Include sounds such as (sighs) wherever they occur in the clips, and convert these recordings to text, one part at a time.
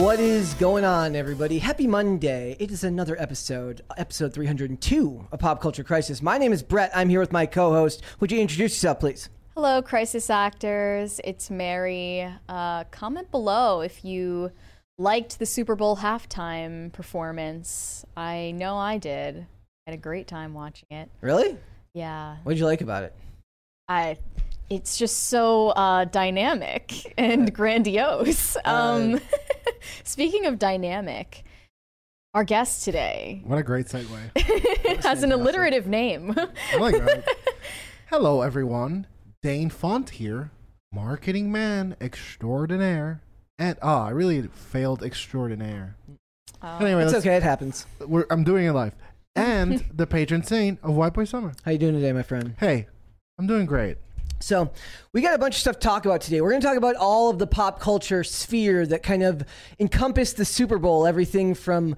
What is going on, everybody? Happy Monday. It is another episode, episode 302 of Pop Culture Crisis. My name is Brett. I'm here with my co host. Would you introduce yourself, please? Hello, crisis actors. It's Mary. Uh, comment below if you liked the Super Bowl halftime performance. I know I did. I had a great time watching it. Really? Yeah. What did you like about it? I it's just so uh, dynamic (laughs) and grandiose. Um, (laughs) (laughs) speaking of dynamic, our guest today What a great segue. (laughs) has an alliterative name. I like that. (laughs) Hello, everyone. Dane Font here, marketing man extraordinaire. And ah, I really failed extraordinaire. Anyway, It's okay. It happens. we're, I'm doing it live. And the patron saint of White Boy Summer. How you doing today, my friend? Hey, I'm doing great. So, we got a bunch of stuff to talk about today. We're going to talk about all of the pop culture sphere that kind of encompassed the Super Bowl. Everything from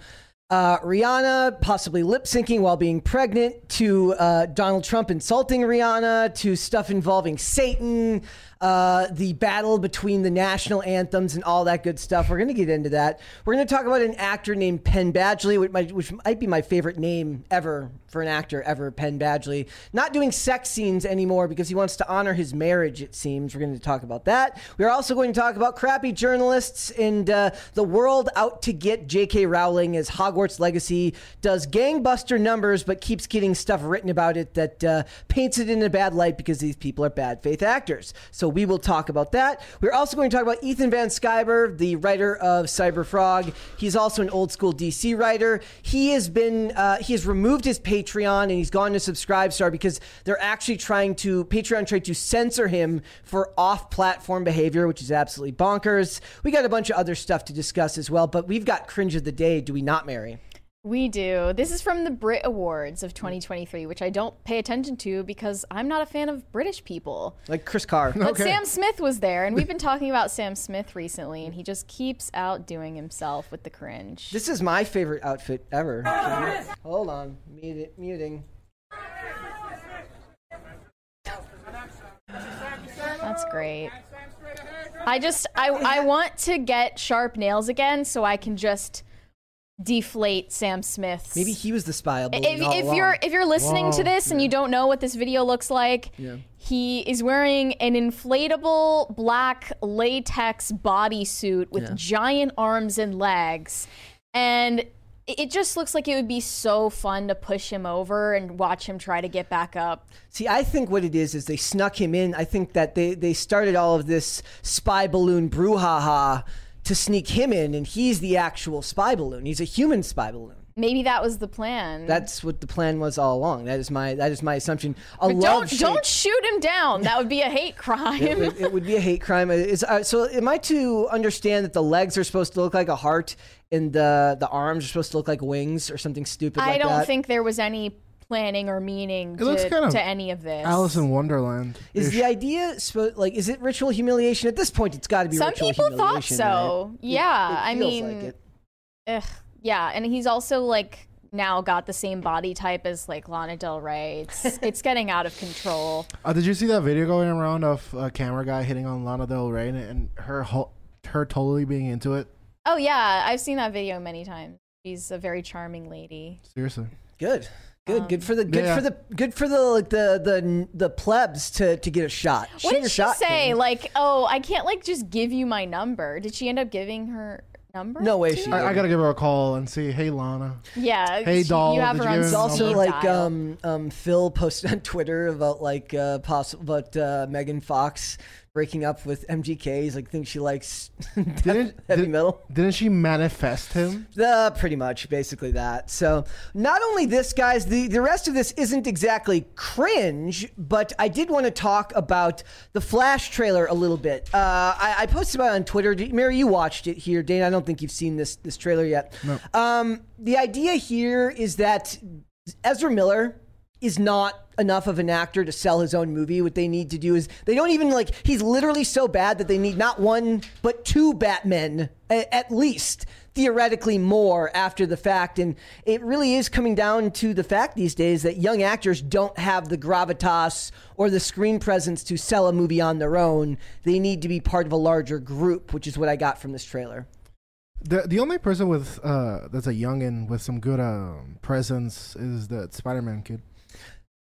uh, Rihanna possibly lip syncing while being pregnant, to uh, Donald Trump insulting Rihanna, to stuff involving Satan, uh, the battle between the national anthems, and all that good stuff. We're going to get into that. We're going to talk about an actor named Penn Badgley, which might, which might be my favorite name ever for an actor ever, Penn Badgley. Not doing sex scenes anymore because he wants to honor his marriage, it seems. We're going to talk about that. We're also going to talk about crappy journalists and uh, the world out to get J.K. Rowling as Hogwarts Legacy does gangbuster numbers but keeps getting stuff written about it that uh, paints it in a bad light because these people are bad faith actors. So we will talk about that. We're also going to talk about Ethan Van Sciver, the writer of Cyber Frog. He's also an old school DC writer. He has been uh, he has removed his Patreon and he's gone to Subscribestar because they're actually trying to Patreon tried to censor him for off platform behavior, which is absolutely bonkers. We got a bunch of other stuff to discuss as well, but we've got cringe of the day, do we not, Mary? We do. This is from the Brit Awards of 2023, which I don't pay attention to because I'm not a fan of British people. Like Chris Carr. But Okay. Sam Smith was there, and we've been talking about Sam Smith recently, and he just keeps outdoing himself with the cringe. This is my favorite outfit ever. Hold on, Mute it- muting. That's great. I just I I want to get sharp nails again so I can just deflate Sam Smith's. Maybe he was the spy. if, if you're if you're listening to this and you don't know what this video looks like, Yeah. he is wearing an inflatable black latex bodysuit with Yeah. giant arms and legs, and it- it just looks like it would be so fun to push him over and watch him try to get back up. See, I think what it is is they snuck him in. I think that they they started all of this spy balloon brouhaha to sneak him in, and he's the actual spy balloon. He's a human spy balloon. Maybe that was the plan. That's what the plan was all along. That is my that is my assumption. A But don't shape- don't shoot him down. That would be a hate crime. it, it would be a hate crime. Is uh, so? Am I to understand that the legs are supposed to look like a heart and the the arms are supposed to look like wings or something stupid I like don't that? think there was any planning or meaning It looks to, kind of to any of this. Alice in Wonderland. Is the idea spo- like is it ritual humiliation at this point? It's got to be Some ritual people thought humiliation, so. right? Yeah, it I feels mean, like it. Ugh, yeah, and he's also like now got the same body type as like Lana Del Rey. It's, (laughs) it's getting out of control. Uh, did you see that video going around of a camera guy hitting on Lana Del Rey and, and her ho- her totally being into it? Oh yeah, I've seen that video many times. She's a very charming lady. Seriously. Good. Good, good for the good Yeah. for the good for the like the the the plebs to to get a shot. What Shoot did your she shot, say? King. Like, oh, I can't like just give you my number. Did she end up giving her number? No way she? I, I gotta give her a call and see. Hey, Lana. Yeah. Hey, doll, You have her you on It's also like dial. um, um, Phil posted (laughs) on Twitter about like uh, possible about uh, Megan Fox breaking up with MGK. He's like thinks she likes (laughs) Didn't- heavy did- metal. Didn't she manifest him? Uh, pretty much, basically that. So, not only this, guys, the, the rest of this isn't exactly cringe, but I did want to talk about the Flash trailer a little bit. Uh, I, I posted about it on Twitter. Mary, you watched it here. Dane, I don't think you've seen this this trailer yet. Um, the idea here is that Ezra Miller is not enough of an actor to sell his own movie. What they need to do is they don't even like he's literally so bad that they need not one but two Batmen a- at least theoretically more after the fact and it really is coming down to the fact these days that young actors don't have the gravitas or the screen presence to sell a movie on their own they need to be part of a larger group which is what i got from this trailer The the only person with uh that's a youngin with some good um presence is the Spider-Man kid.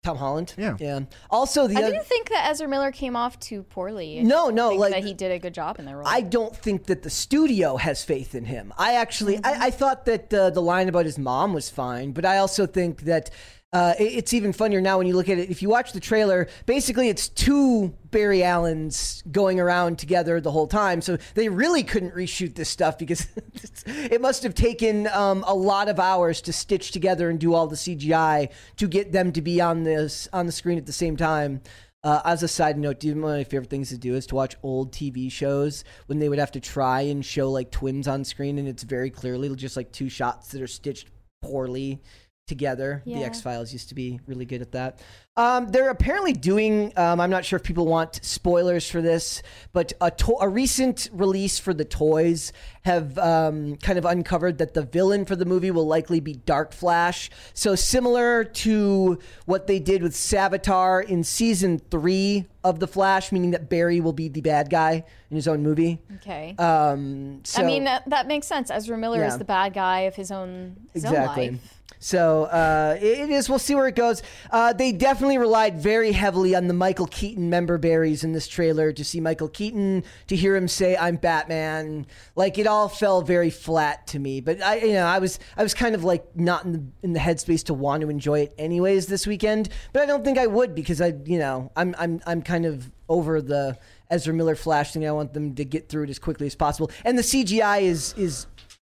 Tom holland Yeah. yeah also the I oth- didn't think that Ezra Miller came off too poorly. I No, no, think like- that he did a good job in the role. I don't think that the studio has faith in him. I actually, I, I thought that uh, the line about his mom was fine, but I also think that uh, it- it's even funnier now when you look at it. If you watch the trailer, basically it's two Barry Allens going around together the whole time. So they really couldn't reshoot this stuff because (laughs) it must have taken um, a lot of hours to stitch together and do all the CGI to get them to be on this on the screen at the same time. Uh, as a side note, one of my favorite things to do is to watch old TV shows when they would have to try and show like twins on screen, and it's very clearly just like two shots that are stitched poorly together. The X Files used to be really good at that. Um, they're apparently doing. Um, I'm not sure if people want spoilers for this, but a, to- a recent release for the toys have um, kind of uncovered that the villain for the movie will likely be Dark Flash. So similar to what they did with Savitar in season three of the Flash, meaning that Barry will be the bad guy in his own movie. okay. Um, so, I mean, that, that makes sense. Ezra Miller Yeah. is the bad guy of his own, his Exactly. own life. So uh, it is. We'll see where it goes. Uh, they definitely relied very heavily on the Michael Keaton member berries in this trailer to see Michael Keaton, to hear him say "I'm Batman." Like it all fell very flat to me. But I, you know, I was I was kind of like not in the in the headspace to want to enjoy it anyways this weekend. But I don't think I would because I, you know, I'm I'm I'm kind of over the Ezra Miller Flash thing. I want them to get through it as quickly as possible. And the CGI is is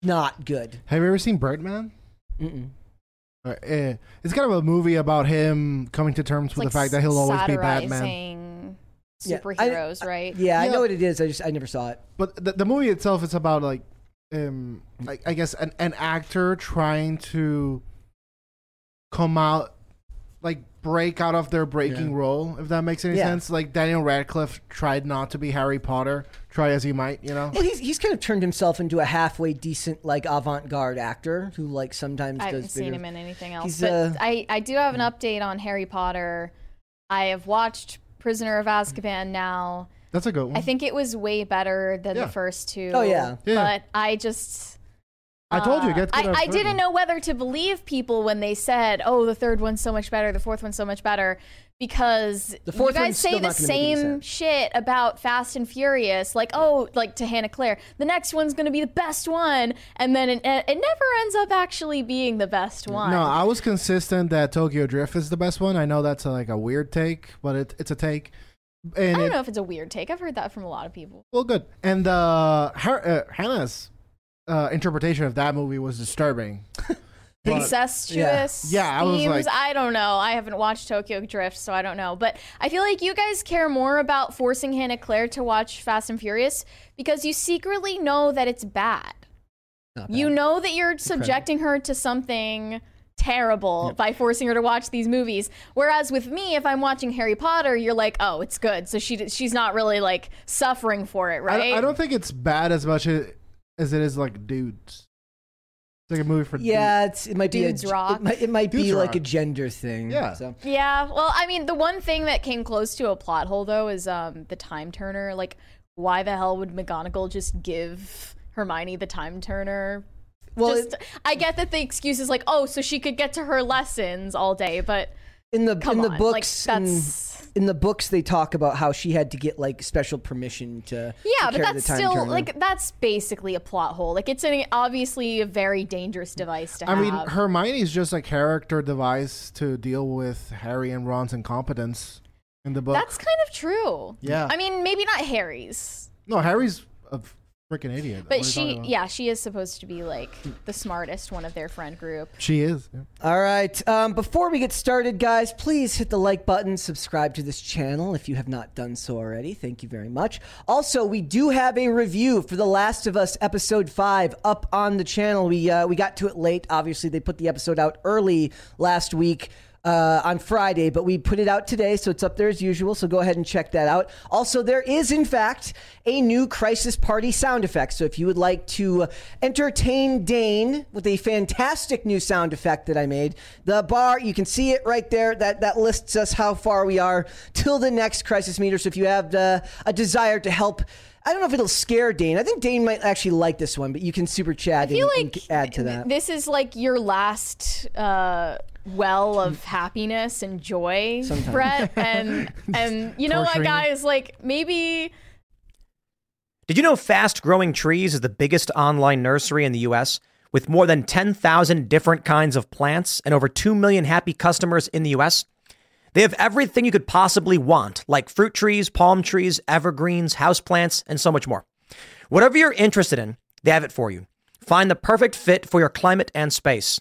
not good. Have you ever seen Birdman? Mm-mm. Uh, eh, it's kind of a movie about him coming to terms It's with like the fact that he'll always be Batman. satirizing Yeah, I- superheroes, right? Yeah, I know what it is. I just I never saw it. But the, the movie itself is about like, um, like I guess an, an actor trying to come out, like break out of their breaking Yeah. role. If that makes any Yeah. sense. Like Daniel Radcliffe tried not to be Harry Potter. Try as he might, you know. Well, he's he's kind of turned himself into a halfway decent like avant-garde actor who like sometimes I does haven't seen bigger- him in anything else. He's, but uh, I, I do have an update on Harry Potter. I have watched Prisoner of Azkaban now. That's a good one. I think it was way better than Yeah. the first two. Oh, yeah. Yeah. But I just. I told you, get to I, I didn't know whether to believe people when they said, "Oh, the third one's so much better, the fourth one's so much better," because The fourth you guys one's say still the not gonna make any same sense. shit about Fast and Furious, like, "Oh, like to Hannah Claire, the next one's going to be the best one," and then it, it never ends up actually being the best one. No, I was consistent that Tokyo Drift is the best one. I know that's a, like a weird take, but it, it's a take. And I don't it, know if it's a weird take. I've heard that from a lot of people. well, good. And uh, her, uh, Hannah's uh, interpretation of that movie was disturbing. (laughs) But- Incestuous Yeah. Yeah, I was themes. like- I don't know. I haven't watched Tokyo Drift, so I don't know. But I feel like you guys care more about forcing Hannah Claire to watch Fast and Furious because you secretly know that it's bad. Not You know that you're subjecting her to something terrible by forcing her to watch these movies. Whereas with me, if I'm watching Harry Potter, you're like, oh, it's good. So she she's not really like suffering for it, I, right? I don't think it's bad as much as, as it is like dudes. It's like a movie for Yeah, it's it might be Dudes a, rock. It might, it might be Dudes like a gender thing. Yeah. So Yeah, well, I mean, the one thing that came close to a plot hole though is um the time turner. Like, why the hell would McGonagall just give Hermione the time turner? Well, just I get that the excuse is like, oh, so she could get to her lessons all day, but in the come in the books, like in, that's in the books, they talk about how she had to get like special permission to. yeah, to but carry that's the still turner. like that's basically a plot hole. Like it's an obviously a very dangerous device to I have. mean, Hermione's just a character device to deal with Harry and Ron's incompetence in the book. that's kind of true. Yeah. I mean, maybe not Harry's, no, Harry's a freaking idiot. but What are you she, yeah, she is supposed to be like the smartest one of their friend group. she is. yeah. All right. Um, before we get started, guys, please hit the like button, subscribe to this channel if you have not done so already. Thank you very much. Also, we do have a review for The Last of Us episode five up on the channel. We uh, we got to it late. Obviously, they put the episode out early last week. Uh, on Friday, but we put it out today, so it's up there as usual. So go ahead and check that out. Also, there is, in fact, a new Crisis Party sound effect. So if you would like to entertain Dane with a fantastic new sound effect that I made, the bar, you can see it right there. That, that lists us how far we are till the next Crisis meter. So if you have uh, a desire to help, I don't know if it'll scare Dane. I think Dane might actually like this one, but you can super chat and, like and add to that. this is like your last uh, well of happiness and joy, Brett. (laughs) And and you know what, guys? Like maybe Did you know Fast Growing Trees is the biggest online nursery in the US with more than 10,000 different kinds of plants and over 2 million happy customers in the US? They have everything you could possibly want, like fruit trees, palm trees, evergreens, houseplants, and so much more. Whatever you're interested in, they have it for you. Find the perfect fit for your climate and space.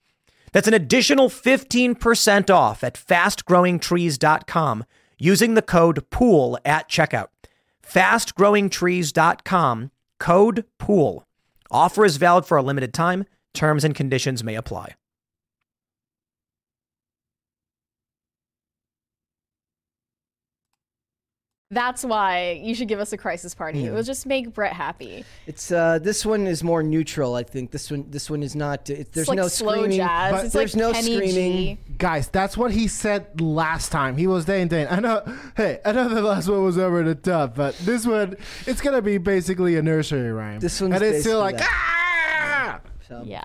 That's an additional 15% off at fastgrowingtrees.com using the code POOL at checkout. Fastgrowingtrees.com, code POOL. Offer is valid for a limited time. Terms and conditions may apply. That's why you should give us a crisis party. It will just make Brett happy. It's uh, this one is more neutral. I think this one this one is not. It, there's it's like no slow screaming. jazz. but it's there's like no Kenny screaming. G. Guys, that's what he said last time. He was Dane Dane. I know. Hey, I know the last one was over the top, but this one, it's gonna be basically a nursery rhyme. This one's and it's still like basically ah. Yeah.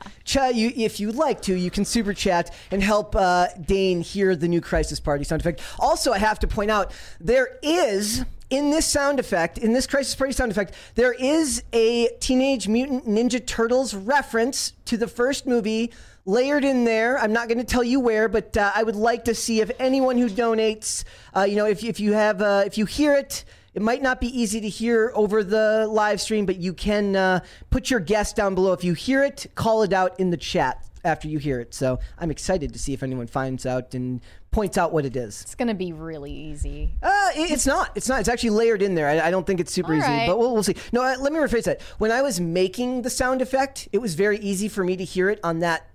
You, if you'd like to, you can super chat and help uh, Dane hear the new Crisis Party sound effect. Also, I have to point out there is in this sound effect, in this Crisis Party sound effect, there is a Teenage Mutant Ninja Turtles reference to the first movie layered in there. I'm not going to tell you where, but uh, I would like to see if anyone who donates, uh, you know, if if you have uh, if you hear it. It might not be easy to hear over the live stream, but you can uh, put your guess down below. If you hear it, call it out in the chat after you hear it. So I'm excited to see if anyone finds out and points out what it is. It's gonna be really easy. Uh, it- it's not. It's not. It's actually layered in there. I, I don't think it's super All easy, right. but we'll, we'll see. No, uh, let me rephrase that. When I was making the sound effect, it was very easy for me to hear it on that,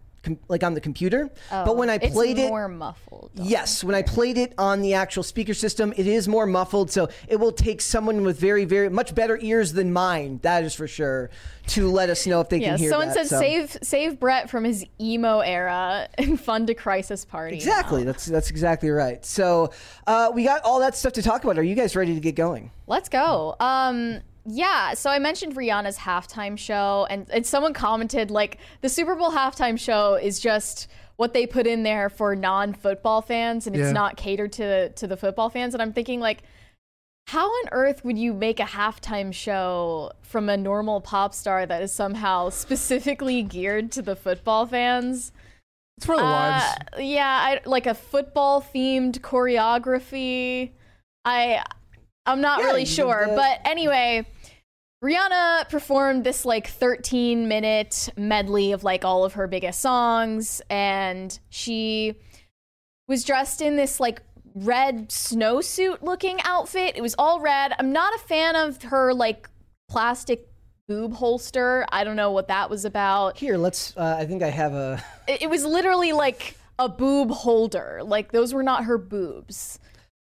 like on the computer. but when I it's played it, more muffled. Yes, when I played it on the actual speaker system, it is more muffled, so it will take someone with very, very much better ears than mine. That is for sure to let us know if they Yeah, can hear someone that. said so- save save Brett from his emo era and fund a crisis party. Exactly. That's that's exactly right. So uh, we got all that stuff to talk about. Are you guys ready to get going? Let's go. Um yeah, so I mentioned Rihanna's halftime show and, and someone commented like the Super Bowl halftime show is just what they put in there for non-football fans and it's not catered to to the football fans and I'm thinking like how on earth would you make a halftime show from a normal pop star that is somehow specifically geared to the football fans? It's for the wives. Uh, yeah, I, like a football themed choreography. I I'm not Yeah, really sure, the- but anyway, Rihanna performed this like 13 minute medley of like all of her biggest songs and she was dressed in this like red snowsuit looking outfit. It was all red. I'm not a fan of her like plastic boob holster. I don't know what that was about Here, let's. Uh, I think I have a. it, it was literally like a boob holder. Like those were not her boobs.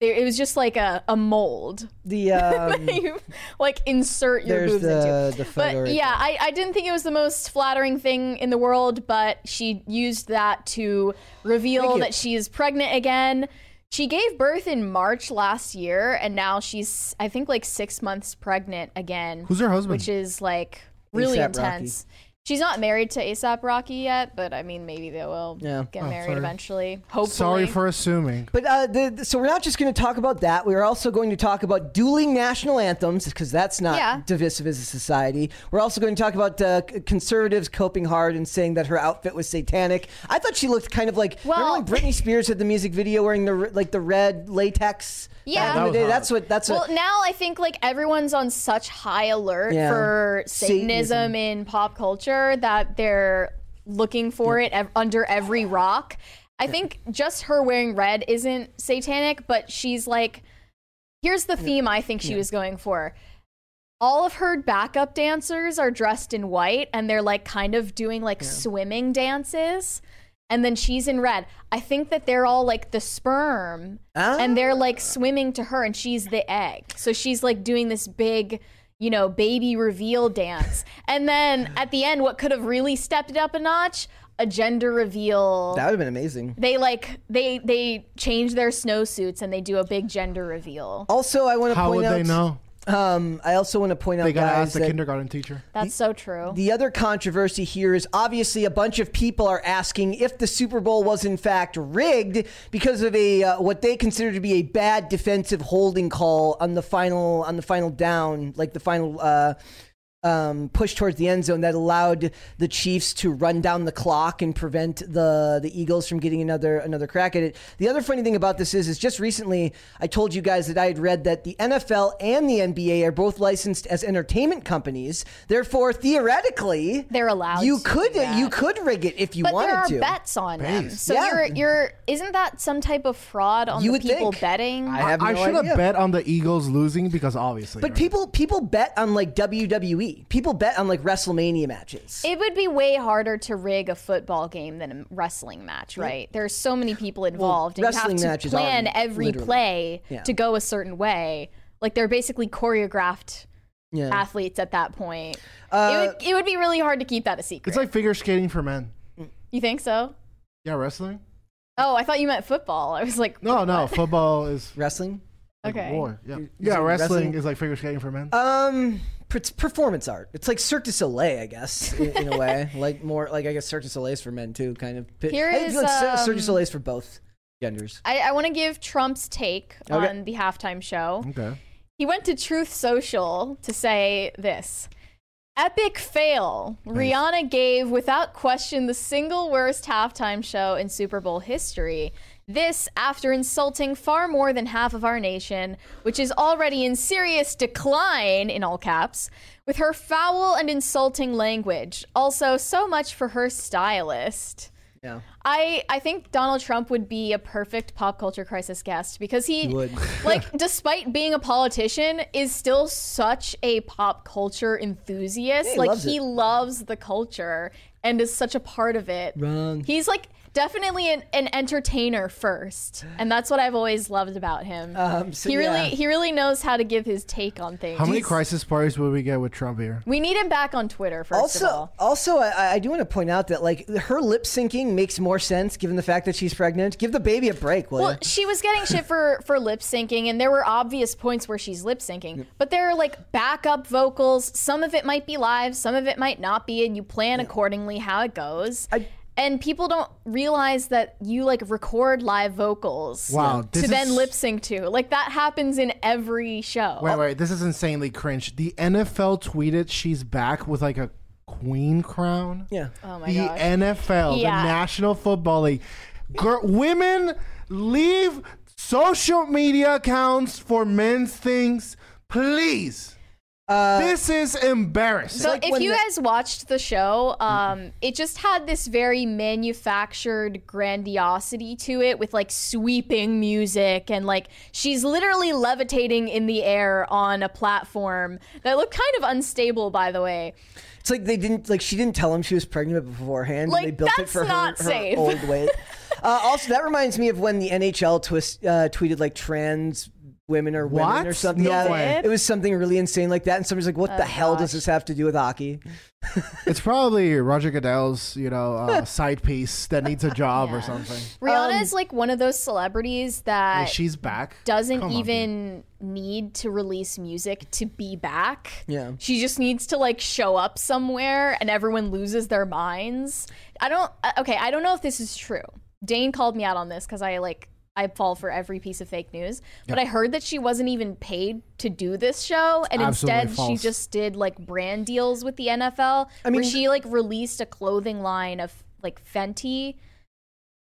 They- It was just like a, a mold. The (laughs) um, you like insert your there's boobs into. the the photo. But right yeah. I, I didn't think it was the most flattering thing in the world, but she used that to reveal that she is pregnant again. She gave birth in March last year, and now she's, I think, like six months pregnant again, Who's her husband? which is like really intense. Rocky. Intense. She's not married to ASAP Rocky yet, but I mean, maybe they will Yeah. get Oh, married sorry. eventually. Hopefully. Sorry for assuming. But uh, the, the- so we're not just going to talk about that. We are also going to talk about dueling national anthems because that's not Yeah. divisive as a society. We're also going to talk about uh, conservatives coping hard and saying that her outfit was satanic. I thought she looked kind of like Well- remember when Britney Spears had the music video wearing the like the red latex. Yeah. back That the day? that's what that's Well, what. now I think like everyone's on such high alert Yeah. for Satanism, Satanism. in pop culture that they're looking for it ev- under every rock. I think just her wearing red isn't satanic, but she's like, here's the theme I think she was going for. All of her backup dancers are dressed in white and they're like kind of doing like swimming dances. And then she's in red. I think that they're all like the sperm Ah. and they're like swimming to her and she's the egg. So she's like doing this big, you know, baby reveal dance. And then at the end, what could have really stepped it up a notch? A gender reveal. That would have been amazing. they like they they change their snowsuits and they do a big gender reveal. Also, I want to How point would out. they know? Um, I also want to point out, They gotta guys, ask the that kindergarten teacher. That's so true. The other controversy here is obviously a bunch of people are asking if the Super Bowl was in fact rigged because of a uh, what they consider to be a bad defensive holding call on the final on the final down, like the final uh, um, push towards the end zone that allowed the Chiefs to run down the clock and prevent the the Eagles from getting another another crack at it. The other funny thing about this is, is just recently I told you guys that I had read that the NFL and the NBA are both licensed as entertainment companies. Therefore, theoretically, They're allowed You to could do you could rig it if you but wanted there are to. bets on them. So Yeah. you're you're isn't that some type of fraud on You the people think. betting? I have No I no should have bet on the Eagles losing because obviously. But right? people people bet on like WWE. People bet on like WrestleMania matches. It would be way harder to rig a football game than a wrestling match, right? There's so many people involved, and wrestling you have matches to plan every literally- play Yeah. to go a certain way. Like they're basically choreographed yeah. athletes at that point. Uh, it would it would be really hard to keep that a secret. it's like figure skating for men. you think so? Yeah, wrestling. Oh, I thought you meant football. I was like, No, no, football is Wrestling. like Okay. war. Yeah, Is yeah, wrestling, wrestling? is like figure skating for men. Um, it's performance art. It's like Cirque du Soleil, I guess, in, in a (laughs) way. Like more, like I guess Cirque du Soleil's for men too, kind of. Here I is, like Cir- Cirque du um, Soleil's for both genders. I, I want to give Trump's take Okay. on the halftime show. okay. He went to Truth Social to say this. Epic fail. Rihanna gave without question the single worst halftime show in Super Bowl history. This after insulting far more than half of our nation, which is already in serious decline, in all caps, with her foul and insulting language. Also, so much for her stylist. Yeah. I I think Donald Trump would be a perfect pop culture crisis guest because he, (laughs) like despite being a politician is still such a pop culture enthusiast. Yeah, he like loves he it. loves the culture and is such a part of it. Wrong. He's like definitely an, an entertainer first, and that's what I've always loved about him. Um, so, he really yeah. he really knows how to give his take on things. How many crisis parties would we get with Trump here? we need him back on Twitter first Also, of all. also, I, I do want to point out that like her lip syncing makes more sense given the fact that she's pregnant. Give the baby a break, will Well, you? she was getting shit for (laughs) for lip syncing, and there were obvious points where she's lip syncing, but there are like backup vocals. Some of it might be live, some of it might not be, and you plan accordingly how it goes. I- and people don't realize that you like record live vocals Wow, to this then lip sync to. Like that happens in every show. Wait, wait, this is insanely cringe. The NFL tweeted she's back with like a queen crown. Yeah. Oh my god. the gosh. NFL, Yeah. the National Football League. Girl, women leave social media accounts for men's things, please. Uh, this is embarrassing. So like if you the- guys watched the show, um, it just had this very manufactured grandiosity to it with like sweeping music and like she's literally levitating in the air on a platform that looked kind of unstable by the way. It's like they didn't like she didn't tell him she was pregnant beforehand. Like, and they built it that's for her, not her safe. old weight. (laughs) Uh, also, that reminds me of when the NHL twist, uh, tweeted like trans women or women What? or something. No yeah, way. it was something really insane like that. And somebody's like, "What the Oh, hell does this have to do with hockey?" (laughs) It's probably Roger Goodell's, you know, uh, (laughs) side piece that needs a job or something. Rihanna Um, is like one of those celebrities Like, that she's back. doesn't Come on, even need to release music to be back. Yeah. She just needs to like show up somewhere and everyone loses their minds. I don't uh, okay, I don't know if this is true. Dane called me out on this cuz I like I fall for every piece of fake news, but I heard that she wasn't even paid to do this show, and Absolutely instead she just did like brand deals with the NFL. I mean, where she like released a clothing line of like Fenty,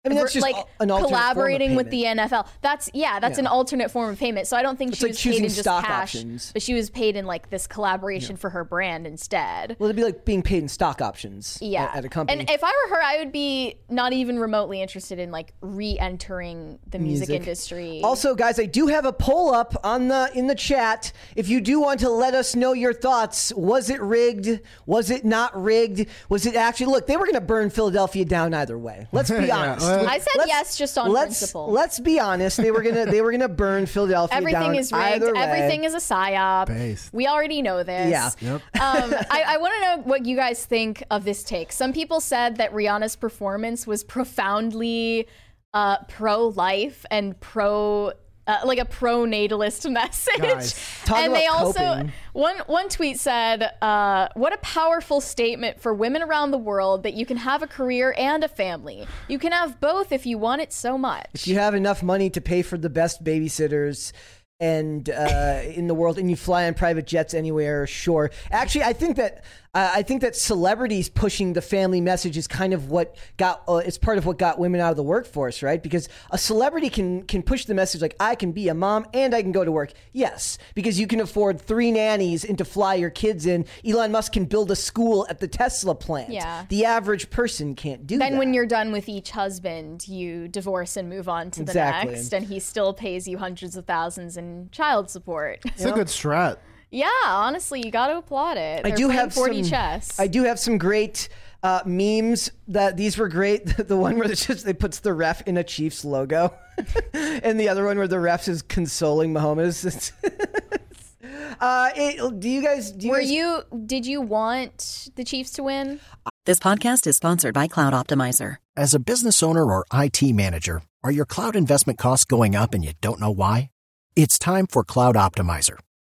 I mean, that's just like an collaborating form of with the NFL. That's yeah, that's an alternate form of payment. So I don't think It's she like was paid choosing in just stock cash, options. but she was paid in like this collaboration for her brand instead. Well, it'd be like being paid in stock options. Yeah, at, at a company. And if I were her, I would be not even remotely interested in like re-entering the music, Music. industry. Also, guys, I do have a poll up on the in the chat. If you do want to let us know your thoughts, was it rigged? Was it not rigged? Was it actually look? They were going to burn Philadelphia down either way. Let's be (laughs) Yeah, honest. Well- I said yes just on let's, principle. Let's be honest. They were gonna they were gonna burn Philadelphia Everything down is rigged. either way. Everything is a psyop. Based. We already know this. Yeah. Yep. um, I, I want to know what you guys think of this take. Some people said that Rihanna's performance was profoundly uh, pro-life and pro. Uh, like a pro-natalist (laughs) message, Guys, and they also coping. one one tweet said, uh, "What a powerful statement for women around the world that you can have a career and a family. You can have both if you want it so much." if you have enough money to pay for the best babysitters and uh, in the world and you fly on private jets anywhere sure actually i think that i think that celebrities pushing the family message is kind of what got uh, it's part of what got women out of the workforce right because a celebrity can can push the message like i can be a mom and i can go to work yes because you can afford three nannies and to fly your kids in elon musk can build a school at the tesla plant Yeah. the average person can't do then that Then when you're done with each husband, you divorce and move on to the next, and he still pays you hundreds of thousands in child support. It's a good strat. Yeah, honestly, you got to applaud it. I They're do have 40 some, chess. I do have some great uh, memes that these were great. (laughs) the one where it's just they puts the ref in a Chiefs logo, (laughs) and the other one where the ref is consoling Mahomes. (laughs) Uh, it, do you guys? Do you Were guys, you? Did you want the Chiefs to win? This podcast is sponsored by Cloud Optimizer. As a business owner or IT manager, are your cloud investment costs going up and you don't know why? It's time for Cloud Optimizer.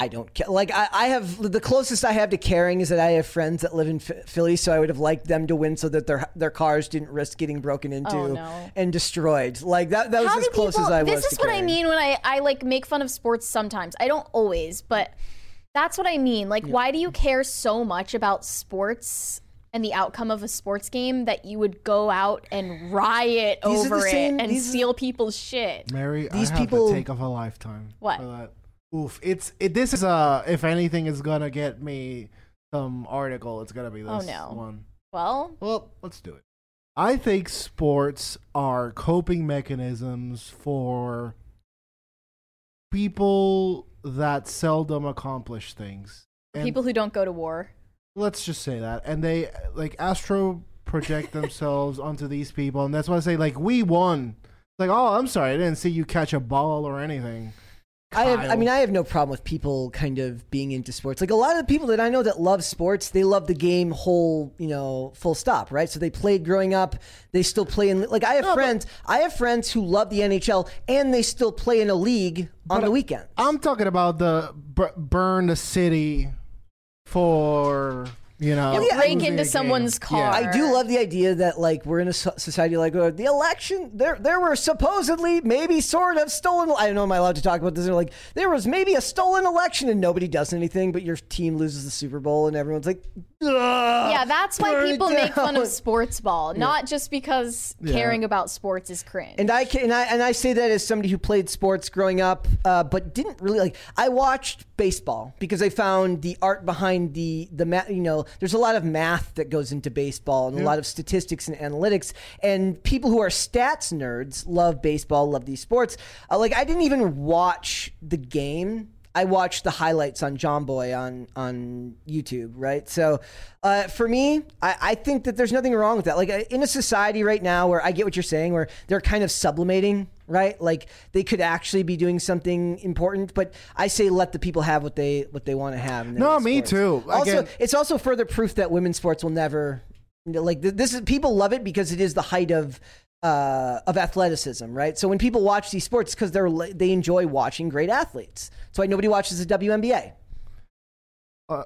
I don't care. Like I, I have the closest I have to caring is that I have friends that live in Philly, so I would have liked them to win so that their their cars didn't risk getting broken into Oh, no. and destroyed. Like that. That was How as close people? as I was. this is to what I mean when I I like make fun of sports sometimes. I don't always, but that's what I mean. Like, why do you care so much about sports? And the outcome of a sports game that you would go out and riot These are the over it same- and these are- steal people's shit. Mary, These I have people- the take of a lifetime. What? Oof! It's it. This is a. If anything is gonna get me some article, it's gonna be oh, this Oh, no. one. Well, Well, let's do it. I think sports are coping mechanisms for people that seldom accomplish things. And people who don't go to war. let's just say that. And they like astro project (laughs) themselves onto these people, and that's why I say like we won. Like, oh, I'm sorry, I didn't see you catch a ball or anything. I have, I mean, I have no problem with people kind of being into sports. Like a lot of the people that I know that love sports, they love the game whole, you know, full stop, right? So they played growing up. They still play in. Like I have friends, I have friends who love the NHL and they still play in a league on the weekend. I'm talking about the b- burn the city for You know, You'll yeah, break into someone's car. Yeah. I do love the idea that like we're in a society like uh, the election. There, there were supposedly maybe sort of stolen. I don't know. Am I allowed to talk about this? They're like there was maybe a stolen election and nobody does anything, but your team loses the Super Bowl and everyone's like, "Ugh, Yeah, that's why burn it people make fun of sports ball, not just because caring about sports is cringe. And I can, and I and I say that as somebody who played sports growing up, uh, but didn't really like. I watched baseball because I found the art behind the the ma- You know, there's a lot of math that goes into baseball and a lot of statistics and analytics. And people who are stats nerds love baseball, love these sports. Uh, like I didn't even watch the game. I watched the highlights on Jomboy on on YouTube, right? So, uh, for me, I, I think that there's nothing wrong with that. Like uh, in a society right now where I get what you're saying, where they're kind of sublimating, right? Like they could actually be doing something important, but I say let the people have what they what they want to have. No, me sports. too. Also, it's also further proof that women's sports will never like this is people love it because it is the height of uh, of athleticism, right? So when people watch these sports, because they're they enjoy watching great athletes. That's why nobody watches the WNBA. Uh,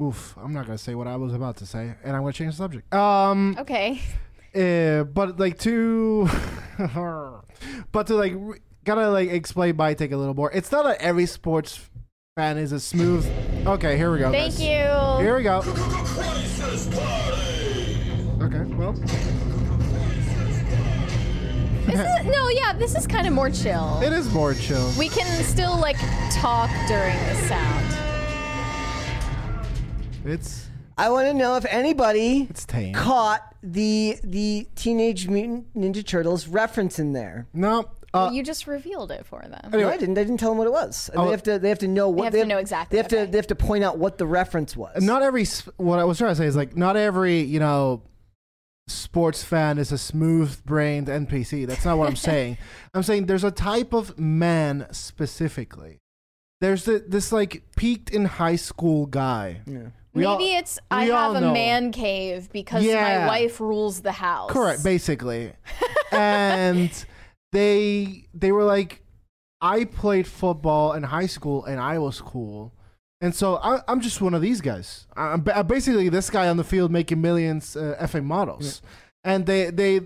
oof, I'm not gonna say what I was about to say, and I'm gonna change the subject. Um, okay. uh, but like to, (laughs) but to like gotta like explain my take a little more. It's not that every sports fan is a smooth. Okay, here we go. Thank guys. you. Here we go. Okay, well, This is, no, yeah, this is kind of more chill. it is more chill. We can still like talk during the sound. It's I want to know if anybody it's tame. caught the the Teenage Mutant Ninja Turtles reference in there. No, uh, you just revealed it for them. No, I didn't. I didn't tell them what it was. Oh. they have to. They have to know what. They have to know exactly, They have to. They have to point out what the reference was. not every what I was trying to say is like not every you know sports fan is a smooth-brained NPC. That's not what I'm saying. (laughs) I'm saying there's a type of man specifically. There's the, this like peaked in high school guy. Yeah. We all- Maybe it's I have a know. man cave because Yeah. my wife rules the house. Correct, basically. (laughs) and they they were like, I played football in high school and I was cool. And so I, I'm just one of these guys. I'm ba- I'm basically this guy on the field making millions uh, effing models, and they they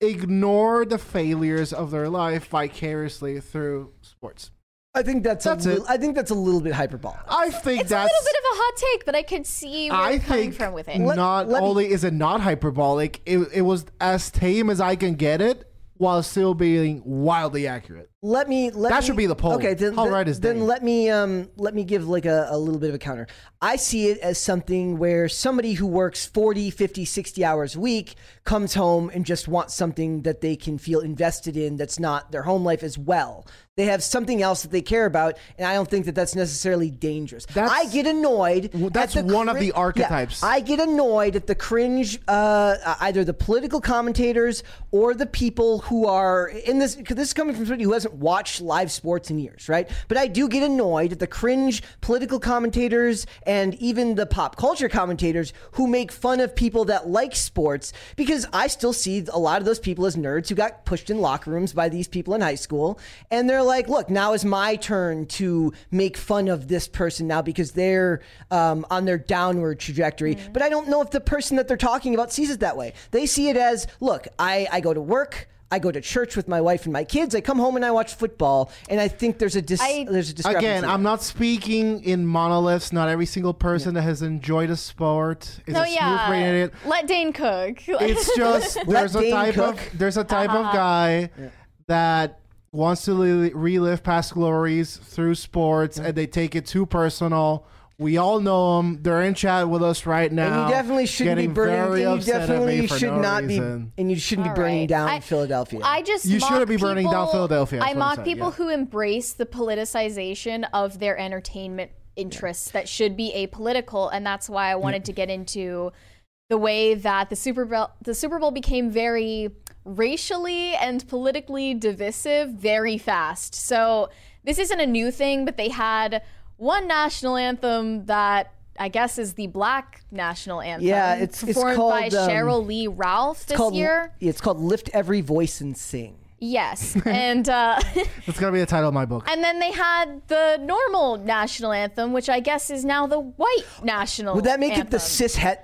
ignore the failures of their life vicariously through sports. I think that's. That's a it. little, I think that's a little bit hyperbolic. I think It's a little bit of a hot take, but I can see where I you're coming think from with it. Let- not let me- only is it not hyperbolic, it, it was as tame as I can get it while still being wildly accurate. Let me. Let That me- should be the poll. Okay, then, How then, right is then let me um let me give like a, a little bit of a counter. I see it as something where somebody who works 40, 50, 60 hours a week comes home and just wants something that they can feel invested in that's not their home life as well. They have something else that they care about, and I don't think that that's necessarily dangerous. That's- I get annoyed. Well, that's one of the yeah, archetypes. I get annoyed at the cringe, uh, either the political commentators or the people who are in this. Because this is coming from somebody who hasn't watched live sports in years, right? But I do get annoyed at the cringe political commentators and even the pop culture commentators who make fun of people that like sports because I still see a lot of those people as nerds who got pushed in locker rooms by these people in high school, and they're like, "Look, now is my turn to make fun of this person now because they're um, on their downward trajectory." But I don't know if the person that they're talking about sees it that way. They see it as, "Look, I, I go to work." I go to church with my wife and my kids. I come home and I watch football, and I think there's a dis- I- there's a discrepancy. Again. I'm not speaking in monoliths. Not every single person that has enjoyed a sport is no, a smooth brain yeah. idiot. Let Dane cook. (laughs) It's just there's a Dane type cook. of there's a type Uh-huh. of guy that wants to li- relive past glories through sports, and they take it too personal. We all know them. They're in chat with us right now. and you definitely shouldn't be burning. very And you upset at definitely me for should no not reason. be. And you shouldn't All be burning right. down I- Philadelphia. I just You shouldn't be burning down Philadelphia, I mock people yeah. who embrace the politicization of their entertainment interests that should be apolitical, and that's why I wanted to get into the way that the Super Bowl the Super Bowl became very racially and politically divisive very fast. So this isn't a new thing, but they had one national anthem that I guess is the black national anthem. Yeah, it's- it's performed by called, um, Sheryl Lee Ralph this called, year. It's called "Lift Every Voice and Sing." Yes, (laughs) and uh, (laughs) That's gonna be the title of my book. and then they had the normal national anthem, which I guess is now the white national. Would that make it the anthem. cis het?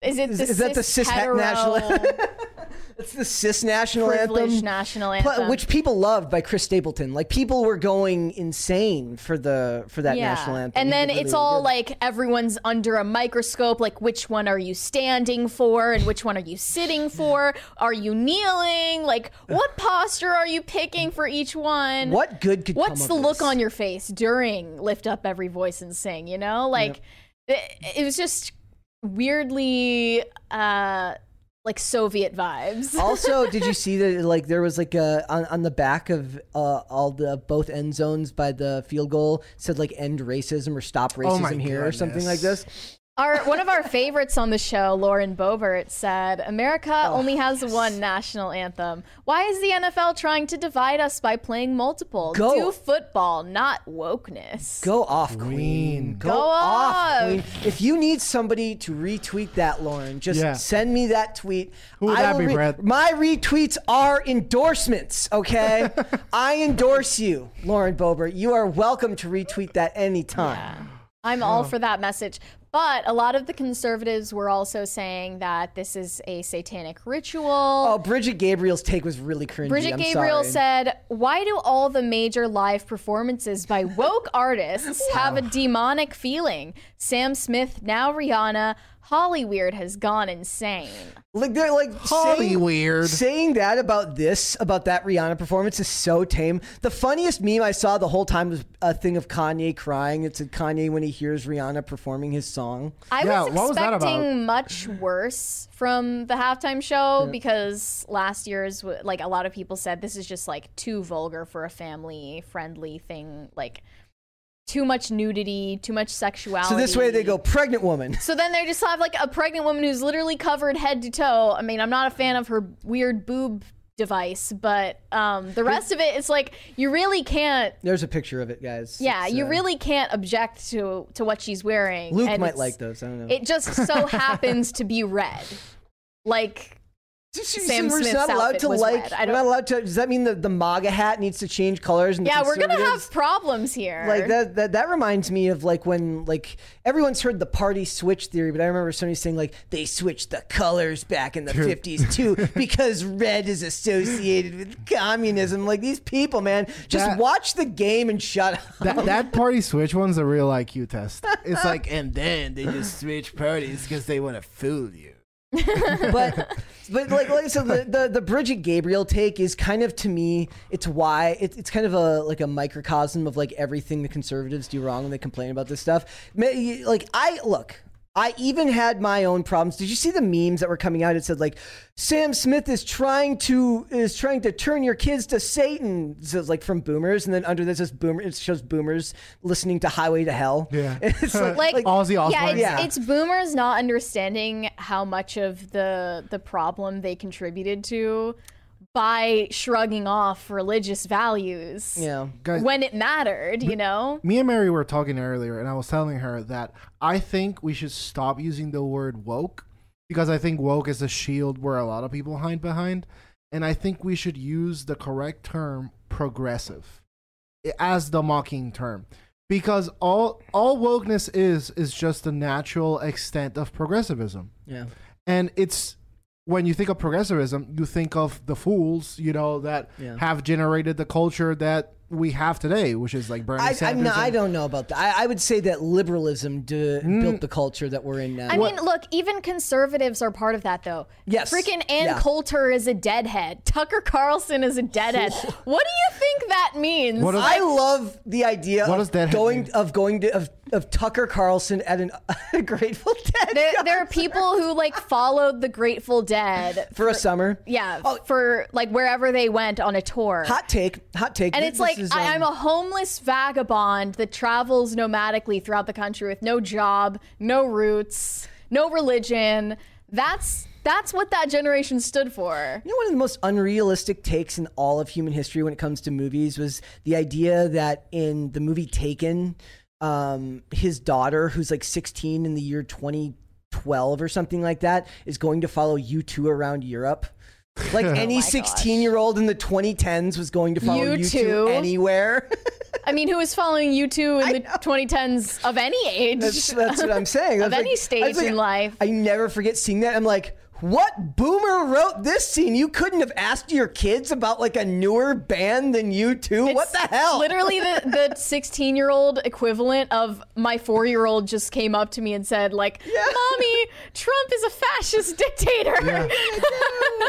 Is it Is, the is that the cis het hetero national? (laughs) It's the cis national privileged anthem. national anthem, which people loved by Chris Stapleton. Like people were going insane for the for that national anthem. And then really, it's all good. like everyone's under a microscope. Like, which one are you standing for, and which one are you sitting for? Are you kneeling? Like, what posture are you picking for each one? what good could What's the look this? on your face during lift up every voice and sing? You know, like it, it was just weirdly uh like Soviet vibes. (laughs) also, did you see that? Like there was like a on, on the back of uh, all the both end zones by the field goal said like end racism or stop racism Oh my here or something like this. Our one of our favorites on the show, Lauren Boebert, said, "America Oh, only has one national anthem. Why is the NFL trying to divide us by playing multiple? Go. Do football, not wokeness." Go off, Queen. Go, Go off, off. Queen. If you need somebody to retweet that, Lauren, just Yeah. send me that tweet. Who would I that will be, Brett? My retweets are endorsements, okay? (laughs) I endorse you, Lauren Boebert. You are welcome to retweet that anytime. I'm Oh. all for that message. But a lot of the conservatives were also saying that this is a satanic ritual. Oh, Brigitte Gabriel's take was really cringy. Brigitte I'm Gabriel sorry. said, Why do all the major live performances by woke (laughs) artists have a demonic feeling? Sam Smith, now Rihanna, Hollyweird has gone insane. Like they're like Holly saying, weird. saying that about this about that Rihanna performance is so tame. The funniest meme I saw the whole time was a thing of Kanye crying. It's said Kanye when he hears Rihanna performing his song. I Yeah, was what was that expecting about? much worse from the halftime show because last year's, like, a lot of people said this is just like too vulgar for a family friendly thing. Like, too much nudity, too much sexuality. So this way they go pregnant woman. So then they just have like a pregnant woman who's literally covered head to toe. I mean, I'm not a fan of her weird boob device, but um, the rest of it is like you really can't. There's a picture of it, guys. Yeah, It's, you uh, really can't object to to what she's wearing. Luke and might like those. I don't know. It just so (laughs) happens to be red. Like Sam we're Smith's not allowed to was like. red. I We're don't- not allowed to. Does that mean that the MAGA hat needs to change colors? And yeah, we're gonna have problems here. like that, that that reminds me of like when like everyone's heard the party switch theory but i remember somebody saying like they switched the colors back in the 50s too (laughs) because red is associated with communism like these people man just That- watch the game and shut up That, that party switch one's a real IQ test. It's like, and then they just switch parties because they want to fool you. But but like like so the, the the Brigitte Gabriel take is kind of to me it's why it's it's kind of a like a microcosm of like everything the conservatives do wrong when they complain about this stuff. Like I look, I even had my own problems. Did you see the memes that were coming out? It said like Sam Smith is trying to is trying to turn your kids to Satan. So it's like from Boomers, and then under this is Boomer. It shows Boomers listening to Highway to Hell. Yeah. (laughs) it's like, like, like Ozzy yeah, it's, Yeah. it's boomers not understanding how much of the the problem they contributed to by shrugging off religious values yeah. Guys, when it mattered, you know? me and Mary were talking earlier, and I was telling her that I think we should stop using the word woke because I think woke is a shield where a lot of people hide behind, and I think we should use the correct term progressive as the mocking term because all all wokeness is is just the natural extent of progressivism Yeah. and it's when you think of progressivism you think of the fools you know that Yeah. have generated the culture that we have today which is like Bernie I, Sanders I'm not, I don't know about that. I, I would say that liberalism d- Mm. built the culture that we're in now. I mean, look, even conservatives are part of that, though. Yes. Freaking Ann Yeah. Coulter is a deadhead. Tucker Carlson is a deadhead. (laughs) what do you think that means? What does- I love the idea What of does going mean? of going to of, of Tucker Carlson at an (laughs) a Grateful Dead there, there are people who like followed the Grateful Dead for a summer. Yeah, Oh. for like wherever they went on a tour. Hot take, hot take. and This it's like is, I, um, I'm a homeless vagabond that travels nomadically throughout the country with no job, no roots, no religion. That's that's what that generation stood for. You know, one of the most unrealistic takes in all of human history when it comes to movies was the idea that in the movie Taken, um, his daughter, who's like 16 in the year 2012 or something like that, is going to follow you two around Europe. (laughs) Like oh any Oh my gosh. 16 year old in the 2010s was going to follow You U2 anywhere. (laughs) I mean, who was following you two in the know. 2010s of any age? That's, that's what I'm saying. (laughs) Of any like- stage like- in life. I never forget seeing that. I'm like, what boomer wrote this scene? You couldn't have asked your kids about like a newer band than you two. what the hell? Literally, the (laughs) the 16 year old equivalent of my four year old just came up to me and said, like, "Mommy, Trump is a fascist dictator." (laughs)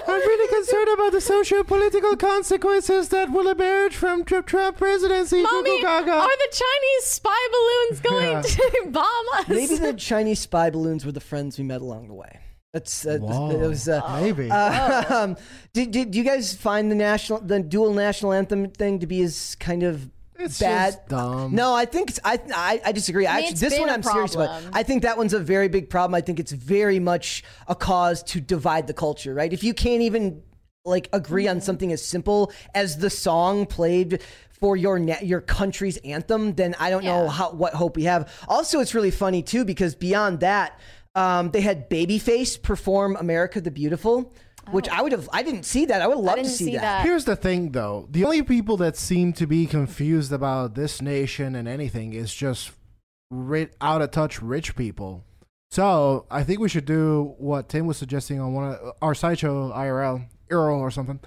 I'm really concerned about the socio-political consequences that will emerge from Trump, Trump presidency. Mommy, Gaga. are the Chinese spy balloons going Yeah. to (laughs) bomb us? Maybe the Chinese spy balloons were the friends we met along the way. That's uh, Whoa. it was. Uh, Maybe. (laughs) um, did, did do you guys find the national the dual national anthem thing to be as kind of It's bad? just dumb. No, I think it's, I, I I disagree. I mean, Actually, this one I'm serious about. I think that one's a very big problem. I think it's very much a cause to divide the culture. Right? If you can't even like agree Mm-hmm. on something as simple as the song played for your na- your country's anthem, then I don't know how what hope we have. Also, it's really funny too because beyond that, um, they had Babyface perform "America the Beautiful." Which I would have, I didn't see that. I would love to Oh. see, see that. that. Here's the thing, though. The only people that seem to be confused about this nation and anything is just ri- out of touch rich people. So I think we should do what Tim was suggesting on one of our sideshow IRL, Earl or something.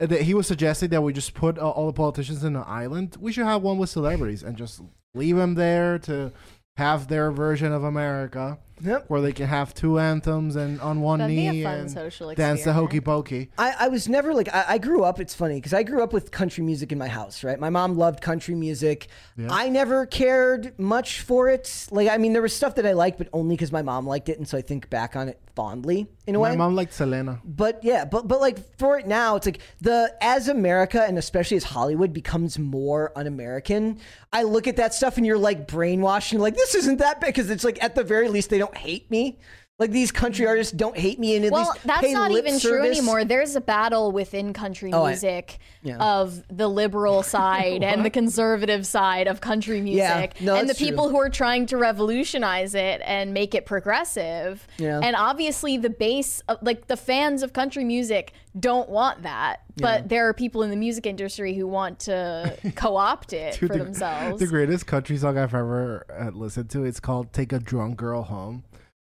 That he was suggesting that we just put uh, all the politicians in an island. We should have one with celebrities and just leave them there to have their version of America, Yep. where they can have two anthems and on one That'd be knee a fun and social dance the hokey experiment. pokey. I, I was never like I, I grew up. It's funny because I grew up with country music in my house. Right, my mom loved country music. I never cared much for it. Like I mean, there was stuff that I liked, but only because my mom liked it, and so I think back on it fondly in a way. My mom liked Selena. But yeah, but but like for it now, it's like the as America and especially as Hollywood becomes more un-American, I look at that stuff and you're like brainwashed. And you're like, this isn't that bad because it's like at the very least they don't hate me. Like these country artists don't hate me, and at Well, least that's pay not lip even true anymore. There's a battle within country Oh, I- music yeah. of the liberal (laughs) side and the conservative side of country Yeah, music, no, and the that's true. people who are trying to revolutionize it and make it progressive. Yeah. And obviously, the base, of, like the fans of country music, don't want that. But there are people in the music industry who want to (laughs) co-opt it Dude, for the, themselves. The greatest country song I've ever uh, listened to. It's called "Take a Drunk Girl Home."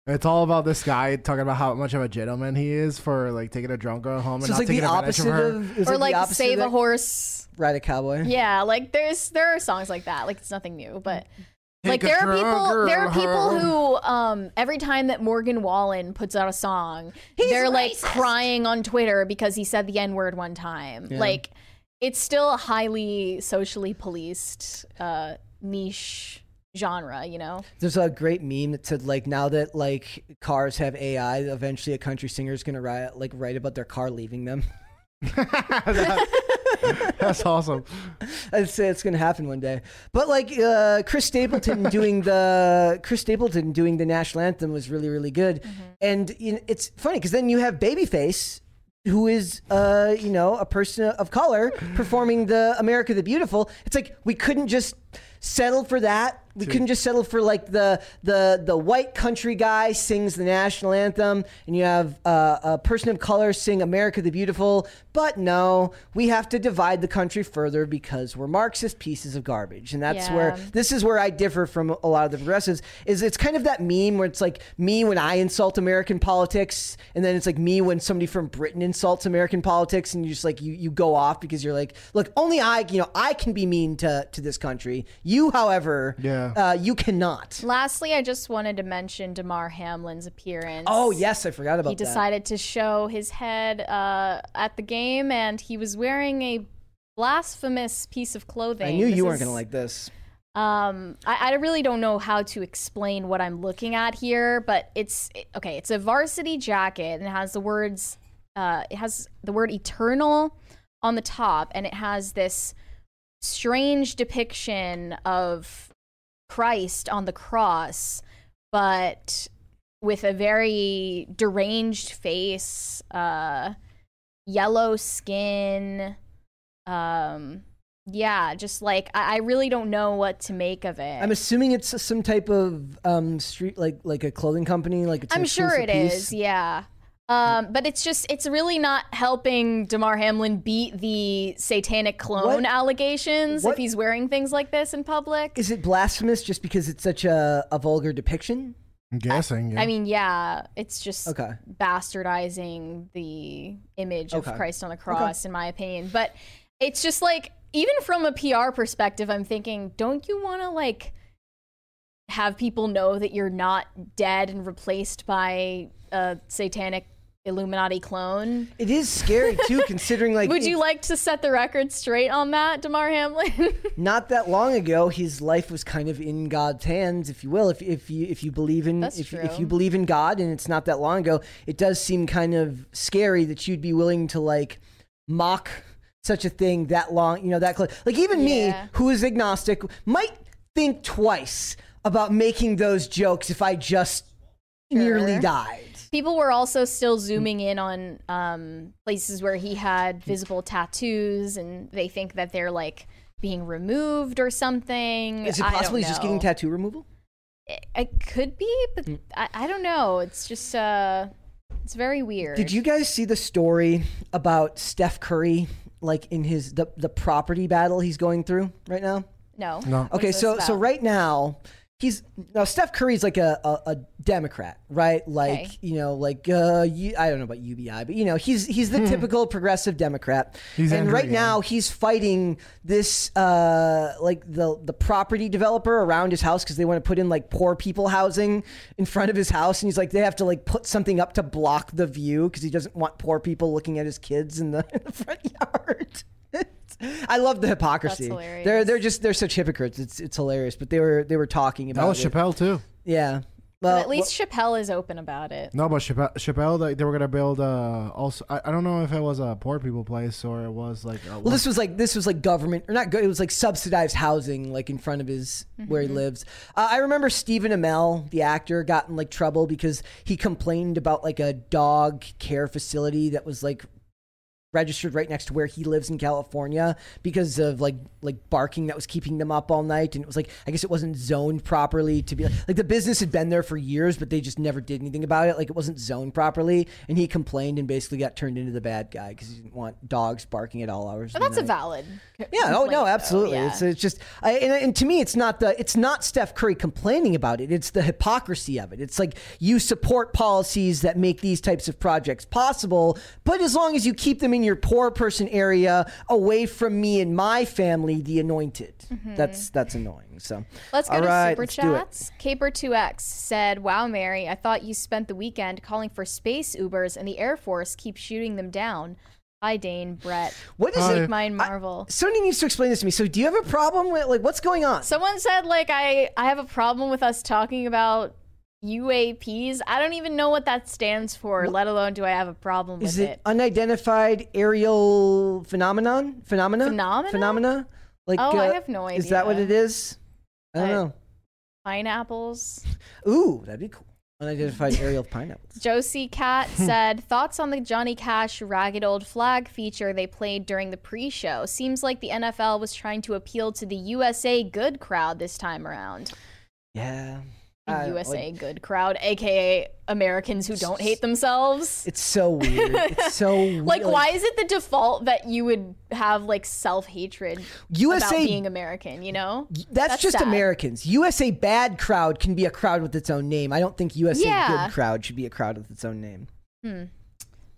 It's all about this guy talking about how much of a gentleman he is for like taking a drunk girl home and So it's not like the taking advantage opposite of her. of, or the like save a horse. ride a cowboy. Yeah, like there's there are songs like that. Like it's nothing new, but like Take a there are people there are girl people who um every time that Morgan Wallen puts out a song, they're like crying on Twitter because he said the N word one time. Like it's still a highly socially policed uh niche genre, you know? There's a great meme that said like now that like cars have AI, eventually a country singer is gonna write like write about their car leaving them. (laughs) (laughs) That's awesome. I'd say it's gonna happen one day. But like uh, Chris Stapleton (laughs) doing the Chris Stapleton doing the national anthem was really really good, and you know, it's funny because then you have Babyface. Who is, uh, you know, a person of color performing the America the Beautiful? It's like we couldn't just settle for that. We couldn't just settle for like the the the white country guy sings the national anthem, and you have uh, a person of color sing "America the Beautiful." But no, we have to divide the country further because we're Marxist pieces of garbage, and that's where this is where I differ from a lot of the progressives. Is it's kind of that meme where it's like me when I insult American politics, and then it's like me when somebody from Britain insults American politics, and you just like you you go off because you're like, look, only I, you know, I can be mean to to this country. You, however, Yeah. Uh, you cannot. Lastly, I just wanted to mention Damar Hamlin's appearance. Oh yes, I forgot about he that. He decided to show his head uh, at the game, and he was wearing a blasphemous piece of clothing. I knew This you weren't is- gonna like this. Um, I, I really don't know how to explain what I'm looking at here, but it's okay. It's a varsity jacket and it has the words. Uh, it has the word eternal on the top, and it has this strange depiction of Christ on the cross, but with a very deranged face, uh, yellow skin. Um, yeah, just like I, I really don't know what to make of it. I'm assuming it's some type of um street like like a clothing company. Like it's I'm sure it piece. is. Yeah. Um, but it's just it's really not helping Damar Hamlin beat the satanic clone What- allegations what- if he's wearing things like this in public. Is it blasphemous just because it's such a, a vulgar depiction? I'm guessing. Yeah. I mean, yeah, it's just Okay. bastardizing the image Okay. of Christ on the cross, in my opinion. But it's just like, even from a PR perspective, I'm thinking, don't you want to like have people know that you're not dead and replaced by a satanic Illuminati clone? It is scary too, (laughs) considering like Would you like to set the record straight on that, Damar Hamlin? (laughs) not that long ago, his life was kind of in God's hands, if you will. If if you if you believe in That's if, true. if you believe in God, and it's not that long ago, it does seem kind of scary that you'd be willing to like mock such a thing that long. You know that close. Like even me, who is agnostic, might think twice about making those jokes if I just nearly Sure. died. People were also still zooming in on um, places where he had visible tattoos, and they think that they're like being removed or something. Is it possible he's just getting tattoo removal? It, it could be, but Hmm. I, I don't know. It's just uh, it's very weird. Did you guys see the story about Steph Curry, like in his the the property battle he's going through right now? No. No. What Okay, is this so so right now he's now Steph Curry's like a, a, a Democrat, right? Like Okay. you know, like uh, you, I don't know about UBI, but you know, he's he's the typical progressive Democrat. He's and Andrew right Yang. now he's fighting this uh, like the the property developer around his house because they want to put in like poor people housing in front of his house, and he's like they have to like put something up to block the view because he doesn't want poor people looking at his kids in the, (laughs) in the front yard. (laughs) I love the hypocrisy. hilarious. They're they're just they're such hypocrites. It's it's hilarious. But they were they were talking about that was it. Chappelle too. Yeah. But Well, at least Chappelle is open about it. No, but Chappelle, Chappelle they, they were gonna build uh also I, I don't know if it was a poor people place or it was like a, well, this was like this was like government or not good. It was like subsidized housing, like in front of his where he lives. Uh, I remember Stephen Amell, the actor, got in like trouble because he complained about like a dog care facility that was like registered right next to where he lives in California because of like like barking that was keeping them up all night and it was like I guess it wasn't zoned properly to be like, like the business had been there for years but they just never did anything about it like it wasn't zoned properly and he complained and basically got turned into the bad guy because he didn't want dogs barking at all hours. But that's a valid. Yeah, oh no, though, absolutely. yeah. It's it's just I, and, and to me, it's not the it's not Steph Curry complaining about it. It's the hypocrisy of it. It's like you support policies that make these types of projects possible, but as long as you keep them in your poor person area, away from me and my family, the anointed. That's that's annoying. So Mm-hmm. Let's go all to right, super let's do it. chats. Caper2X said, Wow, Mary, I thought you spent the weekend calling for space Ubers and the Air Force keeps shooting them down. Hi, Dane, Brett. What is Hi. it? Mine I- Marvel. somebody needs to explain this to me. So, do you have a problem with like what's going on? Someone said, like, I, I have a problem with us talking about UAPs. I don't even know what that stands for, let alone do I have a problem with Is it it. unidentified aerial phenomenon? Phenomena? Phenomena? Phenomena? Like, Oh, I uh, have no idea. Is that what it is? I don't I- know. Pineapples. Ooh, that'd be cool. Unidentified (laughs) aerial pineapples. Josie Cat (laughs) said, Thoughts on the Johnny Cash Ragged Old Flag feature they played during the pre show? Seems like the NFL was trying to appeal to the USA good crowd this time around. Yeah. I- USA like, good crowd, aka Americans who don't hate themselves. (laughs) it's so weird. It's (laughs) so weird. Like, why is it the default that you would have like self hatred about being American? You know, That's, just sad. Americans. USA bad crowd can be a crowd with its own name. I don't think USA Yeah. good crowd should be a crowd with its own name. Hmm.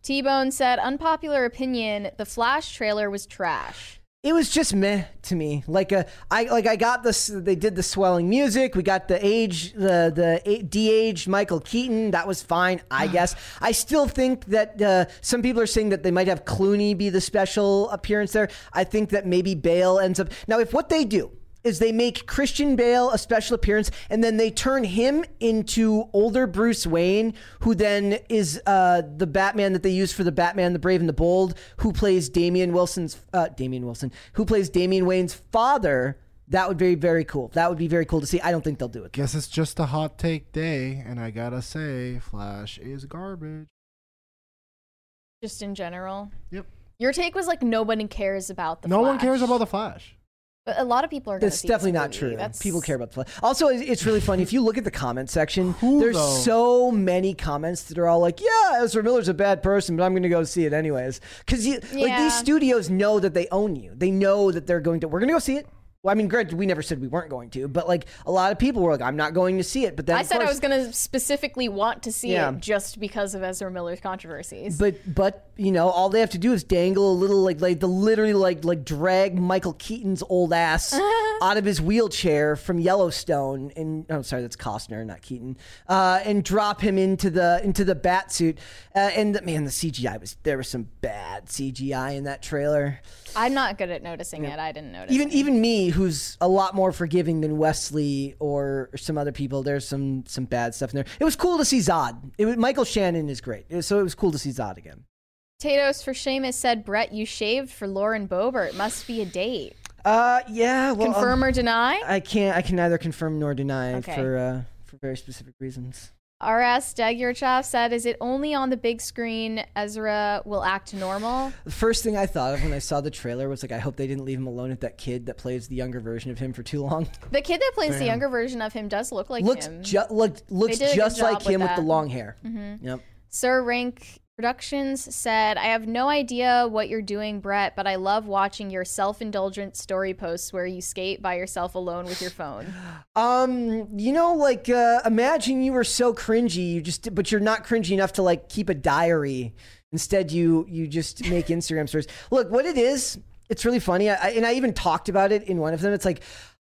T Bone said, unpopular opinion: the Flash trailer was trash. It was just meh to me. Like a, I like I got this. They did the swelling music. We got the age, the the de-aged Michael Keaton. That was fine, I (sighs) guess. I still think that uh, some people are saying that they might have Clooney be the special appearance there. I think that maybe Bale ends up now. If what they do is they make Christian Bale a special appearance and then they turn him into older Bruce Wayne, who then is uh, the Batman that they use for the Batman, the Brave and the Bold, who plays Damian Wilson's uh, Damian Wilson, who plays Damian Wayne's father. That would be very cool. That would be very cool to see. I don't think they'll do it. Guess it's just a hot take day, and I gotta say, Flash is garbage. Just in general. Yep. Your take was like nobody cares about the. no one cares about the Flash. But a lot of people are. gonna That's see definitely this not movie. true. That's People care about the play. Also, it's it's really funny if you look at the comment section. (laughs) Who, there's though? so many comments that are all like, "Yeah, Ezra Miller's a bad person, but I'm going to go see it anyways." Because you like these studios know that they own you. They know that they're going to. We're going to go see it. Well, I mean, granted, we never said we weren't going to, but like a lot of people were like, "I'm not going to see it." But then I said I was going to specifically want to see Yeah. it just because of Ezra Miller's controversies. But but you know all they have to do is dangle a little like like the literally like like drag Michael Keaton's old ass (laughs) out of his wheelchair from Yellowstone and oh sorry that's Costner not Keaton uh, and drop him into the into the bat suit uh, and man the CGI was there was some bad CGI in that trailer I'm not good at noticing it. I didn't notice. even it. even me who's a lot more forgiving than Wesley or, or some other people there's some some bad stuff in there it was cool to see Zod it was Michael Shannon is great so it was cool to see Zod again. Potatoes for Seamus said, Brett, you shaved for Lauren Boebert. Must be a date. Uh, yeah. Well, um, Confirm or deny? I can't. I can neither confirm nor deny Okay. for uh, for very specific reasons. RS Dagurchov said, Is it only on the big screen Ezra will act normal? The first thing I thought of when I saw the trailer was like, I hope they didn't leave him alone with that kid that plays the younger version of him for too long. The kid that plays the younger version of him does look like looks him. ju- looked looks did just like job with him with the that. Mm-hmm. long hair. Yep. Sir Rank Productions said, I have no idea what you're doing, Brett, but I love watching your self indulgent story posts where you skate by yourself alone with your phone. (sighs) Um, you know, like uh, imagine you were so cringy, you just but you're not cringy enough to like keep a diary. Instead, you you just make Instagram (laughs) stories. Look, what it is, it's really funny. I, and I even talked about it in one of them. It's like,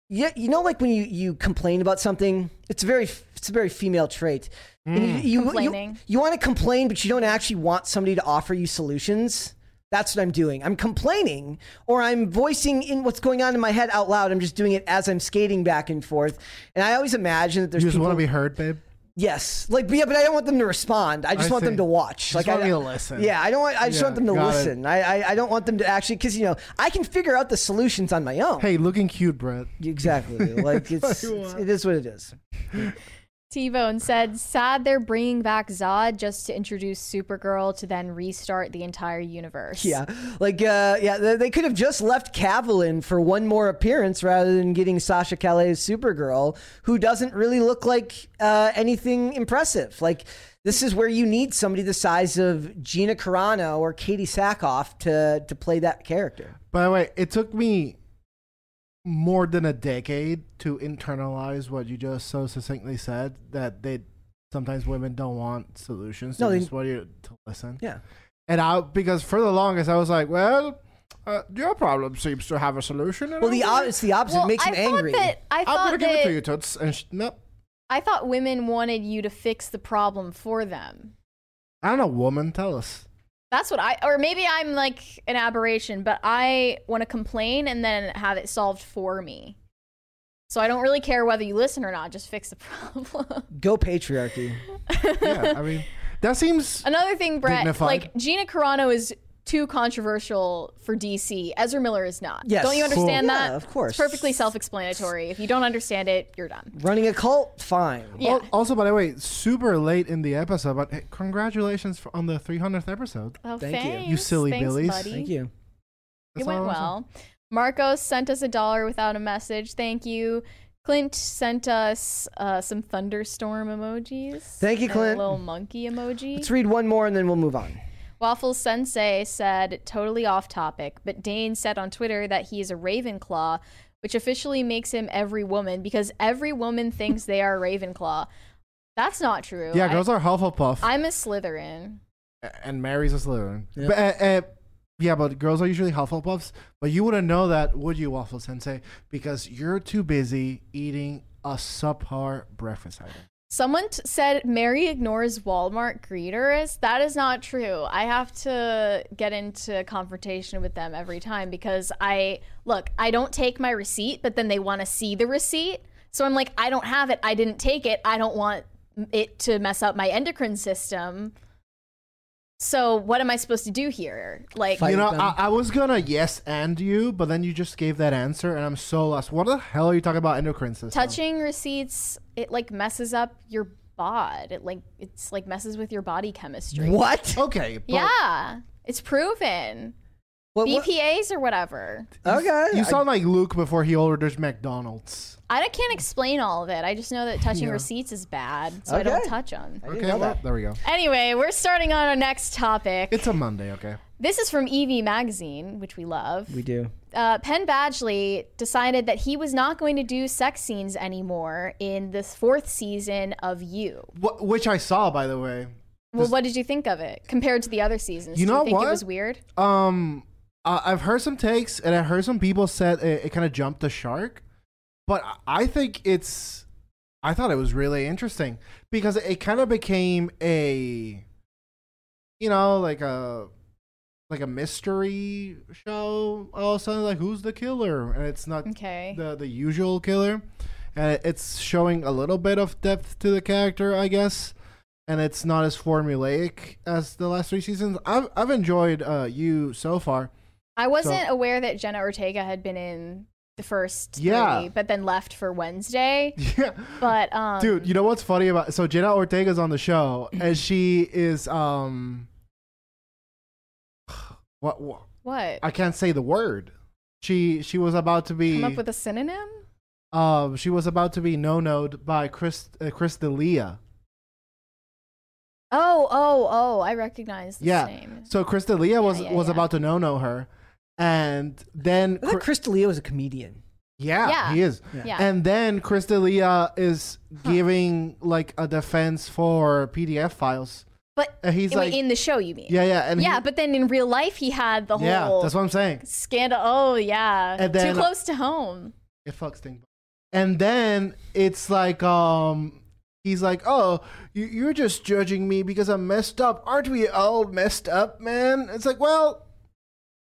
yeah, you know, like when you you complain about something, it's very it's a very female trait. And you, mm. you, you, Complaining. you want to complain, but you don't actually want somebody to offer you solutions. That's what I'm doing. I'm complaining, or I'm voicing in what's going on in my head out loud. I'm just doing it as I'm skating back and forth. And I always imagine that there's You just people. want to be heard, babe. yes, like but yeah, but I don't want them to respond. I just I want them to watch. Just like want I me to listen. Yeah, I don't. Want, I just Yeah, want them to listen. I, I I don't want them to actually because you know I can figure out the solutions on my own. Hey, looking cute, Brett. Exactly. Like (laughs) it's, it's it is what it is. (laughs) T Bone said, Sad they're bringing back Zod just to introduce Supergirl to then restart the entire universe. Yeah, like uh, yeah, they, they could have just left Cavill in for one more appearance rather than getting Sasha Calle's Supergirl, who doesn't really look like uh, anything impressive. Like this is where you need somebody the size of Gina Carano or Katee Sackhoff to to play that character. By the way, it took me more than a decade to internalize what you just so succinctly said that they sometimes women don't want solutions. They No, they- just want you to listen. Yeah. And I because for the longest I was like, well, uh, your problem seems to have a solution. Well, the I'm op- gonna- it's the opposite. Well, it makes I him angry. thought that I I'm gonna thought give it to that you, Toots. And sh- nope. I thought women wanted you to fix the problem for them. I don't know, woman. Tell us. That's what I, or maybe I'm like an aberration, but I want to complain and then have it solved for me. So I don't really care whether you listen or not. Just fix the (laughs) problem. Go patriarchy. (laughs) Yeah, I mean, that seems. Another thing, Brett, Dignified. like Gina Carano is too controversial for DC. Ezra Miller is not. Yes. Don't you understand Cool. that? Yeah, of course. It's perfectly self-explanatory. If you don't understand it, you're done. Running a cult, fine. Yeah. Al- Also, by the way, super late in the episode, but hey, congratulations for, on the 300th episode. Oh, Thank you. thanks. You silly Thanks, billies. buddy. Thank you. It went all I wanna say. well. Marcos sent us a dollar without a message. Thank you. Clint sent us uh, some thunderstorm emojis. Thank you, and Clint. A little monkey emoji. Let's read one more and then we'll move on. Waffle Sensei said, totally off topic, but Dane said on Twitter that he is a Ravenclaw, which officially makes him every woman because every woman thinks they are a Ravenclaw. That's not true. Yeah, I- girls are Hufflepuff, I'm a Slytherin. and Mary's a Slytherin. Yeah. But, uh, uh, yeah, but girls are usually Hufflepuffs. But you wouldn't know that, would you, Waffle Sensei? Because you're too busy eating a subpar breakfast item. Someone t- said Mary ignores Walmart greeters. That is not true. I have to get into confrontation with them every time because I look, I don't take my receipt, but then they want to see the receipt. So I'm like, I don't have it. I didn't take it. I don't want it to mess up my endocrine system. So what am I supposed to do here? Like Fight you know. I, I was gonna yes and you, but then you just gave that answer, and I'm so lost. What the hell are you talking about endocrine system? touching receipts, it like messes up your bod. It like it's like messes with your body chemistry. What? (laughs) Okay. But Yeah, it's proven. What, what- BPAs or whatever. Okay. You I- sound like Luke before he orders McDonald's. I can't explain all of it. I just know that touching Yeah. receipts is bad, so I don't Okay. touch them. I didn't Okay, know well, that. there we go. Anyway, we're starting on our next topic. It's a Monday, okay? This is from Evie Magazine, which we love. We do. Uh, Penn Badgley decided that he was not going to do sex scenes anymore in the fourth season of You. Wh- which I saw, by the way. Well, what did you think of it compared to the other seasons? You Do know you think what? it was weird? Um, uh, I've heard some takes, and I heard some people said it, it kind of jumped the shark, but I- I think it's. I thought it was really interesting because it kind of became a, you know, like a, like a mystery show. All of a sudden, like who's the killer, and it's not Okay. the the usual killer, and it's showing a little bit of depth to the character, I guess, and it's not as formulaic as the last three seasons. I've I've enjoyed uh, you so far. I wasn't aware that Jenna Ortega had been in the first three, Yeah. but then left for Wednesday. (laughs) Yeah, But um, dude, you know what's funny about so Jenna Ortega's on the show, and she is um, what, what what? I can't say the word. She she was about to be Come up with a synonym? um she was about to be no noed by Chris uh, Chris D'Elia. Oh, oh, oh! I recognize the Yeah. name. So Chris D'Elia was yeah, was yeah. about to no no her, and then I thought Chris D'Elia was a comedian. yeah, Yeah. he is. Yeah. And then Chris D'Elia is giving like a defense for PDF files. But And he's in, like, in the show, you mean? yeah, yeah, and yeah, he- but then in real life, he had the whole. yeah, that's what I'm saying. scandal. Oh, yeah. And then- Too close to home. It fucks things. And then it's like, um, he's like, oh, you, you're just judging me because I'm messed up. Aren't we all messed up, man? It's like, well,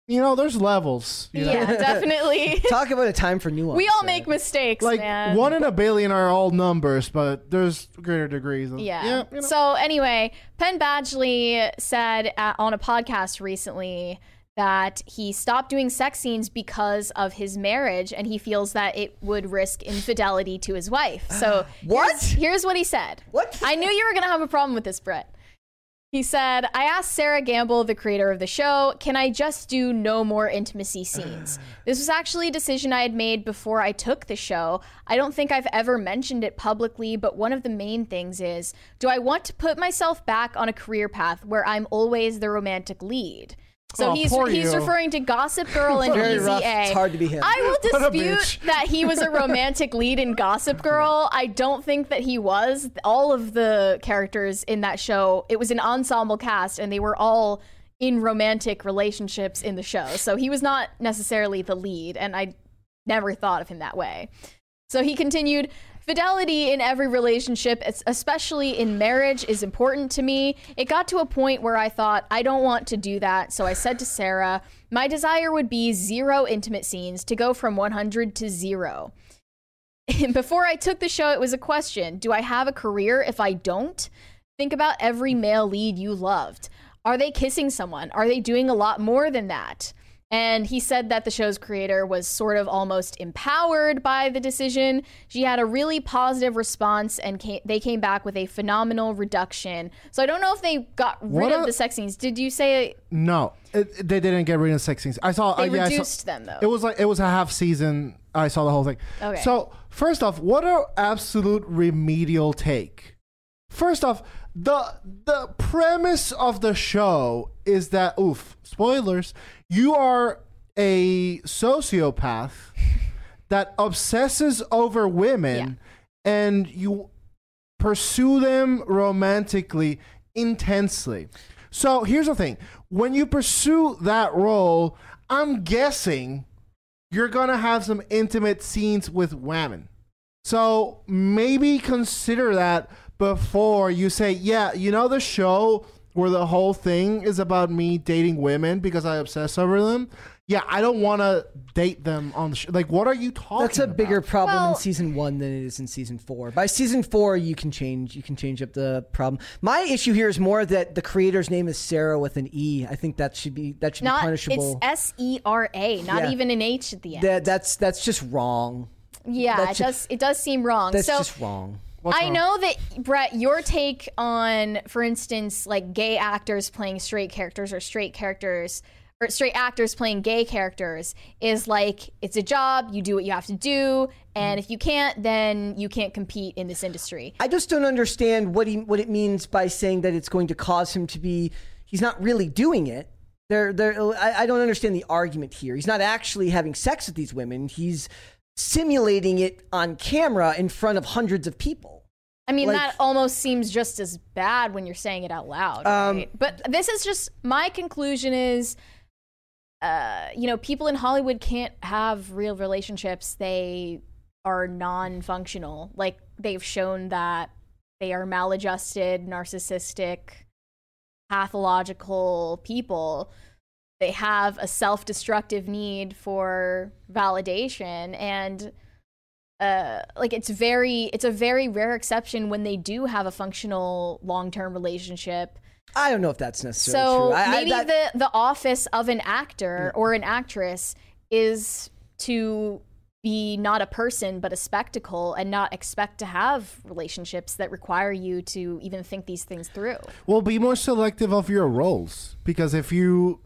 you know, there's levels. You know? Yeah, (laughs) definitely. Talk about a time for nuance. we all there. make mistakes, Like man. one in a billion are all numbers, but there's greater degrees. Of, Yeah. you know. So anyway, Penn Badgley said at, on a podcast recently that he stopped doing sex scenes because of his marriage and he feels that it would risk infidelity to his wife. So (gasps) What? Here's, here's what he said. What? I knew you were going to have a problem with this, Brett. He said, I asked Sera Gamble, the creator of the show, can I just do no more intimacy scenes? (sighs) This was actually a decision I had made before I took the show. I don't think I've ever mentioned it publicly, but one of the main things is do I want to put myself back on a career path where I'm always the romantic lead? So Oh, he's he's you. referring to Gossip Girl and (laughs) Very Easy rough. A. It's hard to be him. I will (laughs) dispute that he was a romantic lead in Gossip Girl. I don't think that he was. All of the characters in that show, it was an ensemble cast, and they were all in romantic relationships in the show. So he was not necessarily the lead, and I never thought of him that way. So he continued, Fidelity in every relationship, especially in marriage, is important to me. It got to a point where I thought, I don't want to do that. So I said to Sera, my desire would be zero intimate scenes to go from 100 to zero. (laughs) Before I took the show, it was a question Do I have a career if I don't? Think about every male lead you loved. Are they kissing someone? Are they doing a lot more than that? And he said that the show's creator was sort of almost empowered by the decision. She had a really positive response, and came, they came back with a phenomenal reduction. So I don't know if they got rid What of a- the sex scenes. Did you say No, it, it- they didn't get rid of the sex scenes. I saw. they uh, yeah, I saw- reduced them though? It was like it was a half season. I saw the whole thing. Okay. So first off, what a absolute remedial take. First off, the the premise of the show is that oof, spoilers, you are a sociopath (laughs) that obsesses over women and you pursue them romantically intensely. So here's the thing. When you pursue that role, I'm guessing you're gonna have some intimate scenes with women. So maybe consider that before you say, yeah, you know the show where the whole thing is about me dating women because I obsess over them. Yeah, I don't want to date them on the show. Like, what are you talking? That's a bigger problem Well- in season one than it is in season four. By season four, you can change. You can change up the problem. My issue here is more that the creator's name is Sera with an E. I think that should be that should not be it's punishable. S E R A, not Yeah. even an H at the end. that that's that's just wrong. yeah, that's it ju- does it does seem wrong. That's so just wrong. What's I wrong? know that Brett, your take on, for instance, like gay actors playing straight characters or straight characters or straight actors playing gay characters is like it's a job, you do what you have to do, and mm-hmm. if you can't, then you can't compete in this industry. I just don't understand what he what it means by saying that it's going to cause him to be. He's not really doing it. There, there. I, I don't understand the argument here. He's not actually having sex with these women. He's simulating it on camera in front of hundreds of people. I mean, Like- that almost seems just as bad when you're saying it out loud, Um, right? But this is just my conclusion is, uh, you know, people in Hollywood can't have real relationships. They are non-functional. Like they've shown that they are maladjusted, narcissistic, pathological people. They have a self-destructive need for validation and uh like it's very it's a very rare exception when they do have a functional long-term relationship. I don't know if that's necessarily so true. I, I- maybe that- the the office of an actor or an actress is to be not a person but a spectacle and not expect to have relationships that require you to even think these things through. Well, be more selective of your roles because if you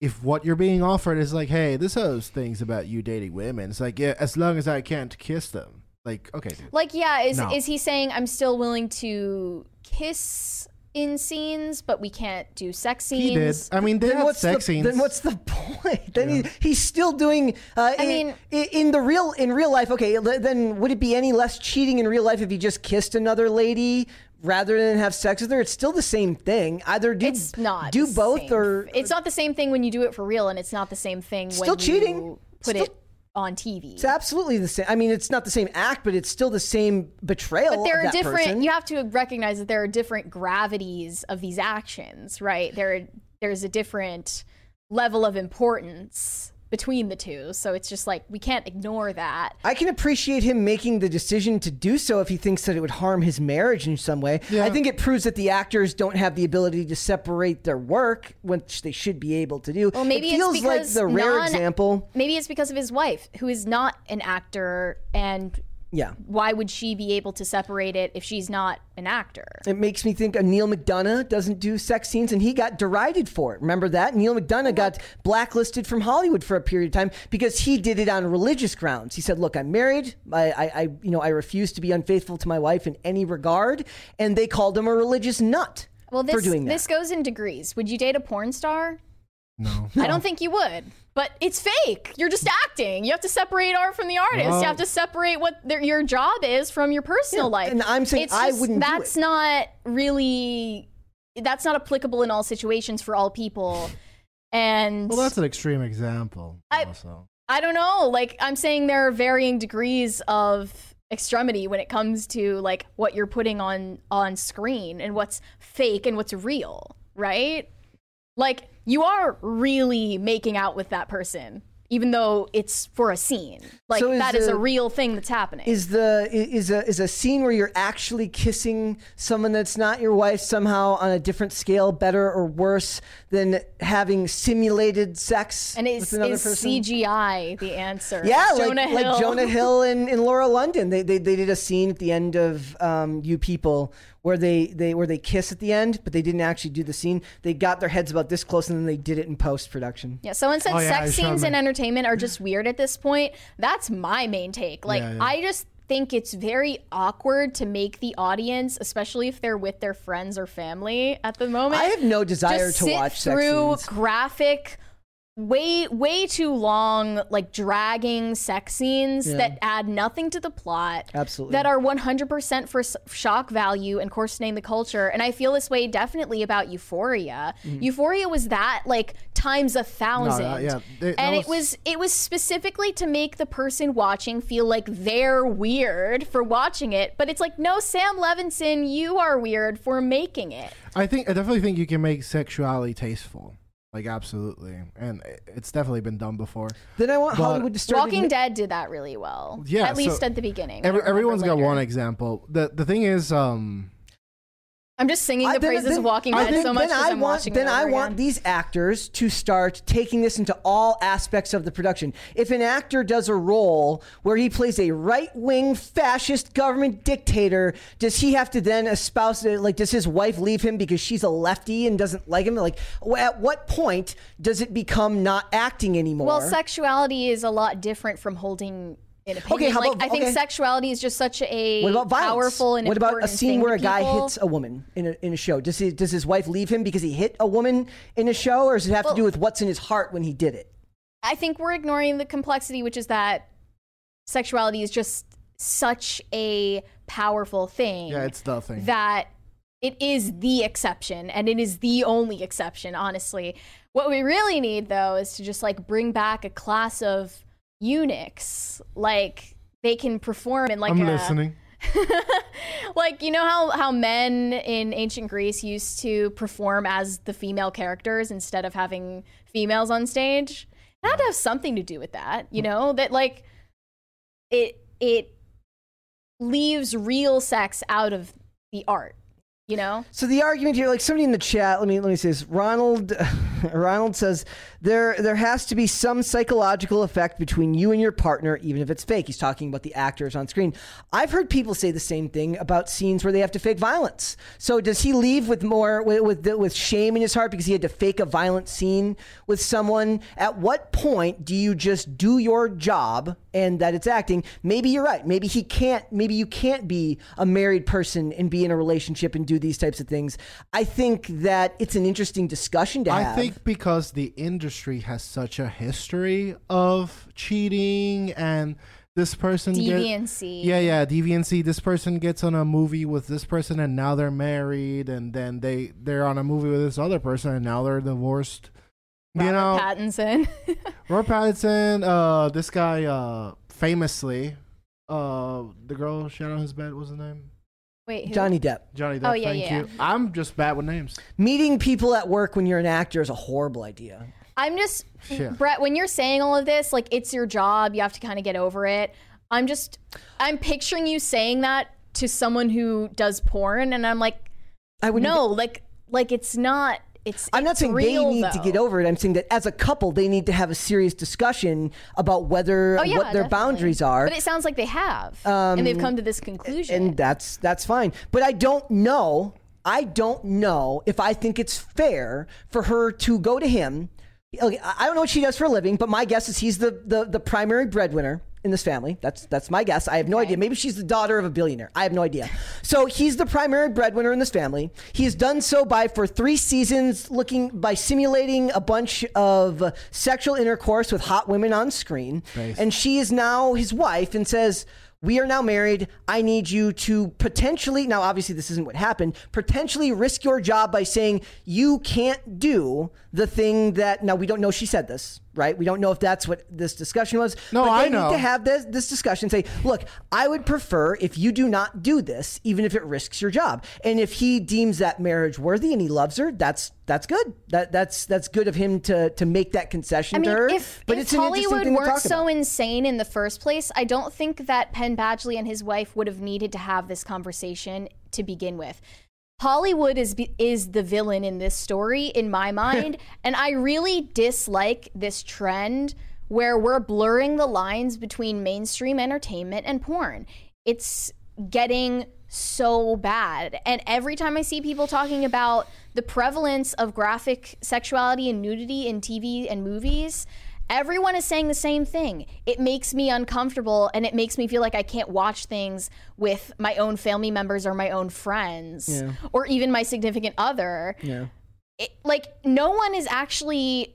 if what you're being offered is like, hey, this has things about you dating women, it's like, yeah, as long as I can't kiss them, like, okay, dude. like yeah is No. is he saying i'm still willing to kiss in scenes but we can't do sex scenes he did. I mean, they then what's sex the, scenes. Then what's the (laughs) point? Then he, he's still doing. Uh, I in, mean- in, in the real in real life, okay. Then would it be any less cheating in real life if he just kissed another lady rather than have sex with her? It's still the same thing. Either do it's not do both same. or it's not the same thing when you do it for real and it's not the same thing Still when cheating. you put Still- it on tv It's absolutely the same. I mean, it's not the same act, but it's still the same betrayal. but there are different person. you have to recognize that there are different gravities of these actions right there there's a different level of importance between the two so it's just like we can't ignore that I can appreciate him making the decision to do so if he thinks that it would harm his marriage in some way. Yeah. I think it proves that the actors don't have the ability to separate their work, which they should be able to do. Well, maybe it it's feels like because the rare non- example. maybe it's because of his wife who is not an actor and Yeah. why would she be able to separate it if she's not an actor It makes me think of Neal McDonough doesn't do sex scenes, and he got derided for it. Remember that? Neal McDonough got blacklisted from Hollywood for a period of time because he did it on religious grounds. He said, "Look, I'm married. I, I, I you know, I refuse to be unfaithful to my wife in any regard," and they called him a religious nut well this for doing that. this goes in degrees would you date a porn star no. I don't think you would. But it's fake. You're just acting. You have to separate art from the artist. Well- you have to separate what their, your job is from your personal Yeah, life. and I'm saying It's I just- wouldn't do That's it. not really. That's not applicable in all situations for all people. And Well, that's an extreme example. I- also. I don't know. Like I'm saying, there are varying degrees of extremity when it comes to like what you're putting on on screen and what's fake and what's real, right? Like you are really making out with that person, even though it's for a scene. Like So is that is the- a real thing that's happening. Is the is a is a scene where you're actually kissing someone that's not your wife somehow on a different scale better or worse than having simulated sex and is, with another is person? CGI the answer? Yeah, Jonah like, Hill. like Jonah Hill and, and Lauren London. They, they they did a scene at the end of um, You People where they, they where they kiss at the end, but they didn't actually do the scene. They got their heads about this close and then they did it in post production. Yeah, someone said Oh, yeah, sex scenes in entertainment are just weird at this point. That's my main take. Like, Yeah, yeah. I just think it's very awkward to make the audience, especially if they're with their friends or family at the moment. I have no desire to sit watch sex through scenes. graphic way way too long like dragging sex scenes Yeah. that add nothing to the plot Absolutely. that are 100% for shock value and coarsening the culture and i feel this way definitely about euphoria Mm-hmm. euphoria was that like times a thousand yeah, they- and it was- was it was specifically to make the person watching feel like they're weird for watching it but it's like no sam levinson you are weird for making it I think I definitely think you can make sexuality tasteful. Like absolutely, and it's definitely been done before. Then I want But- Hollywood to start. Walking Dead did that really well. Yeah, at so least at the beginning. Every, everyone's got later. one example. the The thing is, um, I'm just singing the I- then- praises then- of Walking Dead think- so much then because I I'm want, watching Then I want again. these actors to start taking this into all aspects of the production. If an actor does a role where he plays a right-wing fascist government dictator, does he have to then espouse it? Like, does his wife leave him because she's a lefty and doesn't like him? Like, at what point does it become not acting anymore? Well, sexuality is a lot different from holding. Okay, how like, about- I think okay. sexuality is just such a What about violence? powerful and what about a scene where a guy people. hits a woman in a, in a show? Does he does his wife leave him because he hit a woman in a show, or does it have Well- to do with what's in his heart when he did it? I think we're ignoring the complexity, which is that sexuality is just such a powerful thing. Yeah, it's the thing. that it is the exception and it is the only exception honestly what we really need though is to just like bring back a class of eunuchs like they can perform in like I'm a listening. (laughs) like you know how how men in ancient Greece used to perform as the female characters instead of having females on stage. It had to have something to do with that, you hmm. know, that like it it leaves real sex out of the art, you know? So the argument here, like somebody in the chat, let me let me say this. Ronald (laughs) Ronald says there there has to be some psychological effect between you and your partner, even if it's fake. He's talking about the actors on screen. I've heard people say the same thing about scenes where they have to fake violence. So does he leave with more with with, with shame in his heart because he had to fake a violent scene with someone? At what point do you just do your job and that it's acting? Maybe you're right. Maybe he can't. Maybe you can't be a married person and be in a relationship and do these types of things. I think that it's an interesting discussion to have. I think because the industry has such a history of cheating and this person get- yeah, yeah, deviancy. This person gets on a movie with this person and now they're married, and then they they're on a movie with this other person and now they're divorced. you know, Pattinson. (laughs) Robert Pattinson, uh, this guy, uh, famously, uh, the girl shot on his bed. Was the name? Wait, who? Johnny Depp. Johnny Depp. Oh, yeah, thank yeah. you. I'm just bad with names. Meeting people at work when you're an actor is a horrible idea. I'm just Yeah. Brett. When you're saying all of this, like it's your job, you have to kind of get over it. I'm just, I'm picturing you saying that to someone who does porn, and I'm like, I would no, like, like it's not. It's. I'm not saying real, they need to get over it. I'm saying that as a couple, they need to have a serious discussion about whether Oh, yeah, what their definitely. boundaries are. But it sounds like they have, and they've um, come to this conclusion. and that's that's fine. But I don't know. I don't know if I think it's fair for her to go to him. Okay, I I don't know what she does for a living, but my guess is he's the the, the primary breadwinner in this family. That's that's my guess. I have no Okay. idea. Maybe she's the daughter of a billionaire. I have no idea. So he's the primary breadwinner in this family. He has done so by for three seasons looking by simulating a bunch of sexual intercourse with hot women on screen. Based. And she is now his wife and says, we are now married. I need you to potentially, now obviously this isn't what happened, potentially risk your job by saying you can't do the thing that, now we don't know she said this, right? We don't know if that's what this discussion was. No, but I they know. need to have this, this discussion say, look, I would prefer if you do not do this, even if it risks your job. And if he deems that marriage worthy and he loves her, that's, that's good. That, that's, that's good of him to, to make that concession I mean, to her. if, but if it's Hollywood weren't so about. insane in the first place, I don't think that Penn Badgley and his wife would have needed to have this conversation to begin with. Hollywood is is the villain in this story in my (laughs) mind, and I really dislike this trend where we're blurring the lines between mainstream entertainment and porn. It's getting so bad. And every time I see people talking about the prevalence of graphic sexuality and nudity in TV and movies, everyone is saying the same thing. It makes me uncomfortable and it makes me feel like I can't watch things with my own family members or my own friends or even my significant other. Yeah. It, like, no one is actually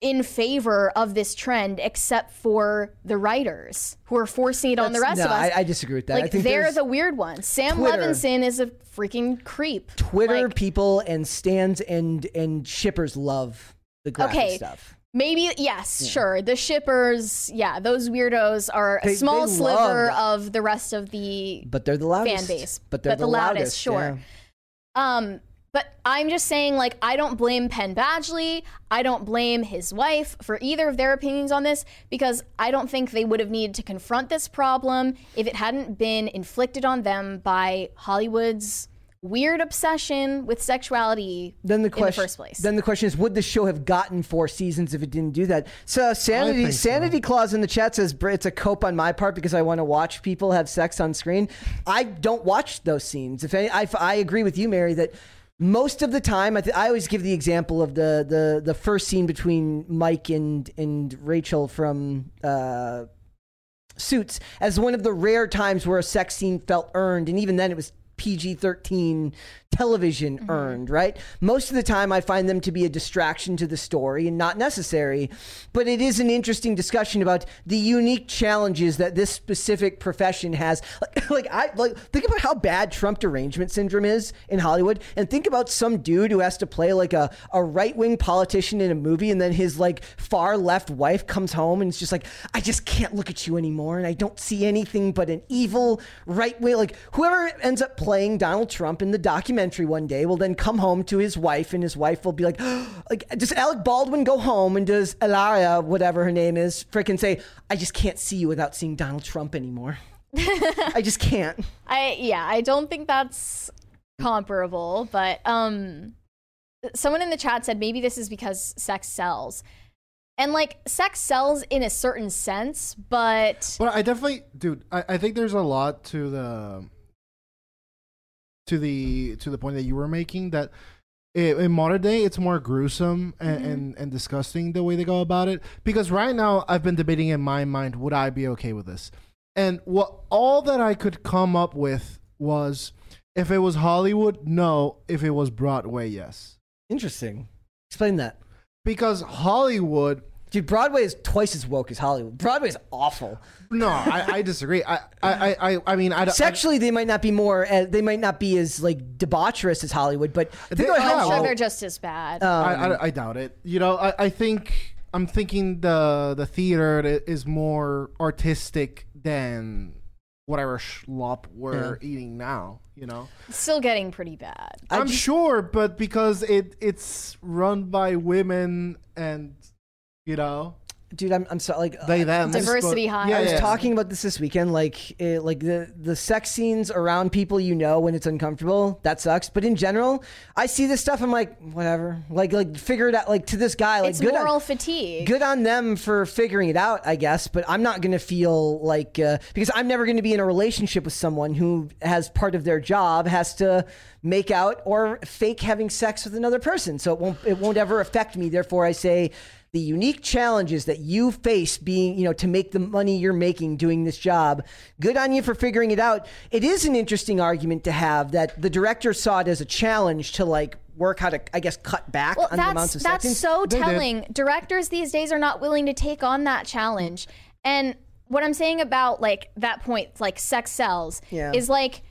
in favor of this trend except for the writers who are forcing it on the rest no, of us. I, I disagree with that. I like think they're the weird ones. Sam Twitter. Levinson is a freaking creep. Twitter Like, people and stands and and shippers love the graphic Okay. stuff. Maybe yes, sure. The shippers, yeah, those weirdos are a small they sliver love- of the rest of the But they're the loudest. fan base. But they're the, loudest, sure. yeah. Um, but I'm just saying, like, I don't blame Penn Badgley. I don't blame his wife for either of their opinions on this because I don't think they would have needed to confront this problem if it hadn't been inflicted on them by Hollywood's weird obsession with sexuality Then the in the question, first place. then the question is, would the show have gotten four seasons if it didn't do that? So sanity, think so. sanity clause in the chat says it's a cope on my part because I want to watch people have sex on screen. I don't watch those scenes. If any, I, I agree with you, Mary, that most of the time, I, th- I always give the example of the the the first scene between Mike and and Rachel from. Uh, Suits as one of the rare times where a sex scene felt earned, and even then it was PG 13 television mm-hmm. earned, right? Most of the time, I find them to be a distraction to the story and not necessary. But it is an interesting discussion about the unique challenges that this specific profession has. Like, (laughs) like I like think about how bad Trump derangement syndrome is in Hollywood, and think about some dude who has to play like a, a right wing politician in a movie, and then his like far left wife comes home and it's just like, I just can't look at you anymore, and I don't see anything but an evil right wing. Like whoever ends up playing Donald Trump in the documentary one day will then come home to his wife, and his wife will be like, (gasps) like does Alec Baldwin go home and does Ilaria, whatever her name is, frickin' say, I just can't see you without seeing Donald Trump anymore. (laughs) I just can't. I yeah, I don't think that's comparable, but um someone in the chat said maybe this is because sex sells. And like sex sells in a certain sense, but But I definitely, dude. I, I think there's a lot to the to the to the point that you were making that in modern day it's more gruesome and, mm-hmm. and and disgusting the way they go about it. Because right now I've been debating in my mind would I be okay with this, and what all that I could come up with was if it was Hollywood, no. If it was Broadway, yes. Interesting. Explain that. Because Hollywood Dude, Broadway is twice as woke as Hollywood. Broadway is awful. No, I, I disagree. I, I, I, I mean, I don't. Sexually, they might not be more. Uh, they might not be as like debaucherous as Hollywood, but They- about yeah, how I'm sure well- they're just as bad. Um, I, I, I doubt it. You know, I, I think I'm thinking the the theater is more artistic than whatever schlop we're eating now. You know, Still getting pretty bad. I I'm just- sure, but because it it's run by women and you know dude, I'm, I'm sorry. Like they uh, them Diversity high. Yeah, I was yeah. talking about this this weekend. Like, uh, like the the sex scenes around people you know when it's uncomfortable. That sucks. But in general, I see this stuff. I'm like, whatever. Like, like figure it out. Like to this guy, like it's good moral on, fatigue. good on them for figuring it out, I guess. But I'm not going to feel like uh, because I'm never going to be in a relationship with someone who has part of their job has to make out or fake having sex with another person. So it won't it won't ever affect me. Therefore, I say the unique challenges that you face being, you know, to make the money you're making doing this job. Good on you for figuring it out. It is an interesting argument to have that the director saw it as a challenge to like work how to, I guess, cut back well, on the amounts that's of that's sex. so They did. telling. Directors these days are not willing to take on that challenge. And what I'm saying about like that point, like sex sells, Yeah. is like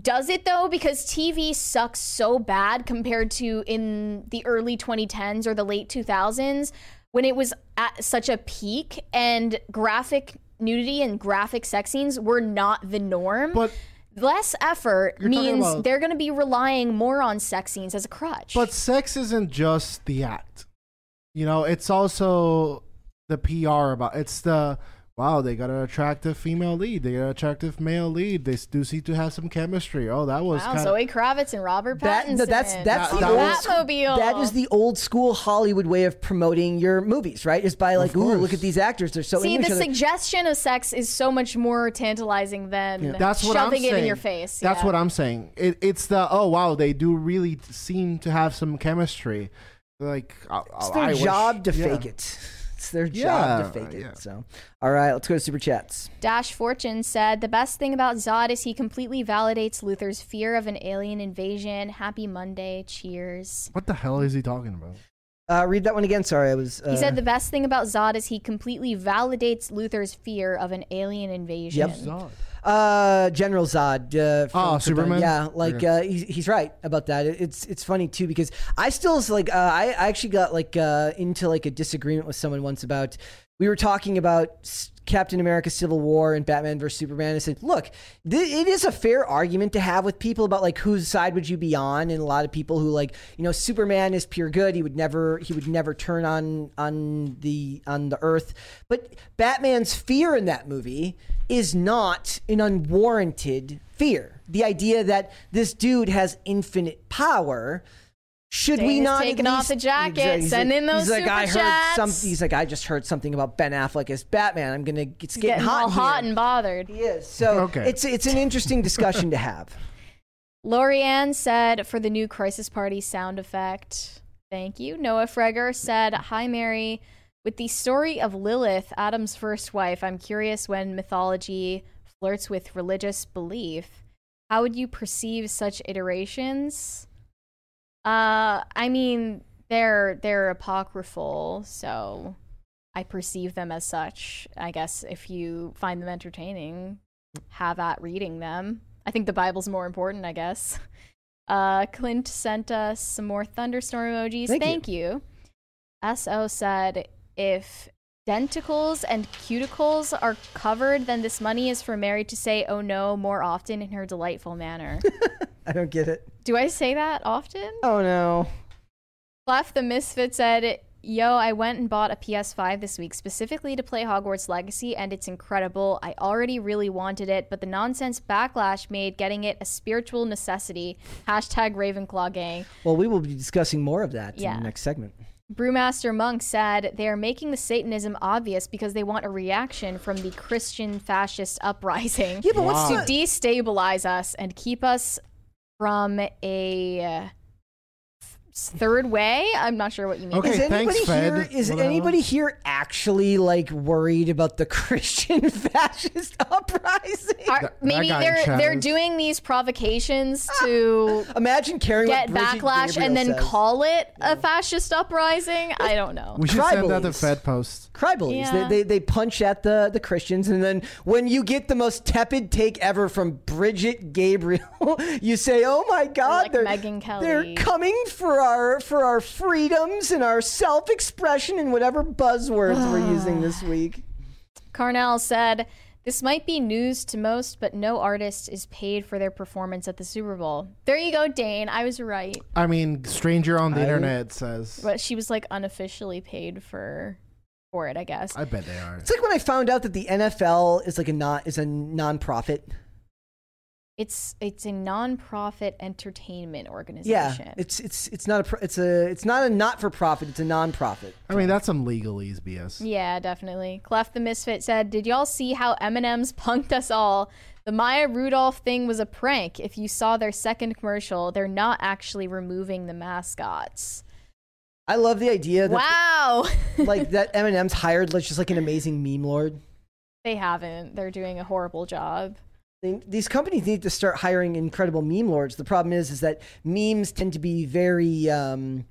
does it though? Because TV sucks so bad compared to in the early 2010s or the late 2000s when it was at such a peak and graphic nudity and graphic sex scenes were not the norm. But less effort means about- they're going to be relying more on sex scenes as a crutch. But sex isn't just the act. You know, it's also the PR about it's the wow, they got an attractive female lead, they got an attractive male lead. They do seem to have some chemistry. Oh, that was wow, kind Zoe Kravitz and Robert Pattinson. no, that's that's That- the that old Batmobile. that is the old school Hollywood way of promoting your movies, right? Is by like, ooh, look at these actors; they're so See, the suggestion of sex is so much more tantalizing than That's what shoving I'm it saying. in your face. That's yeah. what I'm saying. It, it's the oh wow, they do really seem to have some chemistry. Like I, it's their I wish- job to yeah. fake it. It's their job to fake it. yeah. So, all right, let's go to super chats. Dash Fortune said the best thing about Zod is he completely validates Luthor's fear of an alien invasion. Happy Monday. Cheers. What the hell is he talking about? Uh, read that one again. Sorry, I was. Uh, He said the best thing about Zod is he completely validates Luthor's fear of an alien invasion. Yep. Uh, General Zod. Uh, Oh. Superman? Yeah, like uh, he's, he's right about that. It- It's it's funny too because I still like uh, I I actually got like uh, into like a disagreement with someone once about we were talking about Captain America: Civil War and Batman versus Superman. I said, look, th- it is a fair argument to have with people about like whose side would you be on, and a lot of people who like you know Superman is pure good. He would never he would never turn on on the on the Earth, but Batman's fear in that movie is not an unwarranted fear. The idea that this dude has infinite power. Should we Dane is not at taking off the least- jacket, Exactly. He's send like- in those he's like, super I heard chats." some, He's like, I just heard something about Ben Affleck as Batman. I'm gonna. It's He's getting, getting hot. all hot here. and bothered. He is. So Okay. it's it's an interesting discussion to have. (laughs) Lorianne said for the new Crisis Party sound effect. Thank you. Noah Freger said, Hi, Mary. With the story of Lilith, Adam's first wife, I'm curious when mythology flirts with religious belief. How would you perceive such iterations? Uh, I mean, they're they're apocryphal, so I perceive them as such. I guess if you find them entertaining, have at reading them. I think the Bible's more important, I guess. (laughs) Uh, Clint sent us some more thunderstorm emojis. Thank you. Thank you. SO said if denticles and cuticles are covered, then this money is for Mary to say oh no more often in her delightful manner. (laughs) I don't get it. Do I say that often? Oh no. Clef the Misfit said, Yo, I went and bought a PS5 this week specifically to play Hogwarts Legacy, and it's incredible. I already really wanted it, but the nonsense backlash made getting it a spiritual necessity. Hashtag Ravenclaw gang. Well, we will be discussing more of that in the next segment. Brewmaster Monk said they are making the Satanism obvious because they want a reaction from the Christian fascist uprising Yeah, but what's to destabilize us and keep us from a uh, third way. I'm not sure what you mean. Okay, is anybody thanks, Fed. here? Is Whatever. anybody here actually like worried about the (laughs) Christian fascist (laughs) uprising? Are- That- that maybe guy in they're they're doing these provocations ah, to Imagine carrying get backlash Gabriel and then says. call it a fascist uprising. I don't know. We should send out the Tribalies. Fed post. Crybullies. Yeah. They, they they punch at the the Christians, and then when you get the most tepid take ever from Brigitte Gabriel, (laughs) you say, "Oh my God, like they're Megyn Kelly. they're coming for our for our freedoms and our self expression and whatever buzzwords we're (sighs) using this week." Carnell said, This might be news to most, but no artist is paid for their performance at the Super Bowl. There you go, Dane. I was right. I mean, stranger on the I- internet says. But she was like unofficially paid for for it, I guess. I bet they are. It's like when I found out that the NFL is like a not is a nonprofit. It's it's a non-profit entertainment Yeah, organization. it's it's it's not a pro- it's a it's not a not for profit. It's a nonprofit. I mean, that's some legalese BS. Yeah, definitely. Clef the Misfit said, Did y'all see how M&M's punked us all? The Maya Rudolph thing was a prank. If you saw their second commercial, they're not actually removing the mascots. I love the idea that Wow. (laughs) like (laughs) that M&M's hired like just like an amazing meme lord. they haven't. They're doing a horrible job. These companies need to start hiring incredible meme lords. The problem is, is that memes tend to be very. Um,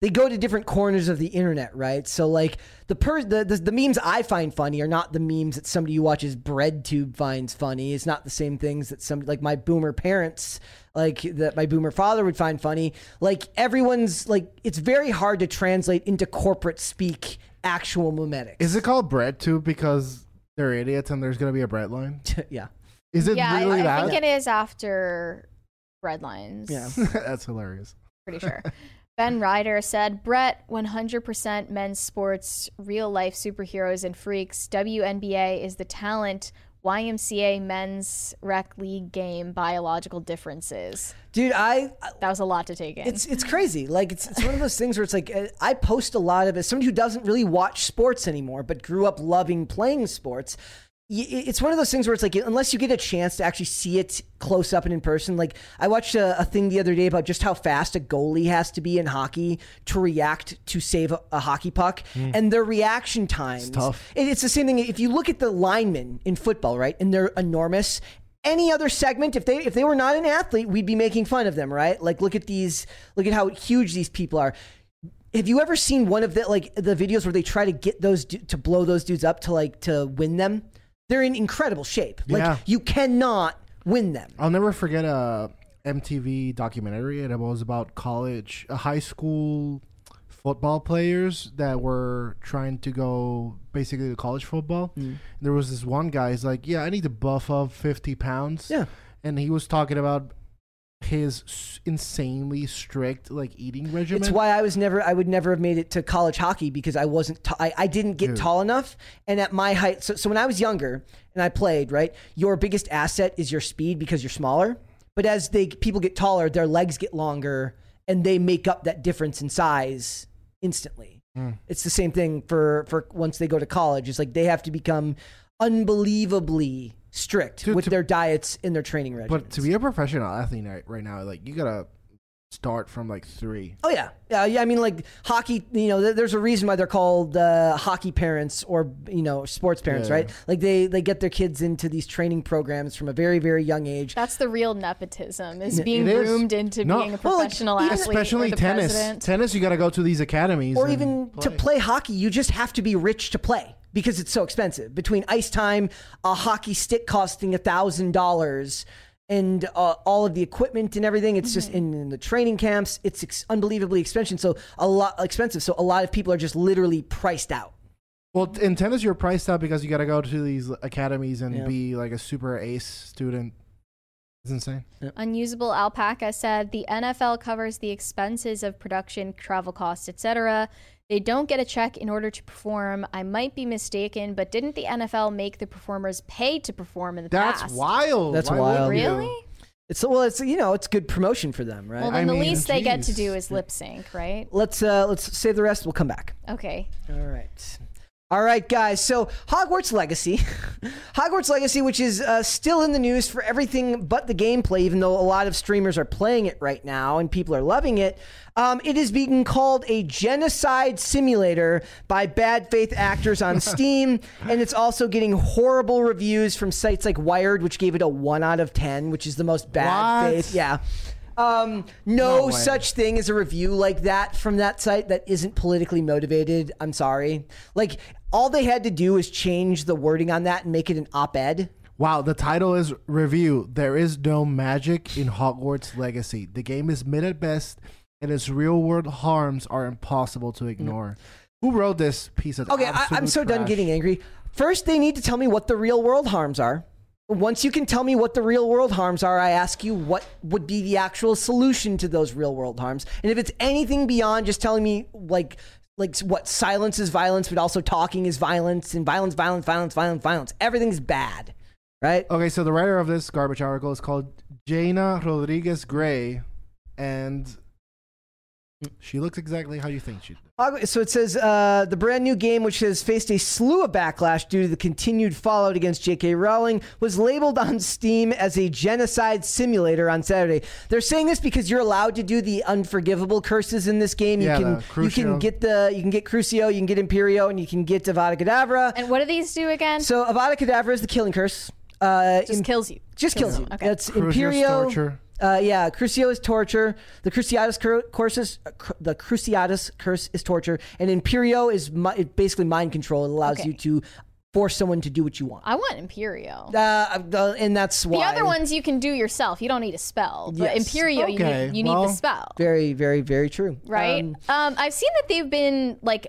they go to different corners of the internet, right? So, like the, per- the the the memes I find funny are not the memes that somebody who watches BreadTube finds funny. It's not the same things that some like my boomer parents, like that my boomer father would find funny. Like everyone's like, it's very hard to translate into corporate speak actual memetics. Is it called BreadTube because they're idiots and there's gonna be a bread line? (laughs) yeah. Is it yeah, I- really I, that? think it is after Breadlines. Yeah. (laughs) that's hilarious. Pretty sure. Ben (laughs) Ryder said, Brett, 100% men's sports, real life superheroes and freaks. WNBA is the talent. YMCA men's rec league game, biological differences. Dude, I That was a lot to take in. It's it's crazy. Like it's it's one of those things where it's like uh, I post a lot of it. Somebody who doesn't really watch sports anymore, but grew up loving playing sports. It's one of those things where it's like unless you get a chance to actually see it close up and in person. Like I watched a, a thing the other day about just how fast a goalie has to be in hockey to react to save a, a hockey puck, hmm. and their reaction times. tough. It- It's the same thing. If you look at the linemen in football, right, and they're enormous. Any other segment, if they if they were not an athlete, we'd be making fun of them, right? Like look at these, look at how huge these people are. Have you ever seen one of the like the videos where they try to get those to blow those dudes up to like to win them? They're in incredible shape. Like Yeah. you cannot win them. I'll never forget a MTV documentary. and It was about college, uh, high school football players that were trying to go basically to college football. There was this one guy. He's like, "Yeah, I need to buff up fifty pounds." Yeah. and he was talking about his insanely strict like eating regimen. It's why I was never, I would never have made it to college hockey because I wasn't, t- I, I didn't get Dude. tall enough. And at my height, so, so when I was younger and I played, right, your biggest asset is your speed because you're smaller. But as they people get taller, their legs get longer and they make up that difference in size instantly. Hmm. It's the same thing for, for once they go to college. It's like they have to become unbelievably strict Dude, with to- their diets and their training regimen. but to be a professional athlete right, right now, like you gotta start from like three. Oh yeah, yeah, yeah. I mean, like hockey. You know, th- there's a reason why they're called uh, hockey parents or you know sports parents, Yeah. right? Like they they get their kids into these training programs from a very very young age. That's the real nepotism is being It is. groomed into No. being a Well, like, professional even- athlete. or Especially the tennis. president. Tennis, you gotta go to these academies. or and even to play hockey, you just have to be rich to play because it's so expensive. Between ice time, a hockey stick costing a thousand dollars, and uh, all of the equipment and everything, it's just in, in the training camps. It's ex- unbelievably expensive. So a lot expensive. So a lot of people are just literally priced out. Well, in tennis, you're priced out because you got to go to these academies and Yeah. be like a super ace student. It's insane. Unusable Alpaca said the NFL covers the expenses of production, travel costs, etc. They don't get a check in order to perform. I might be mistaken, but didn't the NFL make the performers pay to perform in the past? That's past? wild. That's Why wild. wouldn't you? Really? It's well, it's you know, it's good promotion for them, right? Well, I then the mean, least they get to geez. do is lip sync, right? let's uh let's save the rest. We'll come back. Okay. All right. All right, guys. So Hogwarts Legacy, (laughs) Hogwarts Legacy, which is uh, still in the news for everything but the gameplay, even though a lot of streamers are playing it right now and people are loving it. Um, it is being called a genocide simulator by bad faith actors on (laughs) Steam, and it's also getting horrible reviews from sites like Wired, which gave it a one out of ten, which is the most bad What? faith. Yeah. Um, no, No such thing as a review like that from that site that isn't politically motivated. I'm sorry. Like all they had to do is change the wording on that and make it an op-ed. Wow, the title is Review. There is no magic in Hogwarts Legacy. The game is mid at best, and its real world harms are impossible to ignore. Who wrote this piece of Okay, I, I'm absolute so done getting angry. First, they need to tell me what the real world harms are. Once you can tell me what the real world harms are, I ask you what would be the actual solution to those real world harms. And if it's anything beyond just telling me like like what silence is violence, but also talking is violence, and violence, violence, violence, violence, violence, everything's bad, right? Okay, so the writer of this garbage article is called Jaina Rodriguez Gray, and she looks exactly how you think she. Hog- So it says uh, the brand new game, which has faced a slew of backlash due to the continued fallout against J.K. Rowling, was labeled on Steam as a genocide simulator on Saturday. They're saying this because you're allowed to do the unforgivable curses in this game. You Yeah, can the you can get the you can get Crucio, you can get Imperio, and you can get Avada Kedavra. And what do these do again? So Avada Kedavra is the killing curse. Uh, Just Im- kills you. just kills you. Okay. That's Crucio's Imperio. torture. Uh, yeah, Crucio is torture. The Cruciatus cur- curse is, uh, cr- the Cruciatus curse is torture, and Imperio is mi- basically mind control. It allows Okay. you to force someone to do what you want. I want Imperio. Uh, uh, and that's why the other ones you can do yourself. You don't need a spell. But Yes. Imperio, you Okay, need, you need well- the spell. very, very, very true. right? Um, Um, I've seen that they've been like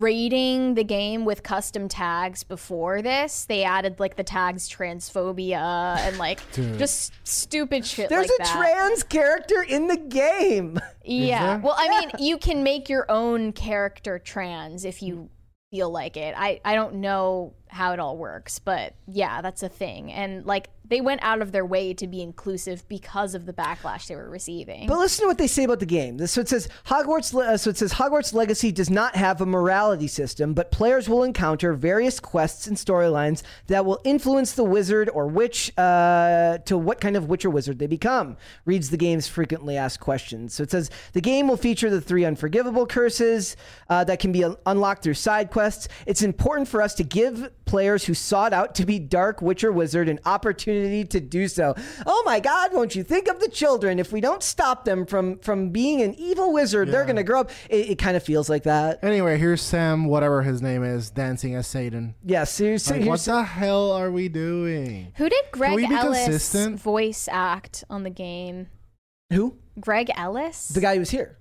rating the game with custom tags before this. They added like the tags transphobia and like Dude. just stupid shit there's like a that. trans character in the game. (laughs) yeah. Well, I mean, (laughs) you can make your own character trans if you feel like it. I I don't know how it all works, but yeah, that's a thing. And like they went out of their way to be inclusive because of the backlash they were receiving. But listen to what they say about the game. So it says Hogwarts. Uh, So it says Hogwarts Legacy does not have a morality system, but players will encounter various quests and storylines that will influence the wizard or witch uh, to what kind of witch or wizard they become. Reads the game's frequently asked questions. So it says the game will feature the three unforgivable curses uh, that can be un- unlocked through side quests. It's important for us to give players who sought out to be dark witch or wizard an opportunity to do so. Oh my God! Won't you think of the children? If we don't stop them from from being an evil wizard, they're going to grow up. It, it kind of feels like that. Anyway, here's Sam, whatever his name is, dancing as Satan. Yeah. Seriously. Like, what the hell are we doing? Who did Greg we be Ellis consistent? voice act on the game? who? Greg Ellis? The guy who was here.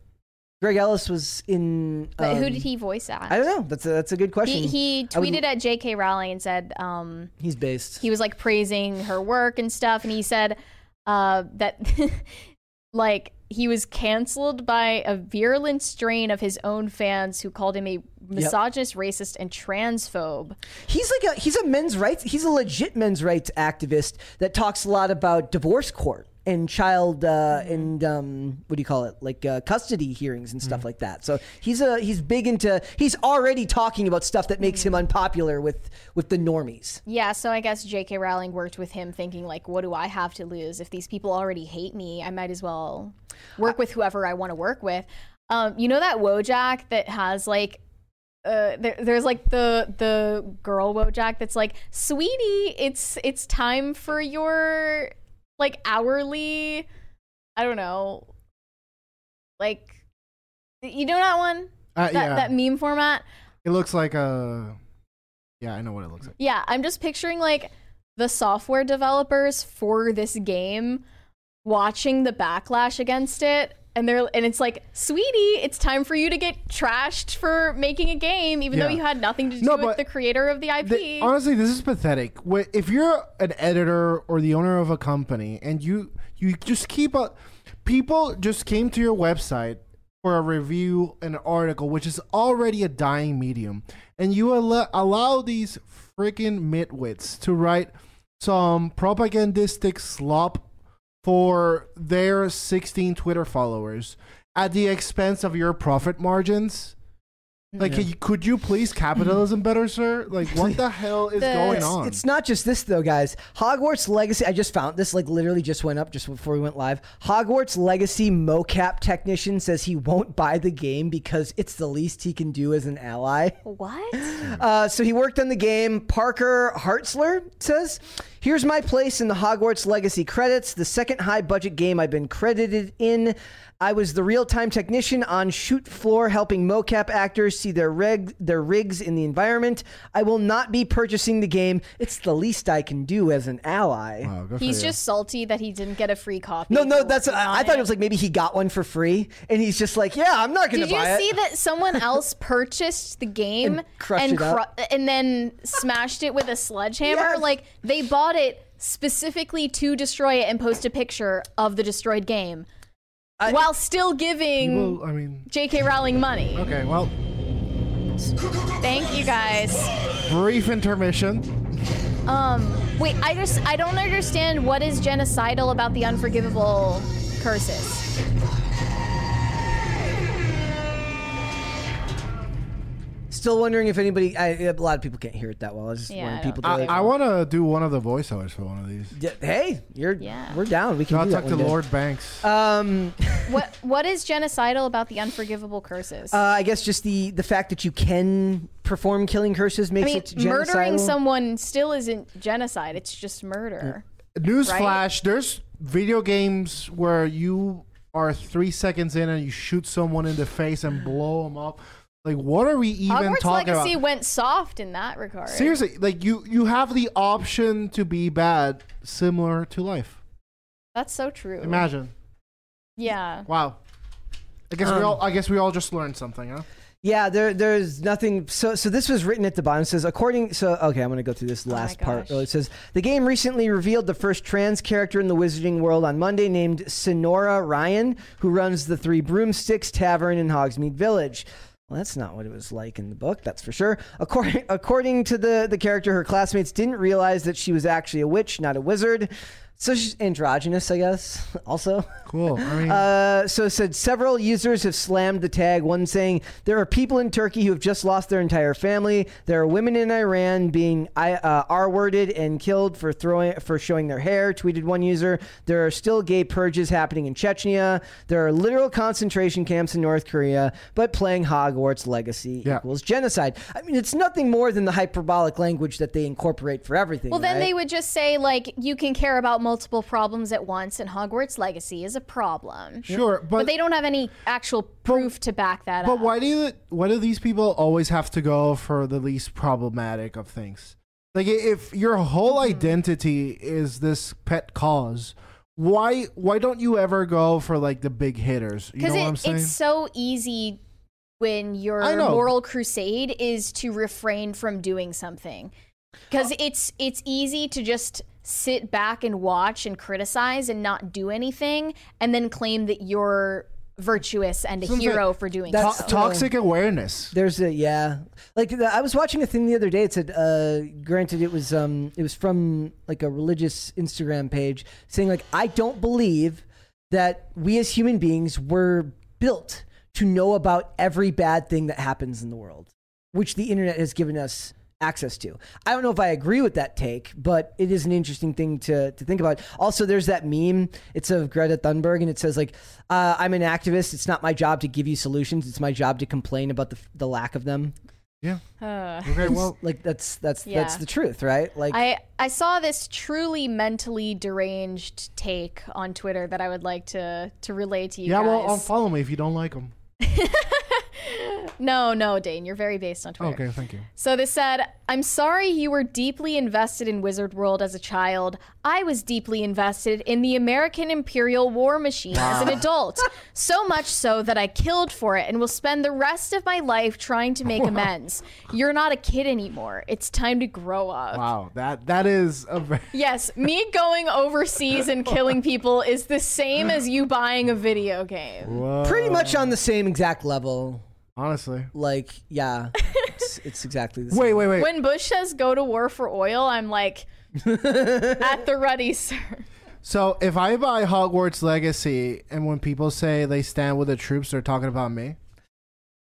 Greg Ellis was in. But who um, did he voice at? I don't know. That's a, that's a good question. He, he I would- tweeted at J.K. Rowling and said um, He's based. he was like praising her work and stuff, and he said uh, that (laughs) like he was canceled by a virulent strain of his own fans who called him a misogynist, racist, and transphobe. He's like a he's a men's rights he's a legit men's rights activist that talks a lot about divorce court and child uh, and um, what do you call it like uh, custody hearings and stuff like that. So he's a he's big into he's already talking about stuff that makes him unpopular with with the normies. Yeah, so I guess J.K. Rowling worked with him, thinking like, "What do I have to lose? If these people already hate me, I might as well work with whoever I want to work with." Um, you know that Wojak that has like. Uh, there, there's like the the girl Wojak that's like, sweetie, it's it's time for your like hourly. I don't know, like you know that one Uh, that yeah, that meme format. it looks like a. Yeah, I know what it looks like. Yeah, I'm just picturing like the software developers for this game watching the backlash against it and they're and it's like, "Sweetie, it's time for you to get trashed for making a game even though you had nothing to do No, with the creator of the IP." The- honestly, this is pathetic. If you're an editor or the owner of a company and you you just keep a people just came to your website for a review, an article, which is already a dying medium, and you al- allow these freaking midwits to write some propagandistic slop for their 16 Twitter followers at the expense of your profit margins. Like, can you- could you please capitalism better, sir? Like, what the hell is The- going on? It's not just this though, guys. Hogwarts Legacy. I just found this. Like literally just went up just before we went live. Hogwarts Legacy mocap technician says he won't buy the game because it's the least he can do as an ally. what? Uh, so he worked on the game. Parker Hartzler says, "Here's my place in the Hogwarts Legacy credits. The second high budget game I've been credited in. I was the real time technician on shoot floor, helping mocap actors see their rig their rigs in the environment. I will not be purchasing the game. It's the least I can do as an ally." Wow, good for He's you. just salty that he didn't get a free copy. No, no, for that's. working I, I on thought it was like maybe he got one for free, and he's just like, "Yeah, I'm not going to Did you buy see it." that someone (laughs) else purchased the game And crushed it up? and then smashed it with a sledgehammer? Yes. Like they bought it specifically to destroy it and post a picture of the destroyed game I- while still giving Well, I mean, J.K. Rowling money. okay, well, Thank you guys. brief intermission. Um, wait, I just I don't understand what is genocidal about the unforgivable curses. Still wondering if anybody. I, a lot of people can't hear it that well. I was just Yeah, wanting people to. I, like- I want to do one of the voiceovers for one of these. Yeah, hey, you're. Yeah. We're down. We can I'll do talk to one day. Lord Banks. Um, (laughs) What what is genocidal about the unforgivable curses? uh, I guess just the the fact that you can perform killing curses I makes mean, it murdering genocidal. someone still isn't genocide. It's just murder. Newsflash: There's video games where you are three seconds in and you shoot someone in the face and blow them up. Like, what are we even Hogwarts talking Legacy about? went soft in that regard. Seriously, like you you have the option to be bad, similar to life. That's so true. Imagine. Yeah. Wow. I guess we Um, all I guess we all just learned something, huh? Yeah, there there's nothing. So so this was written at the bottom. It says according. So okay, I'm going to go through this last Oh my last part. gosh. It says the game recently revealed the first trans character in the Wizarding world on Monday, named Sirona Ryan, who runs the Three Broomsticks Tavern in Hogsmeade Village. Well, that's not what it was like in the book, that's for sure. According, (laughs) according to the, the character, her classmates didn't realize that she was actually a witch, not a wizard. So she's androgynous, I guess, also. Cool. I mean, (laughs) Uh, so it said several users have slammed the tag. One saying there are people in Turkey who have just lost their entire family. There are women in Iran being uh, R-worded and killed for throwing for showing their hair. Tweeted one user. There are still gay purges happening in Chechnya. There are literal concentration camps in North Korea. But playing Hogwarts Legacy Yeah. equals genocide. I mean, it's nothing more than the hyperbolic language that they incorporate for everything. Well, then right? they would just say like you can care about multiple problems at once, and Hogwarts Legacy is a problem. sure, But, but they don't have any actual proof to back that But up. But why do you, why do these people always have to go for the least problematic of things? Like if your whole Mm-hmm. identity is this pet cause, why why don't you ever go for like the big hitters? You know Because what I'm it, saying? it's so easy when your moral crusade is to refrain from doing something. Because it's it's easy to just sit back and watch and criticize and not do anything and then claim that you're virtuous and a Sounds hero like- for doing That's- so. Toxic awareness. There's a yeah, like the, I was watching a thing the other day. It said, uh, granted, it was um, it was from like a religious Instagram page saying like, I don't believe that we as human beings were built to know about every bad thing that happens in the world, which the internet has given us access to. I don't know if I agree with that take, but it is an interesting thing to, to think about. Also, there's that meme. It's of Greta Thunberg, and it says like, uh, "I'm an activist. It's not my job to give you solutions. It's my job to complain about the the lack of them." Yeah. Uh, Okay. Well, Like that's that's Yeah. that's the truth, right? Like I, I saw this truly mentally deranged take on Twitter that I would like to to relay to you yeah. guys. Well, unfollow me if you don't like them. (laughs) no, no, Dane, you're very based on Twitter. Okay. Thank you. So this said, I'm sorry you were deeply invested in Wizard World as a child. I was deeply invested in the American Imperial War Machine as an adult. So much so that I killed for it and will spend the rest of my life trying to make amends. You're not a kid anymore. It's time to grow up. Wow. That that is a very. Yes, me going overseas and killing people is the same as you buying a video game. Whoa. pretty much on the same exact level. Honestly. Like yeah, it's, it's exactly the (laughs) same. Wait. Wait. Wait. When Bush says go to war for oil, I'm like, (laughs) at the ready, sir. So if I buy Hogwarts Legacy and when people say they stand with the troops, they're talking about me,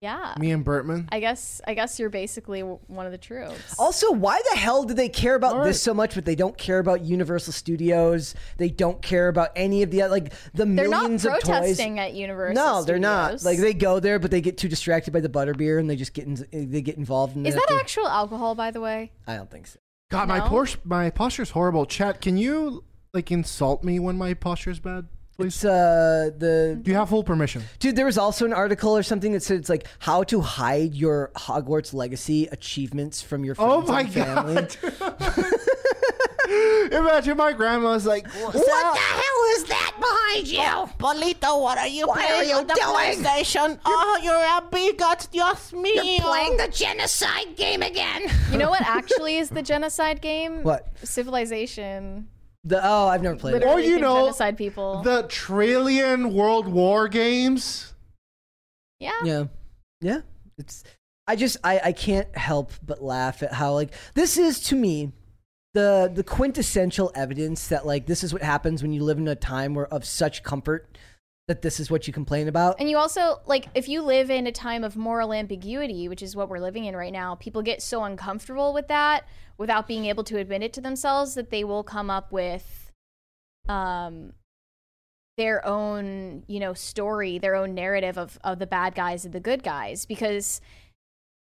Yeah. me and Bertman. I guess I guess you're basically w- one of the troops. Also, why the hell do they care about All this so much, but they don't care about Universal Studios? They don't care about any of the uh, like the they're not millions of toys. protesting at Universal. No, they're not. Studios. Like they go there, but they get too distracted by the butterbeer, and they just get in, they get involved in Is it. that actual alcohol, by the way? I don't think so. God, my No? Porsche, my posture's horrible. Chat, can you like insult me when my posture's bad, please? It's uh the Do you have full permission? dude. There was also an article or something that said it's like how to hide your Hogwarts Legacy achievements from your friends Oh my and family. god! (laughs) (laughs) Imagine my grandma's like, "What the hell is that behind you?" Polito, what are you What playing are you on the doing? PlayStation? Oh, you're a bigot, Dios mío. Playing the genocide game again. You know what (laughs) actually is the genocide game? What? Civilization. The oh, I've never played it. Literally Or you know, genocide people. The trillion World War games. yeah. Yeah. Yeah. It's I just I, I can't help but laugh at how like this is to me the the quintessential evidence that like this is what happens when you live in a time where of such comfort that this is what you complain about. And you also like if you live in a time of moral ambiguity, which is what we're living in right now, people get so uncomfortable with that without being able to admit it to themselves that they will come up with um their own, you know, story, their own narrative of of the bad guys and the good guys because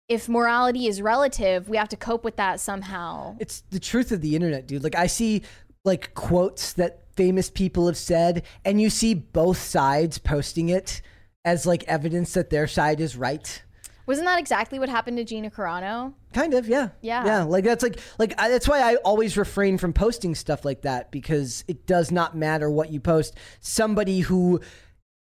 if morality is relative, we have to cope with that somehow. It's the truth of the internet, dude. Like I see like quotes that famous people have said and you see both sides posting it as like evidence that their side is right. Wasn't that exactly what happened to Gina Carano? Kind of, yeah. Yeah. Yeah, like that's like like I, that's why I always refrain from posting stuff like that because it does not matter what you post. Somebody who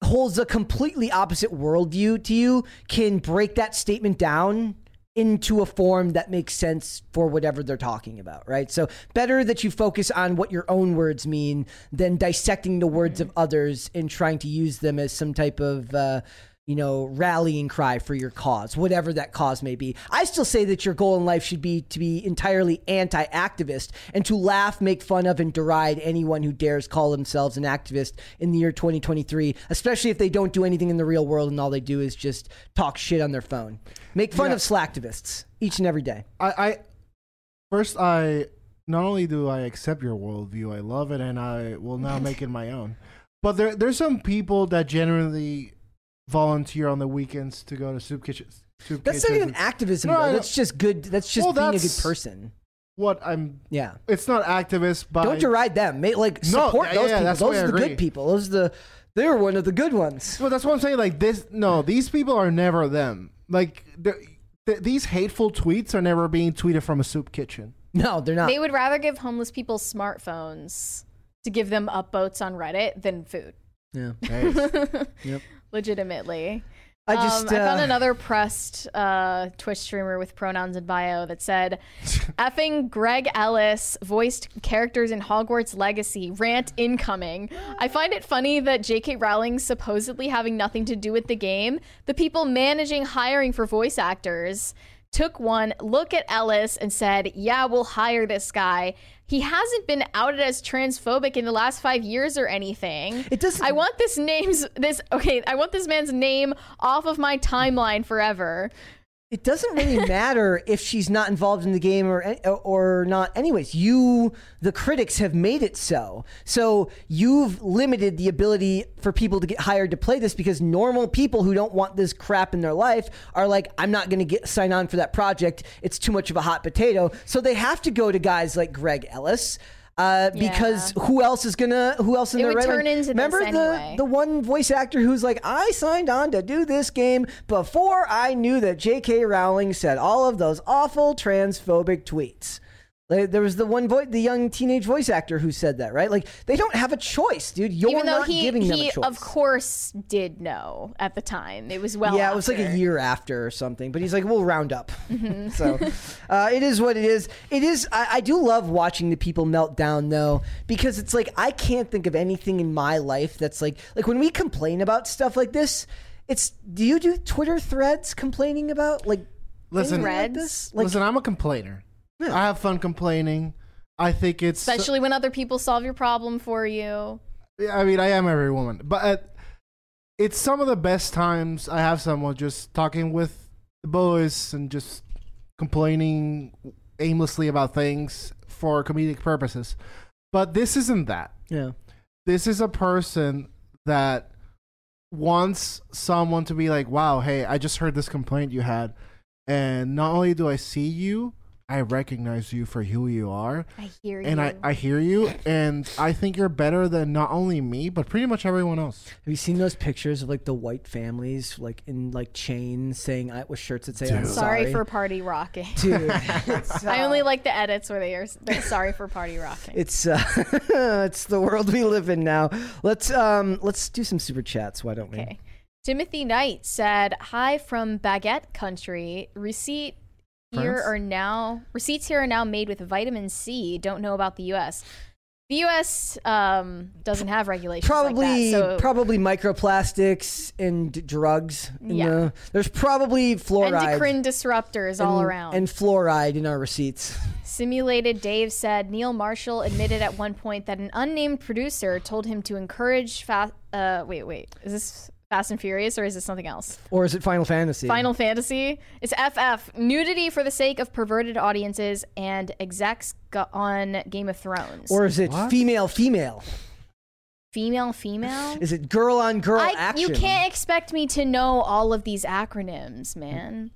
holds a completely opposite worldview to you can break that statement down into a form that makes sense for whatever they're talking about, right? So better that you focus on what your own words mean than dissecting the words of others and trying to use them as some type of uh, you know, rallying cry for your cause, whatever that cause may be. I still say that your goal in life should be to be entirely anti activist and to laugh, make fun of, and deride anyone who dares call themselves an activist in the year 2023, especially if they don't do anything in the real world and all they do is just talk shit on their phone. Make fun Yeah. of slacktivists each and every day. I, I first I not only do I accept your worldview, I love it, and I will now make it my own. But there there's some people that genuinely volunteer on the weekends to go to soup kitchens. Soup That's not even activism, No, though. I know. That's just good. That's just Well, being a good person. What I'm, Yeah. it's not activist, but Don't deride them. Make, like support yeah, those yeah, people. that's Those why I are the agree. good people. Those are the they're one of the good ones. Well, that's what I'm saying. Like this, no, these people are never them. Like they're- th- these hateful tweets are never being tweeted from a soup kitchen. No, they're not. They would rather give homeless people smartphones to give them upvotes on Reddit than food. yeah. Hey, (laughs) Yep. Legitimately. I just um, I found uh, another pressed uh, Twitch streamer with pronouns in bio that said, (laughs) "Effing Greg Ellis voiced characters in Hogwarts Legacy. Rant incoming." I find it funny that J.K. Rowling supposedly having nothing to do with the game, the people managing hiring for voice actors took one look at Ellis and said, "Yeah, we'll hire this guy." He hasn't been outed as transphobic in the last five years or anything. It doesn't- I want this name's this okay. I want this man's name off of my timeline forever. It doesn't really (laughs) matter if she's not involved in the game or eh, or not anyways. You the critics have made it so. So you've limited the ability for people to get hired to play this because normal people who don't want this crap in their life are like i'm not going to get sign on for that project. It's too much of a hot potato. So they have to go to guys like greg ellis uh, because who else is gonna? Who else in It their right turn into Remember the anyway. the one voice actor who's like, I signed on to do this game before I knew that J.K. Rowling said all of those awful transphobic tweets. Like, there was the one voice, the young teenage voice actor who said that, right? Like they don't have a choice, dude. You're Even though not he giving them he a choice. of course did know at the time. It was well. yeah, it was like a year after or something. But he's like, we'll round up. Mm-hmm. (laughs) so uh, it is what it is. It is. I, I do love watching the people melt down though, because it's like I can't think of anything in my life that's like like when we complain about stuff like this. It's do you do Twitter threads complaining about like Listen, like Threads? this? Like listen, I'm a complainer. I have fun complaining. I think it's especially when other people solve your problem for you. Yeah, I mean, I am every woman, but uh, it's some of the best times I have someone just talking with the boys and just complaining aimlessly about things for comedic purposes. But this isn't that. yeah. This is a person that wants someone to be like, "Wow, hey, I just heard this complaint you had, and not only do I see you, I recognize you for who you are." I hear you. and I, I hear you and i think you're better than not only me but pretty much everyone else Have you seen those pictures of like the white families like in like chains saying I with shirts that say I'm sorry, sorry for party rocking. dude. (laughs) (laughs) it's, I uh, only like the edits where they are they're sorry for party rocking. It's uh, (laughs) it's the world we live in now. Let's um let's do some super chats. Why don't we? Okay. Timothy Knight said, "Hi from Baguette Country. Receipt here France? are now receipts here are now made with vitamin C. Don't know about the U.S. The U.S. Um, doesn't have regulations Probably like that, so probably microplastics and d- drugs. In Yeah. the, there's probably fluoride endocrine disruptors all around. and fluoride in our receipts. Simulated Dave said Neil Marshall admitted at one point that an unnamed producer told him to encourage fast. Uh, wait, wait, is this Fast and Furious or is it something else? Or is it Final Fantasy? Final Fantasy. It's FF nudity for the sake of perverted audiences and execs on Game of Thrones. Or is it What? female female? female, female. Is it girl on girl I, action? you can't expect me to know all of these acronyms, man.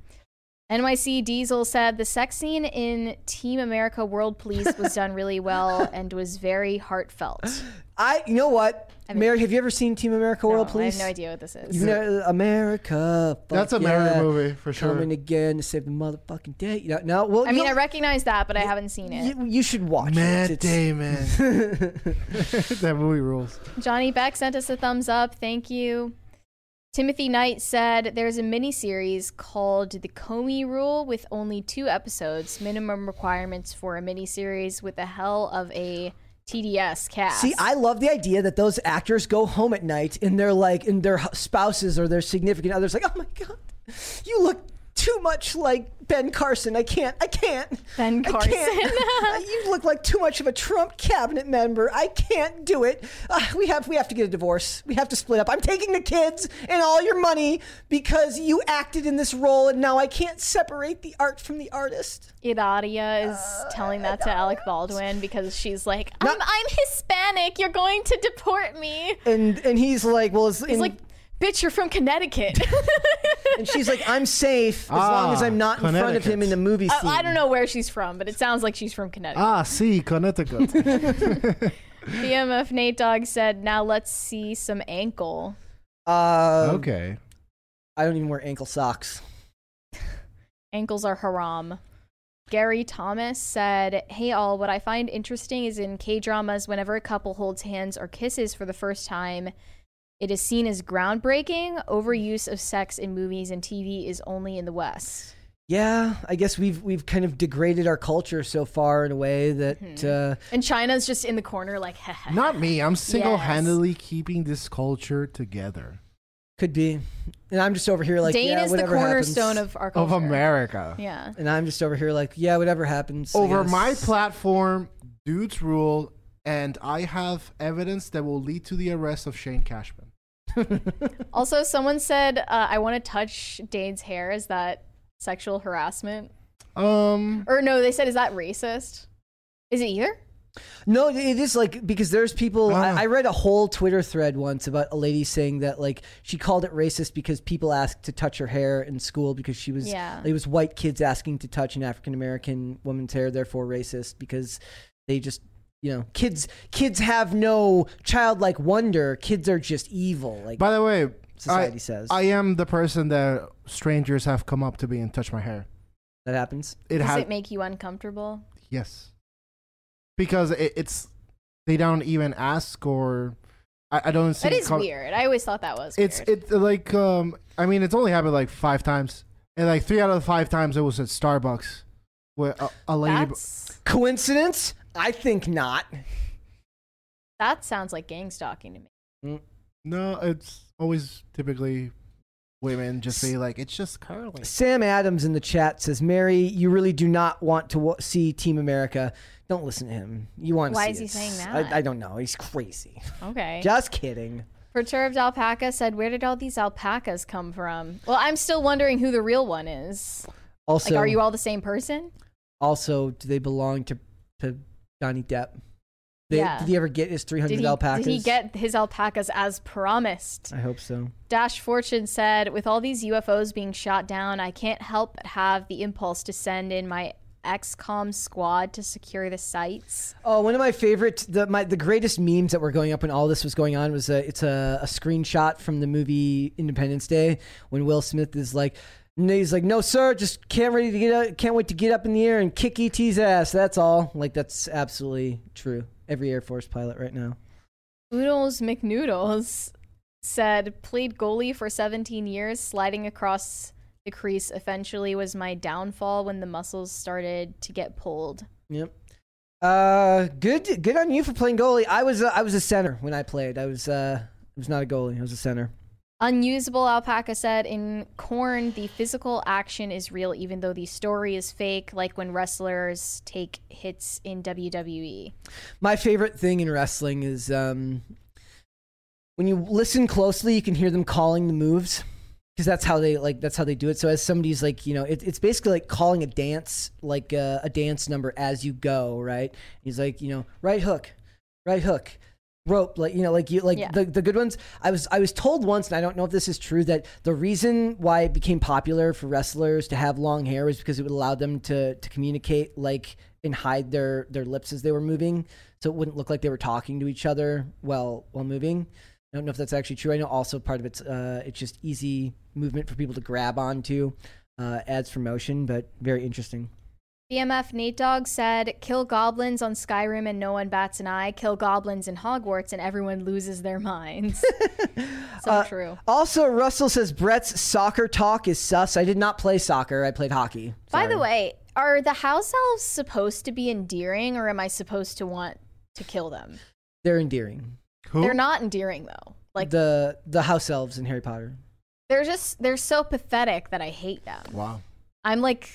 NYC Diesel said the sex scene in Team America World Police was done really well (laughs) and was very heartfelt. I you know what? Mean- Mary, have you ever seen Team America World No, I have no idea what this is. You know, America. That's a Mary yeah, movie for sure. Coming again to save the motherfucking day. You know, no, well, I mean, you, I recognize that, but I haven't seen it. you, you should watch Matt it. It's- Damon. (laughs) (laughs) that movie rules. Johnny Beck sent us a thumbs up. Thank you. Timothy Knight said there's a mini series called The Comey Rule with only two episodes, minimum requirements for a mini series with a hell of a TDS cast. See, I love the idea that those actors go home at night and they're like, and their spouses or their significant others, like, oh my god, you look too much like Ben Carson. I can't. I can't. Ben Carson. can't. (laughs) you look like too much of a Trump cabinet member. I can't do it. Uh, we have we have to get a divorce. We have to split up. I'm taking the kids and all your money because you acted in this role, and now I can't separate the art from the artist. Hilaria is telling that to Alec Baldwin because she's like, I'm, Not- I'm Hispanic. You're going to deport me. And and he's like, well, it's, He's and, like, bitch, you're from Connecticut. (laughs) and she's like, I'm safe as long as Ah, I'm not in front of him Connecticut. in the movie scene. I, I don't know where she's from, but it sounds like she's from Connecticut. Ah, see, Connecticut. (laughs) (laughs) BMF Nate Dogg said, now let's see some ankle. Uh, okay. I don't even wear ankle socks. Ankles are haram. Gary Thomas said, Hey all, what I find interesting is in K dramas, whenever a couple holds hands or kisses for the first time, It is seen as groundbreaking. Overuse of sex in movies and TV is only in the West. Yeah, I guess we've we've kind of degraded our culture so far in a way that Mm-hmm. uh, And China's just in the corner, like, (laughs) Not me. I'm single-handedly keeping this culture together could be. And I'm just over here like, Dane yeah, is the whatever cornerstone happens. of our culture. of America. Yeah. And I'm just over here like, yeah, whatever happens. Over my platform, dudes rule, and I have evidence that will lead to the arrest of Shane Cashman. (laughs) Also, someone said, uh, I want to touch Dane's hair. Is that sexual harassment? Um, Or no, they said, is that racist? Is it either? No, it is like because there's people. Ah. I, I read a whole Twitter thread once about a lady saying that like she called it racist because people asked to touch her hair in school because she was Yeah. it was white kids asking to touch an African American woman's hair, therefore racist because they just you know kids kids have no childlike wonder. Kids are just evil. Like by the way, society I, says I am the person that strangers have come up to me and touched my hair. that happens. It Does has it make you uncomfortable? yes, because it, it's they don't even ask or I, I don't see That it is weird. I always thought that was It's weird. it's like um I mean it's only happened like five times and like three out of the five times it was at Starbucks where a, a lady That's, Coincidence? I think not. that sounds like gang stalking to me. Mm, no it's always typically women just be like it's just curly. Sam Adams in the chat says, "Mary, you really do not want to w- see Team America. Don't listen to him. You want to Why see is he it. saying that? I, I don't know. He's crazy. Okay. Just kidding. Perturbed Alpaca said, Where did all these alpacas come from? Well, I'm still wondering who the real one is. Also, Like, are you all the same person? also do they belong to to Johnny Depp? They, Yeah. Did he ever get his 300 Did he, alpacas? did he get his alpacas as promised? I hope so. Dash Fortune said, With all these UFOs being shot down, I can't help but have the impulse to send in my XCOM squad to secure the sites. Oh, one of my favorite, the my the greatest memes that were going up when all this was going on was a it's a, a screenshot from the movie Independence Day when Will Smith is like, and he's like, no sir, just can't ready to get up, can't wait to get up in the air and kick ET's ass. That's all. Like that's absolutely true. Every Air Force pilot right now. Oodles McNoodles said, Played goalie for 17 years, sliding across the crease eventually was my downfall when the muscles started to get pulled. Yep. Uh, good good on you for playing goalie. I was uh, I was a center when I played. I was uh I was not a goalie. I was a center. Unusable Alpaca said, In Corn, the physical action is real, even though the story is fake, like when wrestlers take hits in. WWE. My favorite thing in wrestling is um, when you listen closely, you can hear them calling the moves because that's how they like. That's how they do it. So as somebody's like, you know, it, it's basically like calling a dance, like uh, a dance number as you go. Right? He's like, you know, right hook, right hook. Rope, like you know, like you, like Yeah. the, the good ones. I was I was told once, and I don't know if this is true, that the reason why it became popular for wrestlers to have long hair was because it would allow them to to communicate like and hide their their lips as they were moving, so it wouldn't look like they were talking to each other while while moving. I don't know if that's actually true. I know also part of it's uh, it's just easy movement for people to grab onto, uh, adds for motion, but very interesting. BMF Nate Dogg said, Kill goblins on Skyrim and no one bats an eye. Kill goblins in Hogwarts and everyone loses their minds. (laughs) so Uh, true. Also, Russell says Brett's soccer talk is sus. I did not play soccer. I played hockey. By the way, are the house elves supposed to be endearing or am I supposed to want to kill them? they're endearing. Who? They're not endearing though. Like the the house elves in Harry Potter. they're just they're so pathetic that I hate them. Wow. I'm like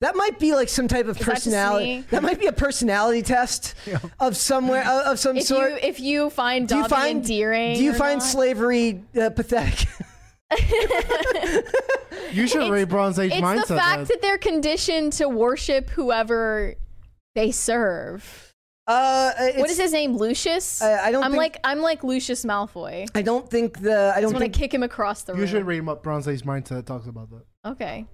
That might be like some type of Is personality. me? That, might be a personality test of somewhere of, of some if sort. you if you find do you find endearing Do you or find not- slavery uh, pathetic? (laughs) You should It's- Bronze Age It's mindset. the fact then. that they're conditioned to worship whoever they serve. uh, what it's- is his name? Lucius. I- I don't I'm think- like I'm like Lucius Malfoy. I I don't think the I don't want to kick him across the you room. should read him up. Bronze Age mindset talks about that. okay.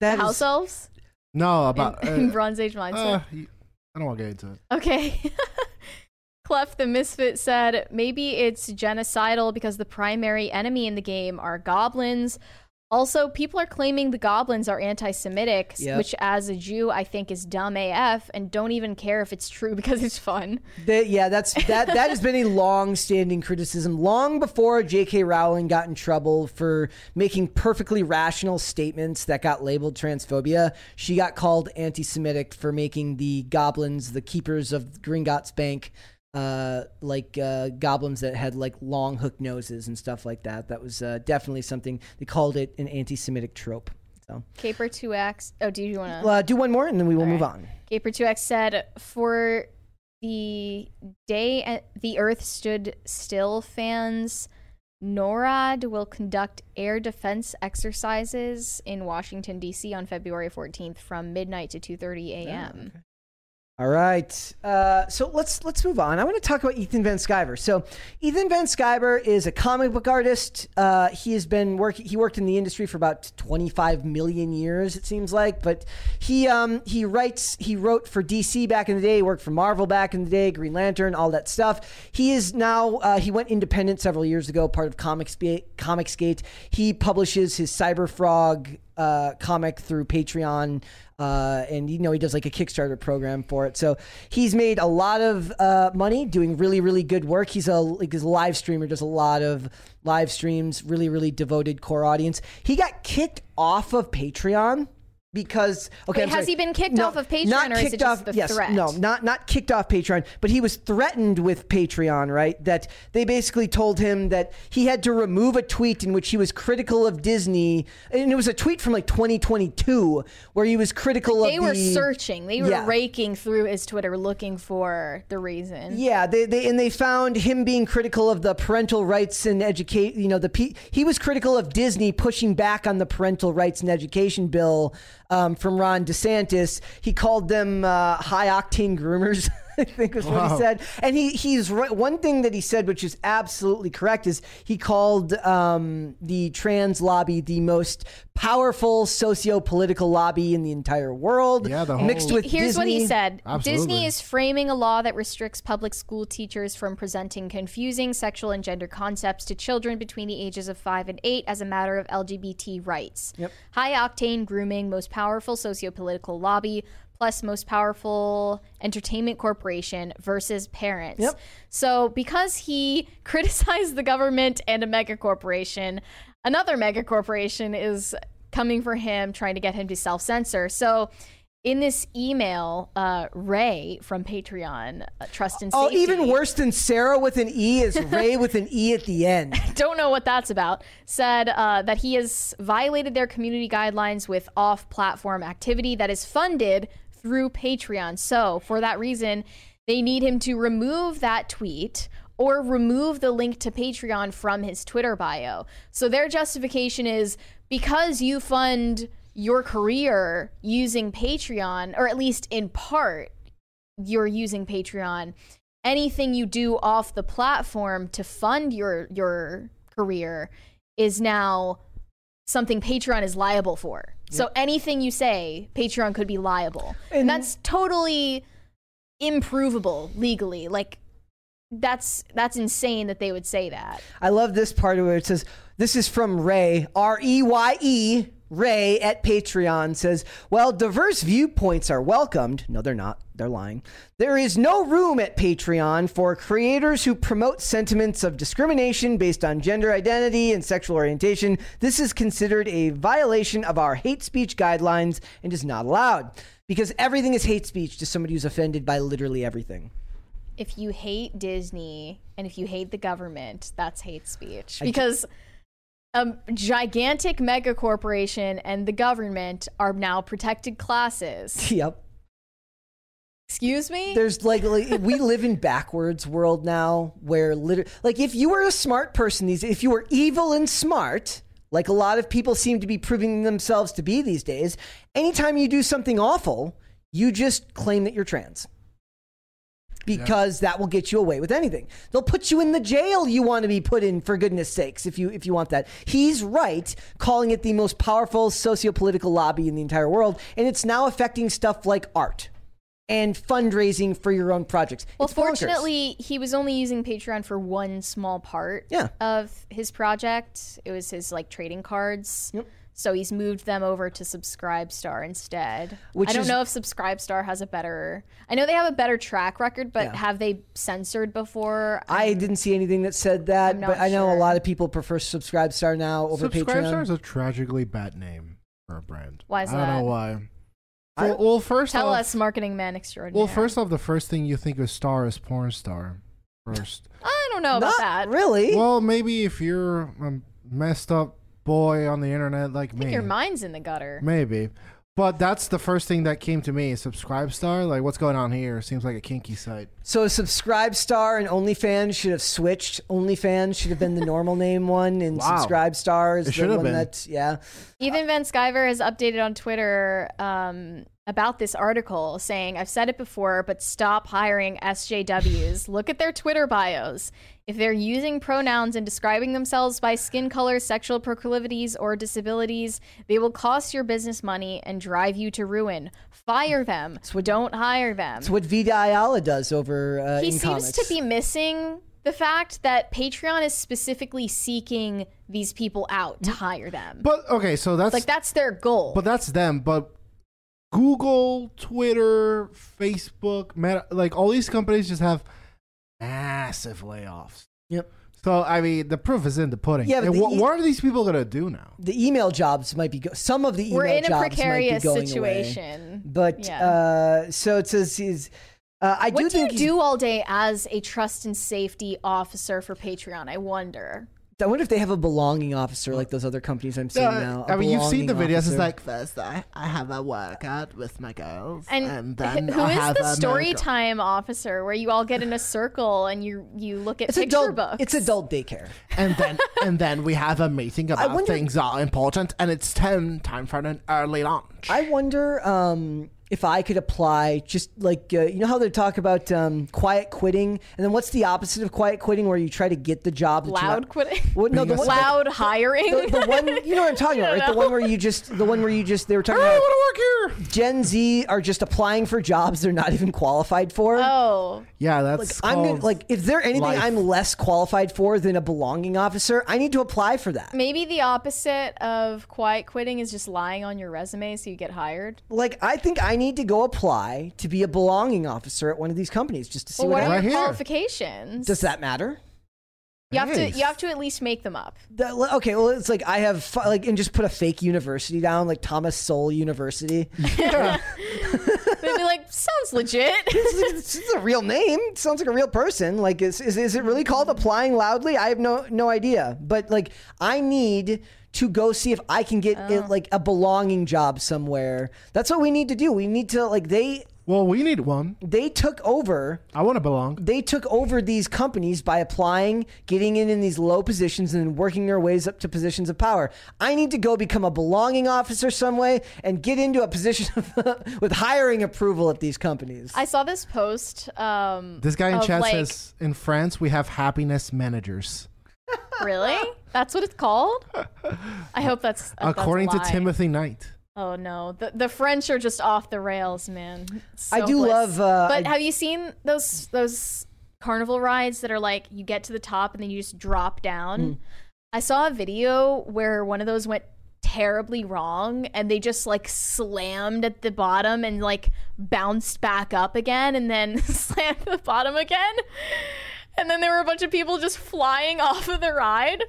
that House is- elves No, about in, (laughs) in uh, Bronze Age mindset. uh, I don't want to get into it. Okay. (laughs) Clef the Misfit said maybe it's genocidal because the primary enemy in the game are goblins. Also, people are claiming the goblins are anti Semitic, Yep. which as a Jew, I think is dumb AF and don't even care if it's true (laughs) because it's fun. That- yeah, that's that. That has been a long-standing criticism, long before J.K. Rowling got in trouble for making perfectly rational statements that got labeled transphobia. She got called anti-Semitic for making the goblins, the keepers of Gringotts Bank, uh, like uh, goblins that had like long hook noses and stuff like that. That was uh, definitely something they called it an anti-Semitic trope. So, Caper 2X. Oh, do you want to? uh, do one more and then we will move on. Caper 2X said for the day uh, the Earth stood still fans, NORAD will conduct air defense exercises in Washington D.C. on February 14th from midnight to 2:30 a.m. All right. Uh, so let's let's move on. I want to talk about Ethan Van Sciver. So Ethan Van Sciver is a comic book artist. Uh, he has been working. He worked in the industry for about 25 million years, it seems like. But he um, he writes. He wrote for DC back in the day. Worked for Marvel back in the day. Green Lantern, all that stuff. He is now. Uh, he went independent several years ago, part of Comicsgate. Comicsgate. He publishes his Cyber Frog uh, comic through Patreon. Uh, and you know he does like a Kickstarter program for it. So he's made a lot of uh, money doing really really good work. He's a like he's a live streamer, does a lot of live streams. Really really devoted core audience. He got kicked off of Patreon because okay, Wait, has sorry. he been kicked No, off of Patreon, not or is kicked it just off, the yes, threat? No, not not kicked off Patreon, but he was threatened with Patreon. Right, that they basically told him that he had to remove a tweet in which he was critical of Disney, and it was a tweet from like 2022 where he was critical They of They were the, searching. They were Yeah. raking through his Twitter looking for the reason. Yeah, they, they and they found him being critical of the parental rights and educate. You know, the he was critical of Disney pushing back on the parental rights and education bill um, from Ron DeSantis. He called them uh, high octane groomers. (laughs) (laughs) I think was what he said. And he he's right. One thing that he said, which is absolutely correct, is he called um, the trans lobby the most powerful socio-political lobby in the entire world. Yeah, the mixed whole- with Here's what he said Absolutely. Disney is framing a law that restricts public school teachers from presenting confusing sexual and gender concepts to children between the ages of 5 and 8 as a matter of LGBT rights. Yep. High octane grooming, most powerful socio-political lobby, plus most powerful entertainment corporation versus parents. Yep. So because he (laughs) criticized the government and a mega corporation, another mega corporation is coming for him, trying to get him to self censor. So in this email, uh, Ray from Patreon, uh, Trust and Safety. Oh, Safety. even worse than Sarah with an E is (laughs) Ray with an E at the end. (laughs) don't know what that's about, said uh, that he has violated their community guidelines with off platform activity that is funded through Patreon. So, for that reason, they need him to remove that tweet or remove the link to Patreon from his Twitter bio. So, their justification is because you fund your career using Patreon, or at least in part, you're using Patreon, anything you do off the platform to fund your your career is now something Patreon is liable for. So anything you say, Patreon could be liable. And, And- that's totally improvable legally. Like that's that's insane that they would say that. I love this part where it says, This is from Ray, R E Y E, Ray at Patreon says, Well, diverse viewpoints are welcomed. No, they're not. They're lying. There is no room at Patreon for creators who promote sentiments of discrimination based on gender identity and sexual orientation. This is considered a violation of our hate speech guidelines and is not allowed. Because everything is hate speech to somebody who's offended by literally everything. If you hate Disney and if you hate the government, that's hate speech. Because a gigantic mega corporation and the government are now protected classes. (laughs) Yep. Excuse me? there's like, like we live in backwards world now where liter- like if you were a smart person these if you were evil and smart like a lot of people seem to be proving themselves to be these days anytime you do something awful you just claim that you're trans because that will get you away with anything they'll put you in the jail you want to be put in for goodness sakes if you if you want that he's right calling it the most powerful socio-political lobby in the entire world and it's now affecting stuff like art and fundraising for your own projects. Well, It's bonkers. fortunately, he was only using Patreon for one small part Yeah. of his project. It was his like trading cards. Yep. So he's moved them over to Subscribestar instead. Which I don't is- know if Subscribestar has a better. I know they have a better track record, but Yeah. have they censored before? I didn't see anything that said that, I'm not but I know a lot of people prefer Subscribestar now over Subscribestar Patreon. Subscribestar is a tragically bad name for a brand. Why is that? I don't know why. I- Well, well, first Tell off, us, marketing man extraordinaire. well, first off, the first thing you think of star is porn star. First, I don't know about Not that. really. well, maybe if you're a messed up boy on the internet like I think me, your mind's in the gutter. maybe. But that's the first thing that came to me. Subscribe star, like what's going on here? Seems like a kinky site. So a Subscribestar and OnlyFans should have switched. OnlyFans should have been the normal (laughs) name one, and Wow. Subscribestar is It the should have one been. that yeah. Ethan Van Sciver has updated on Twitter um, about this article saying, I've said it before, but stop hiring SJWs. Look at their Twitter bios. If they're using pronouns and describing themselves by skin color, sexual proclivities, or disabilities, they will cost your business money and drive you to ruin. Fire them. Don't hire them. It's what Vita Ayala does over uh, he in seems comics. to be missing the fact that Patreon is specifically seeking these people out to hire them. But okay, so that's like, that's their goal. But that's them. But Google, Twitter, Facebook, Meta, like all these companies just have massive layoffs. Yep. So I mean, the proof is in the pudding. Yeah, but the what, e- what are these people gonna do now? The email jobs might be go- some of the email We're in a jobs might precarious going away. situation. But Yeah. uh, so it says he's. Uh, I do What do you think he's- do all day as a trust and safety officer for Patreon? I wonder. I wonder if they have a belonging officer like those other companies I'm seeing now. a I mean, you've seen the belonging videos. It's like first I, I have a workout with my girls, And, and, then who I is have the a story medical- time officer where you all get in a circle and you you look at it's picture adult. books? It's adult daycare. and then and then we have a meeting about wonder- things that are important, and it's time time for an early lunch. I wonder um, if I could apply just like uh, you know how they talk about um, quiet quitting, and then what's the opposite of quiet quitting, where you try to get the job that Loud not- quitting. Well, no, the one, Loud hiring. the, the one you know what I'm talking about, right? (laughs) The one where you just the one where you just they were talking I about want to work here. Gen Z are just applying for jobs they're not even qualified for. oh, Yeah, that's like, I'm gonna, like, if there anything life. I'm less qualified for than a belonging officer, I need to apply for that. maybe the opposite of quiet quitting is just lying on your resume so you get hired. Like, I think I need to go apply to be a belonging officer at one of these companies just to see Well, what what are happens. Right your here. qualifications? Does that matter? you have to you have to at least make them up. The- okay, well, it's like I have like and just put a fake university down, like Thomas Sowell University. (laughs) (laughs) They'd be like, sounds legit. (laughs) it's, it's a real name. It sounds like a real person. Like, is, is is it really called applying loudly? I have no no idea. But like, I need to go see if I can get it, like a belonging job somewhere. That's what we need to do. We need to like they well, we need one. they took over I want to belong. they took over these companies by applying, getting in in these low positions, and then working their ways up to positions of power. I need to go become a belonging officer some way and get into a position of, (laughs) with hiring approval at these companies. I saw this post. Um, This guy in of, chat like, says in France we have happiness managers. "Really? That's what it's called." I hope that's that's a According to lie. Timothy Knight. Oh no, the the French are just off the rails, man. I So do bliss. love, uh, but I- have you seen those those carnival rides that are like you get to the top and then you just drop down? Hmm. I saw a video where one of those went terribly wrong and they just like slammed at the bottom and like bounced back up again and then (laughs) slammed at the bottom again. And then there were a bunch of people just flying (laughs) off of the ride.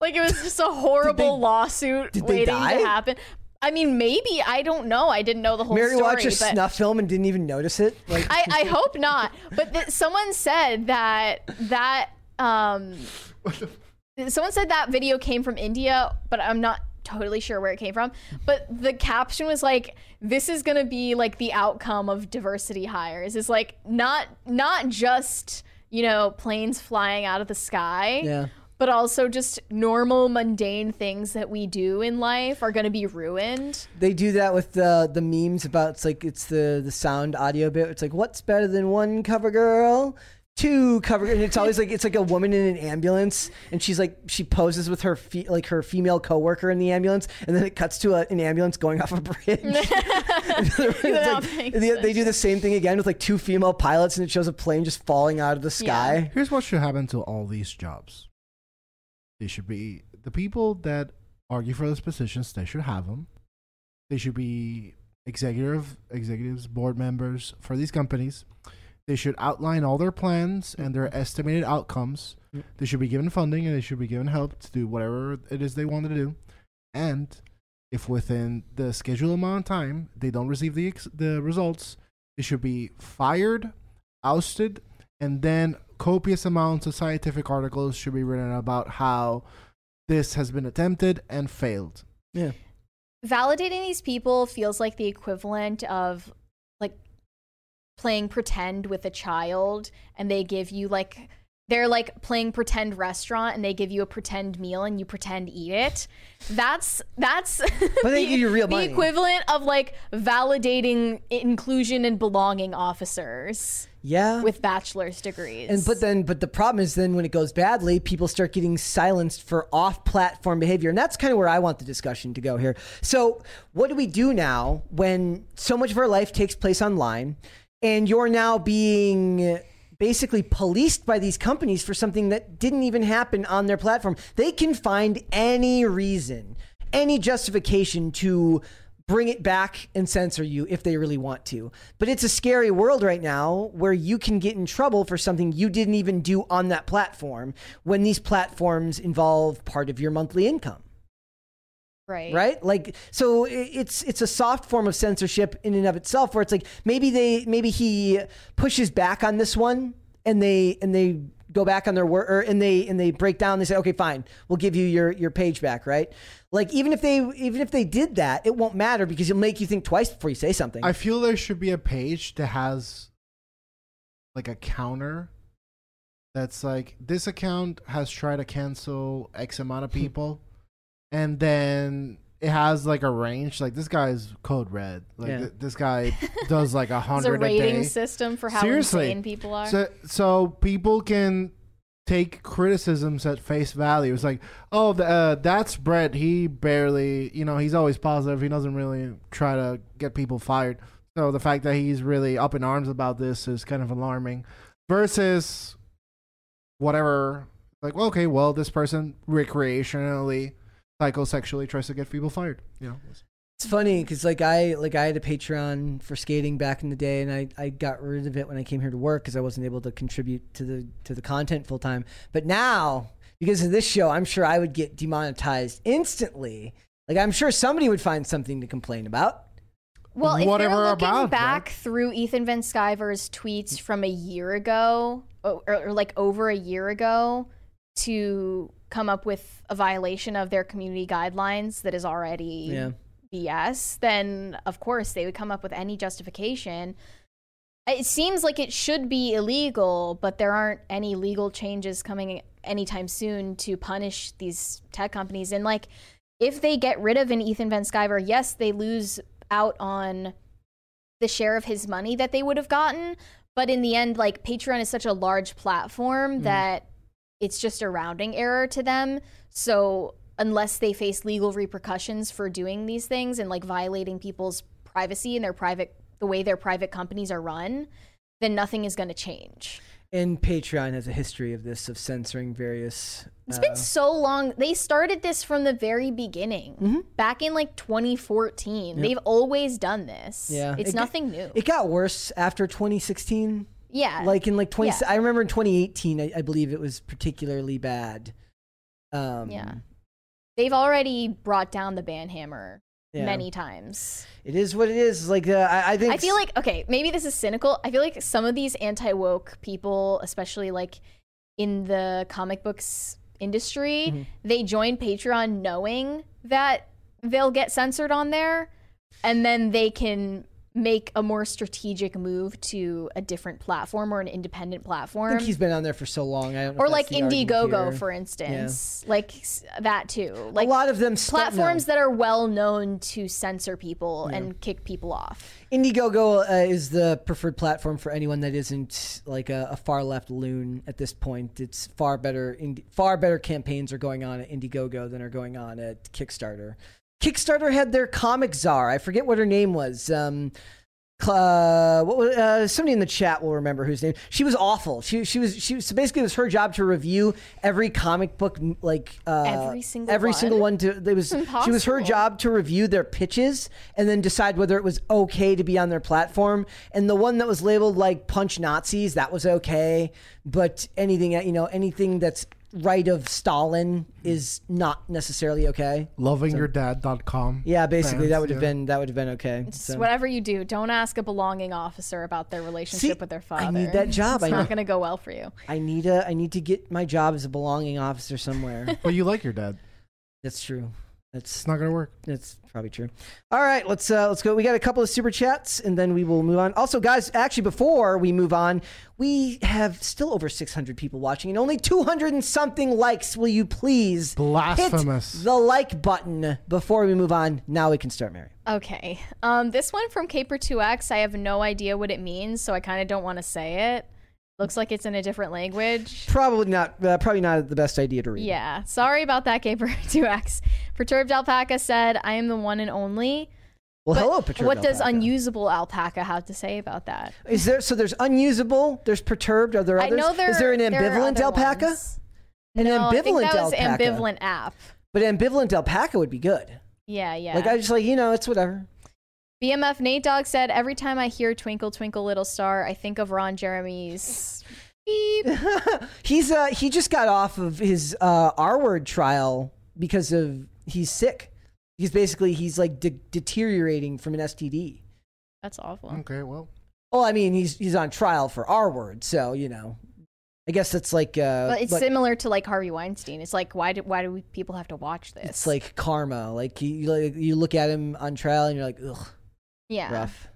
Like it was just a horrible lawsuit did they waiting die? to happen. I mean, maybe I don't know. I didn't know the whole Mary story. watched a but snuff film and didn't even notice it. Like, I, I (laughs) hope not. But th- someone said that that um, someone said that video came from India, but I'm not totally sure where it came from. But the caption was like, "This is gonna be like the outcome of diversity hires. Is like not not just you know planes flying out of the sky." Yeah. But also, just normal, mundane things that we do in life are going to be ruined. they do that with the the memes about it's like it's the the sound audio bit. It's like what's better than one cover girl? Two cover and it's always like it's like a woman in an ambulance and she's like she poses with her fe- like her female coworker in the ambulance and then it cuts to a, an ambulance going off a bridge (laughs) (laughs) like- they, they do the same thing again with like two female pilots and it shows a plane just falling out of the sky Here's what should happen to all these jobs. They should be the people that argue for those positions. They should have them. They should be executive executives, board members for these companies. They should outline all their plans and their mm-hmm. estimated outcomes. They should be given funding and they should be given help to do whatever it is they want to do. And if within the scheduled amount of time they don't receive the ex- the results, they should be fired, ousted, and then copious amounts of scientific articles should be written about how this has been attempted and failed. yeah validating these people feels like the equivalent of like playing pretend with a child and they give you like they're like playing pretend restaurant and they give you a pretend meal and you pretend eat it. That's that's But they the- give you (laughs) real the money. equivalent of like validating inclusion and belonging officers yeah. with bachelor's degrees. And but then but the problem is then when it goes badly, people start getting silenced for off-platform behavior, and that's kind of where I want the discussion to go here. So, what do we do now when so much of our life takes place online, and you're now being basically policed by these companies for something that didn't even happen on their platform? They can find any reason, any justification to bring it back and censor you if they really want to. But it's a scary world right now where you can get in trouble for something you didn't even do on that platform when these platforms involve part of your monthly income. Right. Right? Like so it's it's a soft form of censorship in and of itself where it's like maybe they maybe he pushes back on this one and they and they go back on their word or, and they and they break down. They say okay fine. We'll give you your your page back right? Like even if they even if they did that it won't matter because it'll make you think twice before you say something. I feel there should be a page that has like a counter that's like this account has tried to cancel X amount of (laughs) people, and then it has like a range. Like this guy's code red. Like Yeah. th- this guy (laughs) does like a it's a hundred a rating day. system for how Seriously. insane people are So so people can take criticisms at face value. It's like, oh, the, uh, that's Brett. He barely, you know, he's always positive. He doesn't really try to get people fired. So the fact that he's really up in arms about this is kind of alarming. Versus whatever, like, well, okay, well, this person recreationally, psychosexually tries to get people fired. You know, It's funny because like I like I had a Patreon for skating back in the day, and I, I got rid of it when I came here to work because I wasn't able to contribute to the to the content full time. But now because of this show, I'm sure I would get demonetized instantly. Like I'm sure somebody would find something to complain about. Well, if Whatever they're looking about, back through Ethan Van Sciver's tweets from a year ago, or, or like over a year ago, to come up with a violation of their community guidelines that is already Yeah. BS, then of course they would come up with any justification. It seems like it should be illegal, but there aren't any legal changes coming anytime soon to punish these tech companies. And like, if they get rid of an Ethan Van Sciver, yes, they lose out on the share of his money that they would have gotten. But in the end, like Patreon is such a large platform mm-hmm. that it's just a rounding error to them. So unless they face legal repercussions for doing these things and like violating people's privacy and their private the way their private companies are run, then nothing is going to change. And Patreon has a history of this of censoring various. It's uh, been so long. They started this from the very beginning. Back in like 2014. They've always done this. Yeah. It's It- nothing new. It got worse after 2016. Yeah. Like in like 20, Yeah. I remember in 2018, I, I believe it was particularly bad. Um, Yeah. They've already brought down the ban hammer yeah. many times. It is what it is. Like uh, I, I think I feel like okay, maybe this is cynical. I feel like some of these anti-woke people, especially like in the comic books industry, Mm-hmm. they join Patreon knowing that they'll get censored on there and then they can make a more strategic move to a different platform or an independent platform. I think he's been on there for so long. I don't know or like that's the argument Indiegogo, for instance, like that too. Like a lot of them st- platforms no. that are well known to censor people and kick people off. Indiegogo uh, is the preferred platform for anyone that isn't like a, a far left loon at this point. It's far better. Indi- far better campaigns are going on at Indiegogo than are going on at Kickstarter. Kickstarter had their comic czar. I forget what her name was. Um, uh, what was, uh, somebody in the chat will remember whose name. She was awful. She she was she was so basically it was her job to review every comic book like uh, Every single every one? single one. To it was she was her job to review their pitches and then decide whether it was okay to be on their platform. And the one that was labeled like punch Nazis that was okay, but anything you know anything that's right of Stalin is not necessarily okay. Lovingyourdad.com. Yeah, basically fans, that would have yeah. been that would have been okay. So- whatever you do, don't ask a belonging officer about their relationship See, with their father. I need that job. It's I not know. going to go well for you. I need a I need to get my job as a belonging officer somewhere. But you like your dad. That's true. That's It's not gonna work. It's probably true. All right, let's uh, let's go. We got a couple of super chats, and then we will move on. Also, guys, actually, before we move on, we have still over 600 people watching, and only 200 and something likes. Will you please Blasphemous. hit the like button before we move on? Now we can start, Mary. Okay. Um, this one from Caper2X, I have no idea what it means, so I kind of don't want to say it. Looks like it's in a different language. Probably not. Uh, probably not the best idea to read. Yeah. Sorry about that, Caper2X. (laughs) Perturbed Alpaca said, I am the one and only. Well, But hello, perturbed. what does alpaca. unusable alpaca have to say about that? Is there? So there's unusable. There's perturbed. Are there I others? know there Is there an ambivalent other alpaca? ones. An no, I think ambivalent that was alpaca. ambivalent app. But ambivalent alpaca would be good. Yeah, yeah. Like I just like you know, it's whatever. BMF Nate Dogg said, Every time I hear Twinkle Twinkle Little Star, I think of Ron Jeremy's (laughs) beep. He's uh he just got off of his uh R word trial because of he's sick. He's basically he's like de- deteriorating from an STD. That's awful. Okay, well. Well, I mean he's he's on trial for R word, so you know. I guess that's like uh But it's but similar to like Harvey Weinstein. It's like, why do, why do we, people have to watch this? it's like karma. Like you you, like, you look at him on trial and you're like, ugh, yeah. rough.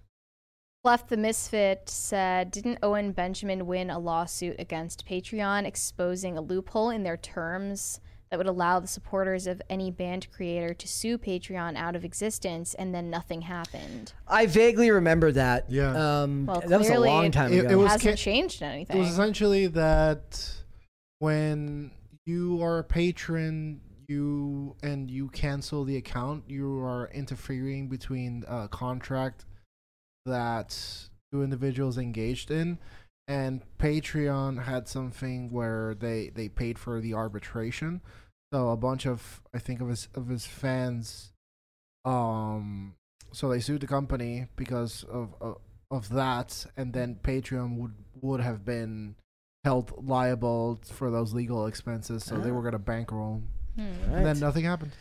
Left the Misfit said, Didn't Owen Benjamin win a lawsuit against Patreon exposing a loophole in their terms that would allow the supporters of any band creator to sue Patreon out of existence and then nothing happened? I vaguely remember that. Yeah. Um Well, that was a long time it- ago. it was hasn't ca- changed It was essentially that when you are a patron, you and you cancel the account, you are interfering between a contract that two individuals engaged in. And Patreon had something where they, they paid for the arbitration. So a bunch of I think of his of his fans um so they sued the company because of of, of that and then Patreon would would have been held liable for those legal expenses so they were going to bankroll Hmm. and then nothing happened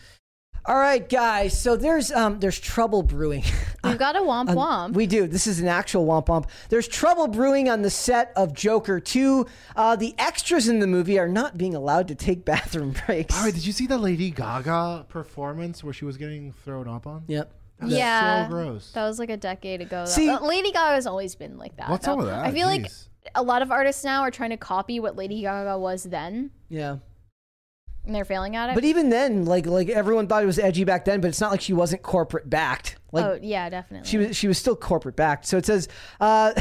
All right, guys. So there's um there's trouble brewing. (laughs) We've got a womp On- womp. We do. This is an actual womp womp. There's trouble brewing on the set of Joker 2. Uh, the extras in the movie are not being allowed to take (laughs) bathroom breaks. All right, did you see the Lady Gaga performance where she was getting thrown up on? Yep. That was yeah, so gross. that was like a decade ago. though. See- Uh, Lady Gaga's always been like that. What's though. up with that? I feel like a lot of artists now are trying to copy what Lady Gaga was then, Yeah. And they're failing at it. But even then, like like everyone thought it was edgy back then, but it's not like she wasn't corporate backed. Like oh yeah, definitely. She was she was still corporate backed. So it says uh,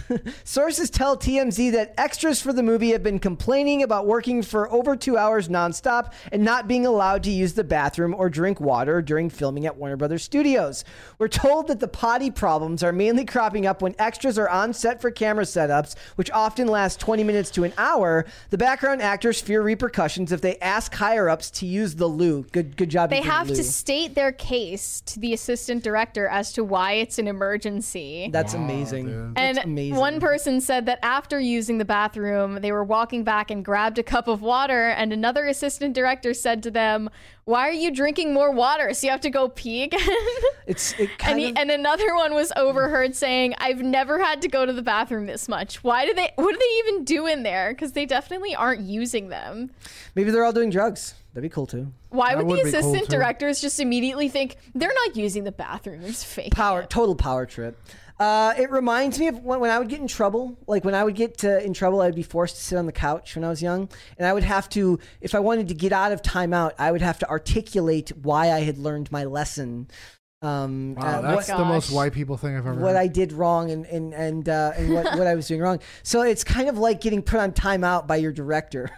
(laughs) sources tell TMZ that extras for the movie have been complaining about working for over two hours nonstop and not being allowed to use the bathroom or drink water during filming at Warner Brothers Studios. We're told that the potty problems are mainly cropping up when extras are on set for camera setups, which often last 20 minutes to an hour. The background actors fear repercussions if they ask higher ups to use the loo. Good good job. they have Lou. to state their case to the assistant director as to why it's an emergency. That's Wow, amazing. dude. and That's amazing. one person said that after using the bathroom, they were walking back and grabbed a cup of water, and another assistant director said to them, "Why are you drinking more water? So you have to go pee again." (laughs) It's it and, kind he, of and another one was overheard saying, "I've never had to go to the bathroom this much. Why do they? What do they even do in there? Because they definitely aren't using them. maybe they're all doing drugs. That'd be cool too. Why would, would the be cool, assistant directors just immediately think they're not using the bathroom? It's fake. Power, total power trip. Uh, it reminds me of when, when I would get in trouble. Like when I would get uh, in trouble, I'd be forced to sit on the couch when I was young, and I would have to, if I wanted to get out of timeout, I would have to articulate why I had learned my lesson. Um, Wow, uh, that's what, the most white people thing I've ever what heard. I did wrong and and and uh, and what, what I was doing wrong. So it's kind of like getting put on timeout by your director.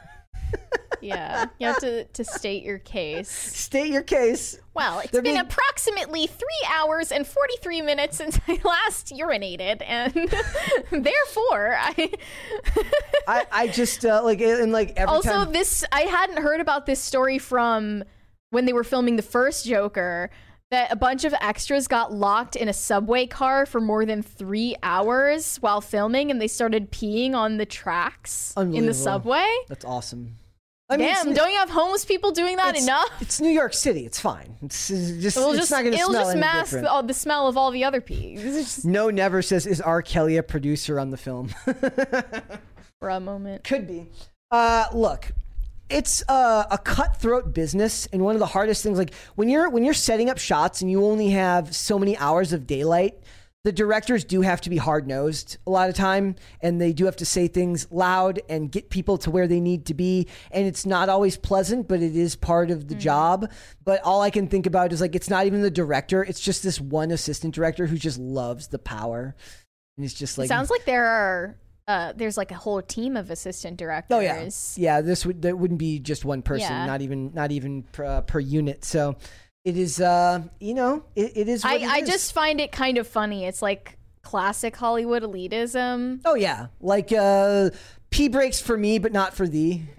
(laughs) Yeah, you have to to state your case. State your case. Well, it's They're been being- approximately three hours and forty three minutes since I (laughs) last urinated, and (laughs) therefore I. I, I just uh, like and like every also, time. this I hadn't heard about this story from when they were filming the first Joker. That a bunch of extras got locked in a subway car for more than three hours while filming, and they started peeing on the tracks in the subway. That's awesome. I mean, Damn, don't you have homeless people doing that it's, enough? It's New York City. It's fine. It's, it's just It'll it's just not going to it'll smell just any mask different. the, the smell of all the other pees. It's just no, never says is R. Kelly a producer on the film. (laughs) for a moment. Could be. Uh, look, it's a, a cutthroat business, and one of the hardest things, like when you're when you're setting up shots and you only have so many hours of daylight, the directors do have to be hard nosed a lot of time, and they do have to say things loud and get people to where they need to be. And it's not always pleasant, but it is part of the job. But all I can think about is like it's not even the director; it's just this one assistant director who just loves the power, and it's just like Sounds like there are uh, there's like a whole team of assistant directors. Oh yeah, yeah. This would that wouldn't be just one person, Yeah. not even not even per, uh, per unit. So it is, uh, you know, it, it is. What I, it I is. just find it kind of funny. It's like classic Hollywood elitism. oh yeah, like uh, pee breaks for me, but not for thee. (laughs)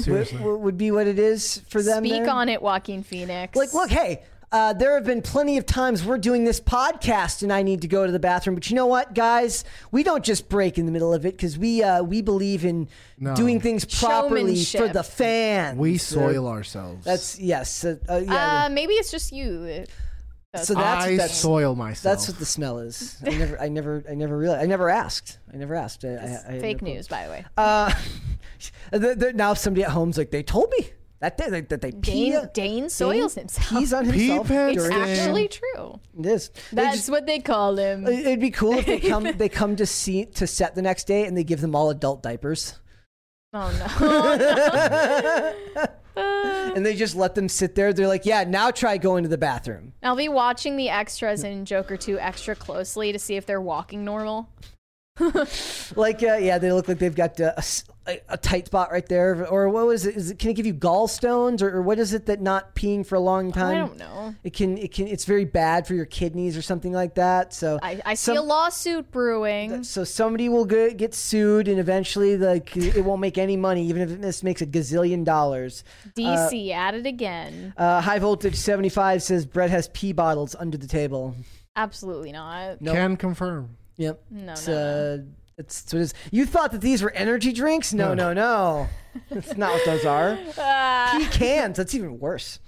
Seriously. would, would be what it is for them. Speak there. on it, Joaquin Phoenix. Like, look, hey. Uh, there have been plenty of times we're doing this podcast and I need to go to the bathroom, but you know what, guys? We don't just break in the middle of it because we uh, we believe in No. doing things properly for the fans. we Uh, soil ourselves. That's yes. Uh, uh, yeah. uh, maybe it's just you. so that's I that's soil myself. That's what the smell is. I never, I never, I never realized. I never asked. I never asked. I, I, I Fake no news, by the way. Uh, (laughs) the, the, now if somebody at home's like, they told me that they, that, that they pee. Dane, Dane soils himself. Pees on himself. pants, it's during Dane. actually true. It is. They That's just- what they call him. It'd be cool if they come. (laughs) They come to see to set the next day, and they give them all adult diapers, Oh no. (laughs) (laughs) and they just let them sit there. They're like, "Yeah, now try going to the bathroom." I'll be watching the extras in Joker 2 extra closely to see if they're walking normal. (laughs) Like, uh, yeah, they look like they've got uh, a, s- a- a tight spot right there, or what was it? Is it? Can it give you gallstones, or, or what is it that not peeing for a long time? I don't know. It can. It can. It's very bad for your kidneys or something like that. So I, I see a lawsuit brewing. So somebody will get, get sued, and eventually, like, it won't make any money, even if this makes a gazillion dollars. DC at it again. Uh, High voltage seventy five says Brett has pee bottles under the table. Absolutely not. No. Can confirm. Yep. No, It's, no, uh, it's, it's what it is. You thought that these were energy drinks? No, no, no. That's not what those are. (laughs) Ah. Pee cans. That's even worse.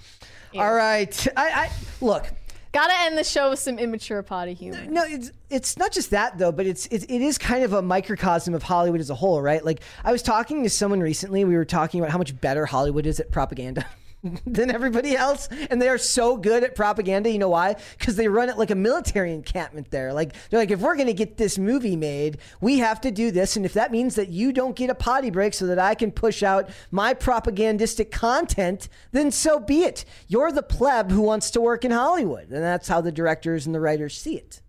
All right. I, I look. Gotta end the show with some immature potty humor. No, it's it's not just that though, but it's it, it is kind of a microcosm of Hollywood as a whole, right? Like I was talking to someone recently. We were talking about how much better Hollywood is at propaganda. (laughs) (laughs) than everybody else and they are so good at propaganda. You know why? Because they run it like a military encampment there. Like they're like if we're going to get this movie made we have to do this and if that means that you don't get a potty break so that i can push out my propagandistic content then so be it. You're the pleb who wants to work in hollywood. And that's how the directors and the writers see it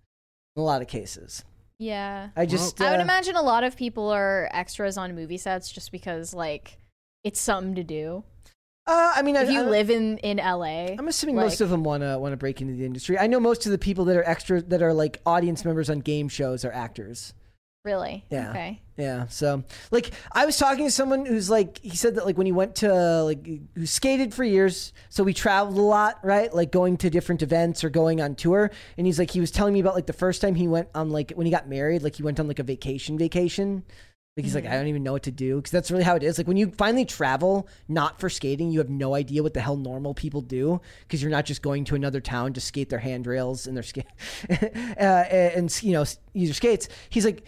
in a lot of cases. Yeah. I just I would uh, imagine a lot of people are extras on movie sets just because, like, it's something to do. Uh, I mean, I, If you I- live in, in LA. I'm assuming like- most of them want to want to break into the industry. I know most of the people that are extra that are like audience members on game shows are actors. Really? Yeah. Okay. Yeah. So, like, I was talking to someone who's like, he said that like when he went to like who skated for years, so we traveled a lot, right? Like going to different events or going on tour. And he's like, he was telling me about like the first time he went on like when he got married, like he went on like a vacation, vacation. Like he's like, I don't even know what to do because that's really how it is. Like when you finally travel, not for skating, you have no idea what the hell normal people do because you're not just going to another town to skate their handrails and their skate (laughs) uh, and you know use your skates. He's like,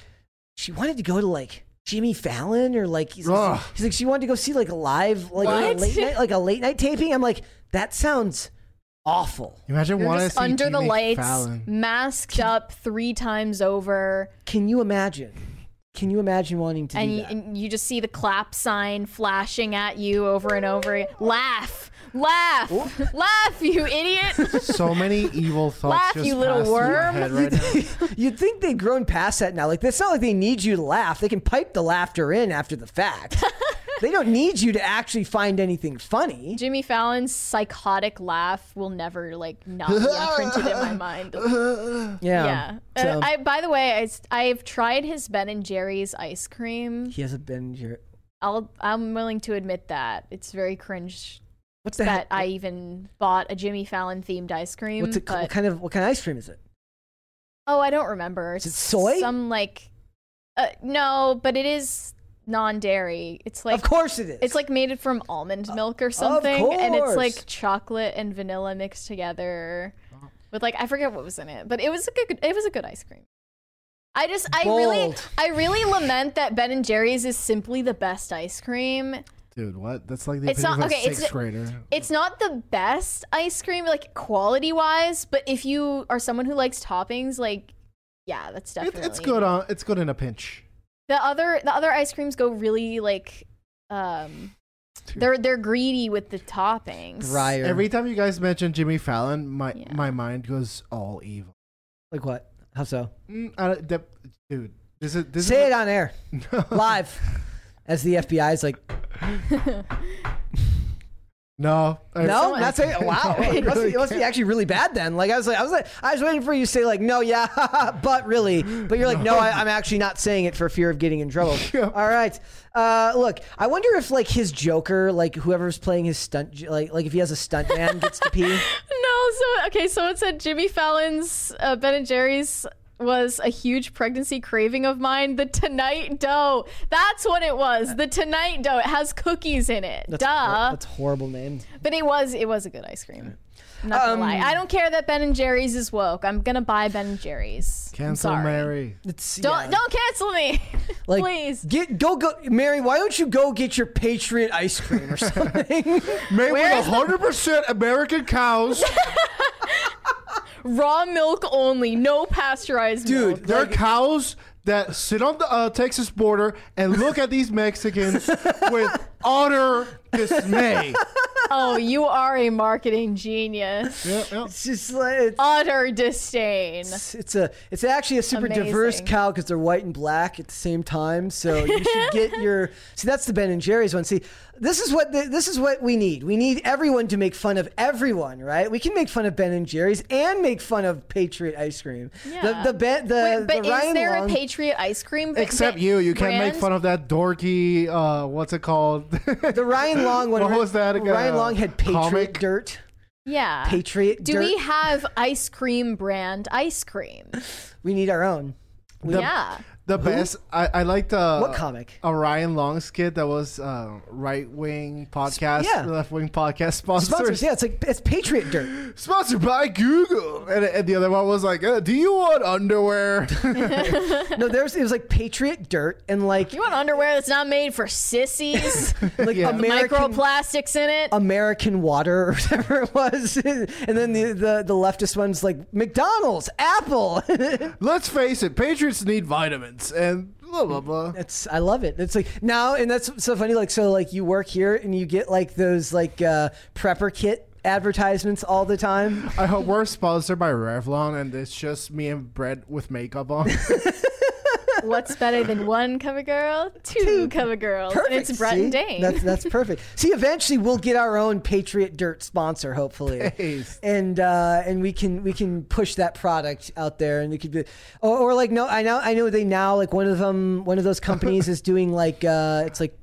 she wanted to go to like Jimmy Fallon or like he's, Ugh. he's like she wanted to go see like a live like a late night like a late night taping. I'm like that sounds awful. Imagine You're wanting just to see under the Jimmy lights, Fallon. masked up three times over, Can you imagine? Can you imagine wanting to and do you, and you just see the clap sign flashing at you over and over. again. Laugh, laugh, laugh, you idiot! (laughs) So many evil thoughts. Laugh, just you little passed through worm. head right now. (laughs) You'd think they'd grown past that now. Like, it's not like they need you to laugh. They can pipe the laughter in after the fact. (laughs) they don't need you to actually find anything funny. Jimmy Fallon's psychotic laugh will never like not be (laughs) imprinted in my mind. (laughs) Yeah. Yeah. Uh, I by the way, I, have tried his Ben and Jerry's ice cream. he hasn't been here. I'll I'm willing to admit that it's very cringe What's that heck? I even bought a Jimmy Fallon themed ice cream. What's it? What kind of what kind of ice cream is it? oh, I don't remember. Is it soy? Some like uh, no, but it is non-dairy. It's like of course it is. It's like made it from almond milk or something, and it's course. like chocolate and vanilla mixed together with like I forget what was in it, but it was a good. It was a good ice cream. I just I really Bold. I really lament that Ben and Jerry's is simply the best ice cream. Dude, what? That's like the It's opinion not- of a okay, it's- sixth grader. It's not the best ice cream like quality wise, but if you are someone who likes toppings, like yeah, that's It, definitely it's good on. It's good in a pinch. The other the other ice creams go really like um they're they're greedy with the toppings. Briar. Every time you guys mention Jimmy Fallon, my Yeah. my mind goes all evil. like what? How so? Mm, I don't- that- dude, this is this Say is it on air, (laughs) live, as the FBI is like, (laughs) (laughs) no, I- no, not saying. Wow, I (laughs) it must, be, it must be (laughs) actually really bad then. Like I was like, I was like, I was waiting for you to say like, no, yeah, (laughs) but really, but you're like, no, I, I'm actually not saying it for fear of getting in trouble. All right, uh, look, I wonder if like his Joker, like whoever's playing his stunt, like like if he has a stunt man gets to pee. No, so okay, so it said Jimmy Fallon's uh, Ben and Jerry's was a huge pregnancy craving of mine. The Tonight Dough. That's what it was. The Tonight Dough. It has cookies in it. That's Duh. hor- that's horrible name. but it was it was a good ice cream. I'm not gonna Um, lie. I don't care that Ben and Jerry's is woke. I'm gonna buy Ben and Jerry's. I'm cancel sorry. Mary. It's Don't yeah. don't cancel me, (laughs) like please. get go go Mary. Why don't you go get your Patriot ice cream or something? (laughs) Made Where's with hundred percent American cows. (laughs) Raw milk only, no pasteurized Dude, milk. There are cows that sit on the uh, Texas border and look at these Mexicans (laughs) with utter dismay. (laughs) Oh, you are a marketing genius. Yeah, yeah. it's just like it's, Utter disdain. it's, it's a it's actually a super diverse cow because they're white and black at the same time. So you should (laughs) get your see that's the Ben and Jerry's one. See, this is what the, this is what we need. We need everyone to make fun of everyone, right? We can make fun of Ben and Jerry's and make fun of Patriot ice cream. Yeah. The the Ben the, Wait, but the is Ryan there Long, a Patriot ice cream? Except b- you, you can't make fun of that dorky. Uh, what's it called? the Ryan (laughs) Long one. What was that, again? Ryan uh, Long had Patriot comic? dirt. Yeah. Patriot Do dirt. we have ice cream brand ice cream? We need our own. yeah. The best. I, I liked uh, What comic? a Ryan Long skit that was uh, right wing podcast, yeah. left wing podcast sponsors. Sponsors, yeah, it's like it's Patriot dirt. Sponsored by Google, and, and the other one was like, uh, "Do you want underwear?" (laughs) No, there's it was like Patriot dirt and like You want underwear that's not made for sissies? (laughs) like Yeah. American Microplastics in it? American water or whatever it was, (laughs) and then the the, the leftist one's like McDonald's, Apple. Let's face it, Patriots need vitamins, and blah blah blah. It's I love it. It's like now, and that's so funny. Like so, like you work here and you get like those like uh, prepper kit advertisements all the time. I hope we're sponsored by Revlon, and it's just me and Brett with makeup on. (laughs) What's better than one cover girl? Two, cover girls. Perfect. And it's Brett See? and Dane. That's that's perfect. See, eventually we'll get our own Patriot Dirt sponsor, hopefully, Please. and uh, and we can we can push that product out there, and we could be, or, or like no, I know I know they now like one of them one of those companies is doing like uh, it's like.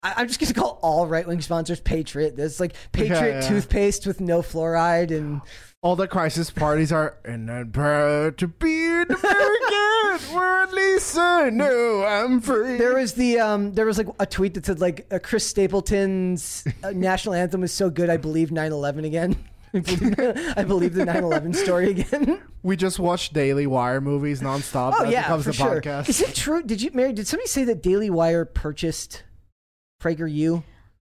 I- I'm just gonna call all right wing sponsors Patriot. There's like Patriot yeah. toothpaste with no fluoride and All the crisis parties are, and I'm proud to be an American. (laughs) Where at least I know I'm free. There was the um, there was like a tweet that said like uh, Chris Stapleton's uh, (laughs) national anthem was so good I believe 9/11 again. (laughs) I believe- I believe the 9/11 story again. we just watch Daily Wire movies nonstop. Oh that yeah, becomes for the sure. podcast. Is it true? Did you, Mary? Did somebody say that Daily Wire purchased PragerU?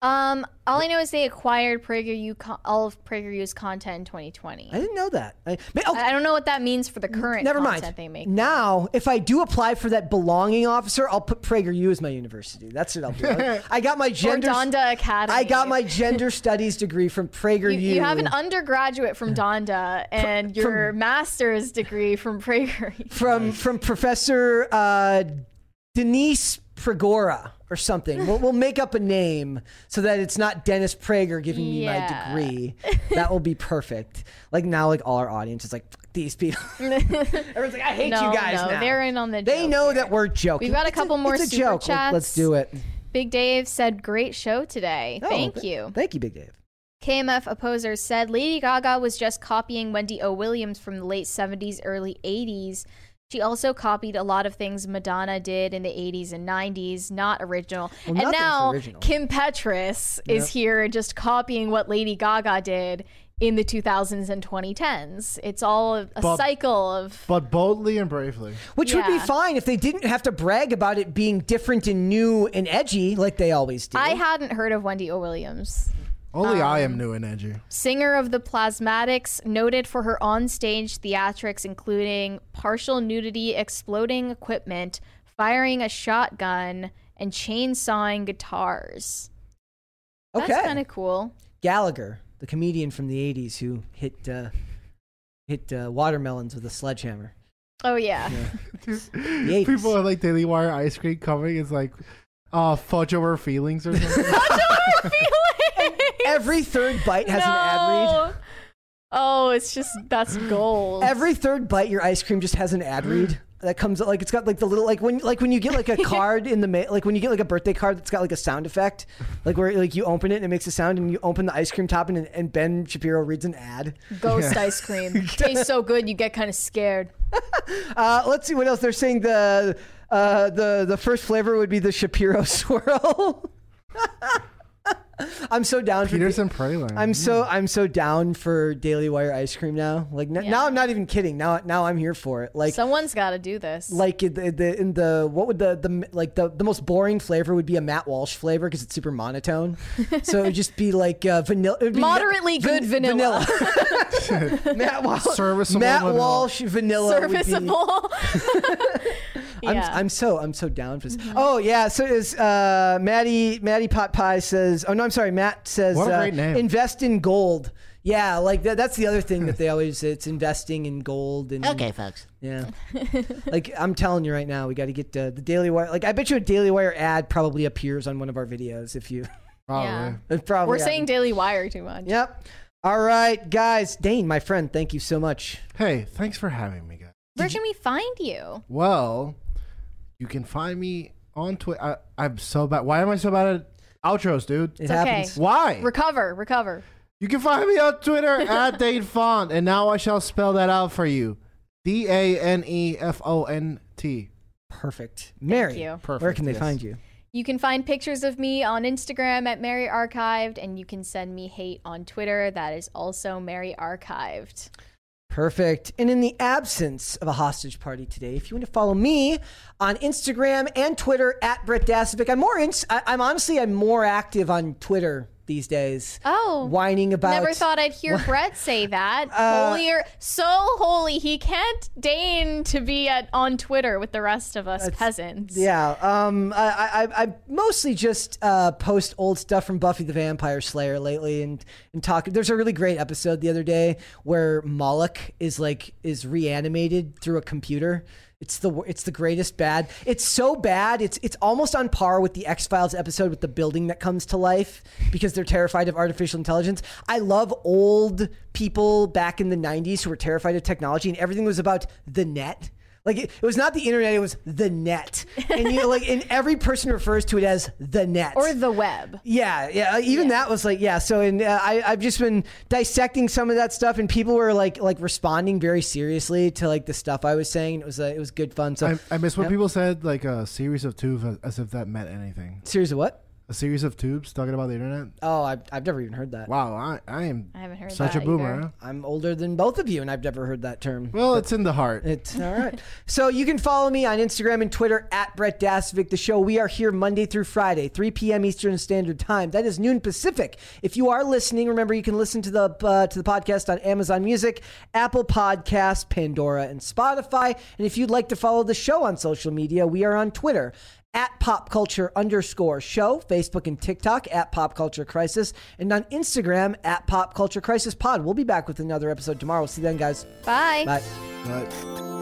Um, all I know is they acquired PragerU co- all of PragerU's content in 2020. I didn't know that. I, okay, I don't know what that means for the current never content mind. they make. Now, if I do apply for that belonging officer, I'll put PragerU as my university. That's what I'll do. I- (laughs) I got my Or gender. Donda Academy. I got my gender studies degree from PragerU. You, you have an undergraduate from Donda and your master's degree from PragerU. from from Professor uh, Denise Pregora or something. We'll, we'll make up a name so that it's not Dennis Prager giving me Yeah. my degree. That will be perfect. Like now, like all our audience is like, fuck these people. (laughs) Everyone's like, I hate no, you guys no, now. they're in on the. they know here. that we're joking. We've got a It's couple more it's a super joke. Chats. Let's do it. Big Dave said, "Great show today. Oh, Thank th- you." Thank you, Big Dave. KMF opposers said Lady Gaga was just copying Wendy O. Williams from the late 70s, early 80s. She also copied a lot of things Madonna did in the 80s and 90s, not original. Well, and now original. Kim Petras is here just copying what Lady Gaga did in the 2000s and 2010s. It's all a, a But- cycle of. But boldly and bravely. Which would be fine if they didn't have to brag about it being different and new and edgy like they always do. I hadn't heard of Wendy O. Williams. Only I Um, am new in edgy. Singer of the Plasmatics, noted for her onstage theatrics, including partial nudity, exploding equipment, firing a shotgun, and chainsawing guitars. okay. That's kind of cool. Gallagher, the comedian from the '80s who hit uh, hit uh, watermelons with a sledgehammer. Oh yeah, (laughs) (laughs) The 80s. People are like Daily Wire ice cream coming. It's like uh, fudge over feelings or (laughs) something. Every third bite has an ad read. Oh, it's just that's gold. Every third bite, your ice cream just has an ad read that comes like it's got like the little like when like when you get like a (laughs) card in the mail like when you get like a birthday card that's got like a sound effect like where like you open it and it makes a sound and you open the ice cream topping and, and Ben Shapiro reads an ad. Ghost ice cream (laughs) tastes so good you get kind of scared. (laughs) Uh, let's see what else they're saying. The uh, the the first flavor would be the Shapiro swirl. (laughs) I'm so down for Peterson Praline. I'm so I'm so down for Daily Wire ice cream now. Like n- now, I'm not even kidding. Now, now I'm here for it. Like, Someone's got to do this. like in the, the in the what would the the like the the most boring flavor would be a Matt Walsh flavor because it's super monotone. (laughs) so it would just be like uh, vanilla. it'd be Moderately good vanilla. vanilla. (laughs) Matt Walsh. Serviceable Matt vanilla. Walsh vanilla. would be- Serviceable. I'm, yeah. I'm so I'm so down for this. Oh yeah, so is uh, Maddie Maddie Pot Pie says. Oh no, I'm sorry. Matt says. What a uh, great name. Invest in gold. Yeah, like that, that's the other thing that they always. It's investing in gold and Okay, folks. yeah. like I'm telling you right now, we got to get uh, the Daily Wire. Like I bet you a Daily Wire ad probably appears on one of our videos if you. (laughs) Probably. Yeah. (laughs) probably. We're saying Daily Wire too much. Yep. All right, guys. Dane, my friend, thank you so much. Hey, thanks for having me, guys. Where can we find you? Well, you can find me on Twitter. I'm so bad. Why am I so bad at outros, dude? It It's happens. okay. Why? Recover, recover. You can find me on Twitter (laughs) at Dane Font, and now I shall spell that out for you: D A N E F O N T. Perfect. Mary, you. where can they yes. find you? You can find pictures of me on Instagram at Mary Archived, and you can send me hate on Twitter. That is also Mary Archived. Perfect. And in the absence of a hostage party today, if you want to follow me on Instagram and Twitter at Brett Dasovic, I'm more. Ins- I- I'm honestly I'm more active on Twitter these days. Oh, whining about. Never thought I'd hear (laughs) Brett say that. Holier, so holy, he can't deign to be at on Twitter with the rest of us peasants. Yeah, um, I, I, I mostly just uh, post old stuff from Buffy the Vampire Slayer lately, and and talk. There's a really great episode the other day where Moloch is like is reanimated through a computer. It's the it's the greatest bad. It's so bad. It's it's almost on par with the X Files episode with the building that comes to life because they're terrified of artificial intelligence. I love old people back in the '90s who were terrified of technology, and everything was about the net. Like it, it was not the internet; it was the net, and you like, and every person refers to it as the net Or the web. yeah, yeah. Even that was like, yeah. So, and uh, I, I've just been dissecting some of that stuff, and people were like, like responding very seriously to like the stuff I was saying. It was, uh, it was good fun. So, I, I miss when Yep. people said like a series of two, as if that meant anything. series of what? A series of tubes talking about the internet. Oh, I've, I've never even heard that. Wow, I, I am I haven't heard such that a boomer. either. Huh? I'm older than both of you, and I've never heard that term. Well, it's in the heart. It's all right. so you can follow me on Instagram and Twitter at Brett Dasovic. The show we are here Monday through Friday, 3 p.m. Eastern Standard Time. That is noon Pacific. If you are listening, remember you can listen to the uh, to the podcast on Amazon Music, Apple Podcasts, Pandora, and Spotify. And if you'd like to follow the show on social media, we are on Twitter at pop culture underscore show, Facebook and TikTok at pop culture crisis, and on Instagram at pop culture crisis pod. We'll be back with another episode tomorrow. See you then, guys. Bye. Bye. But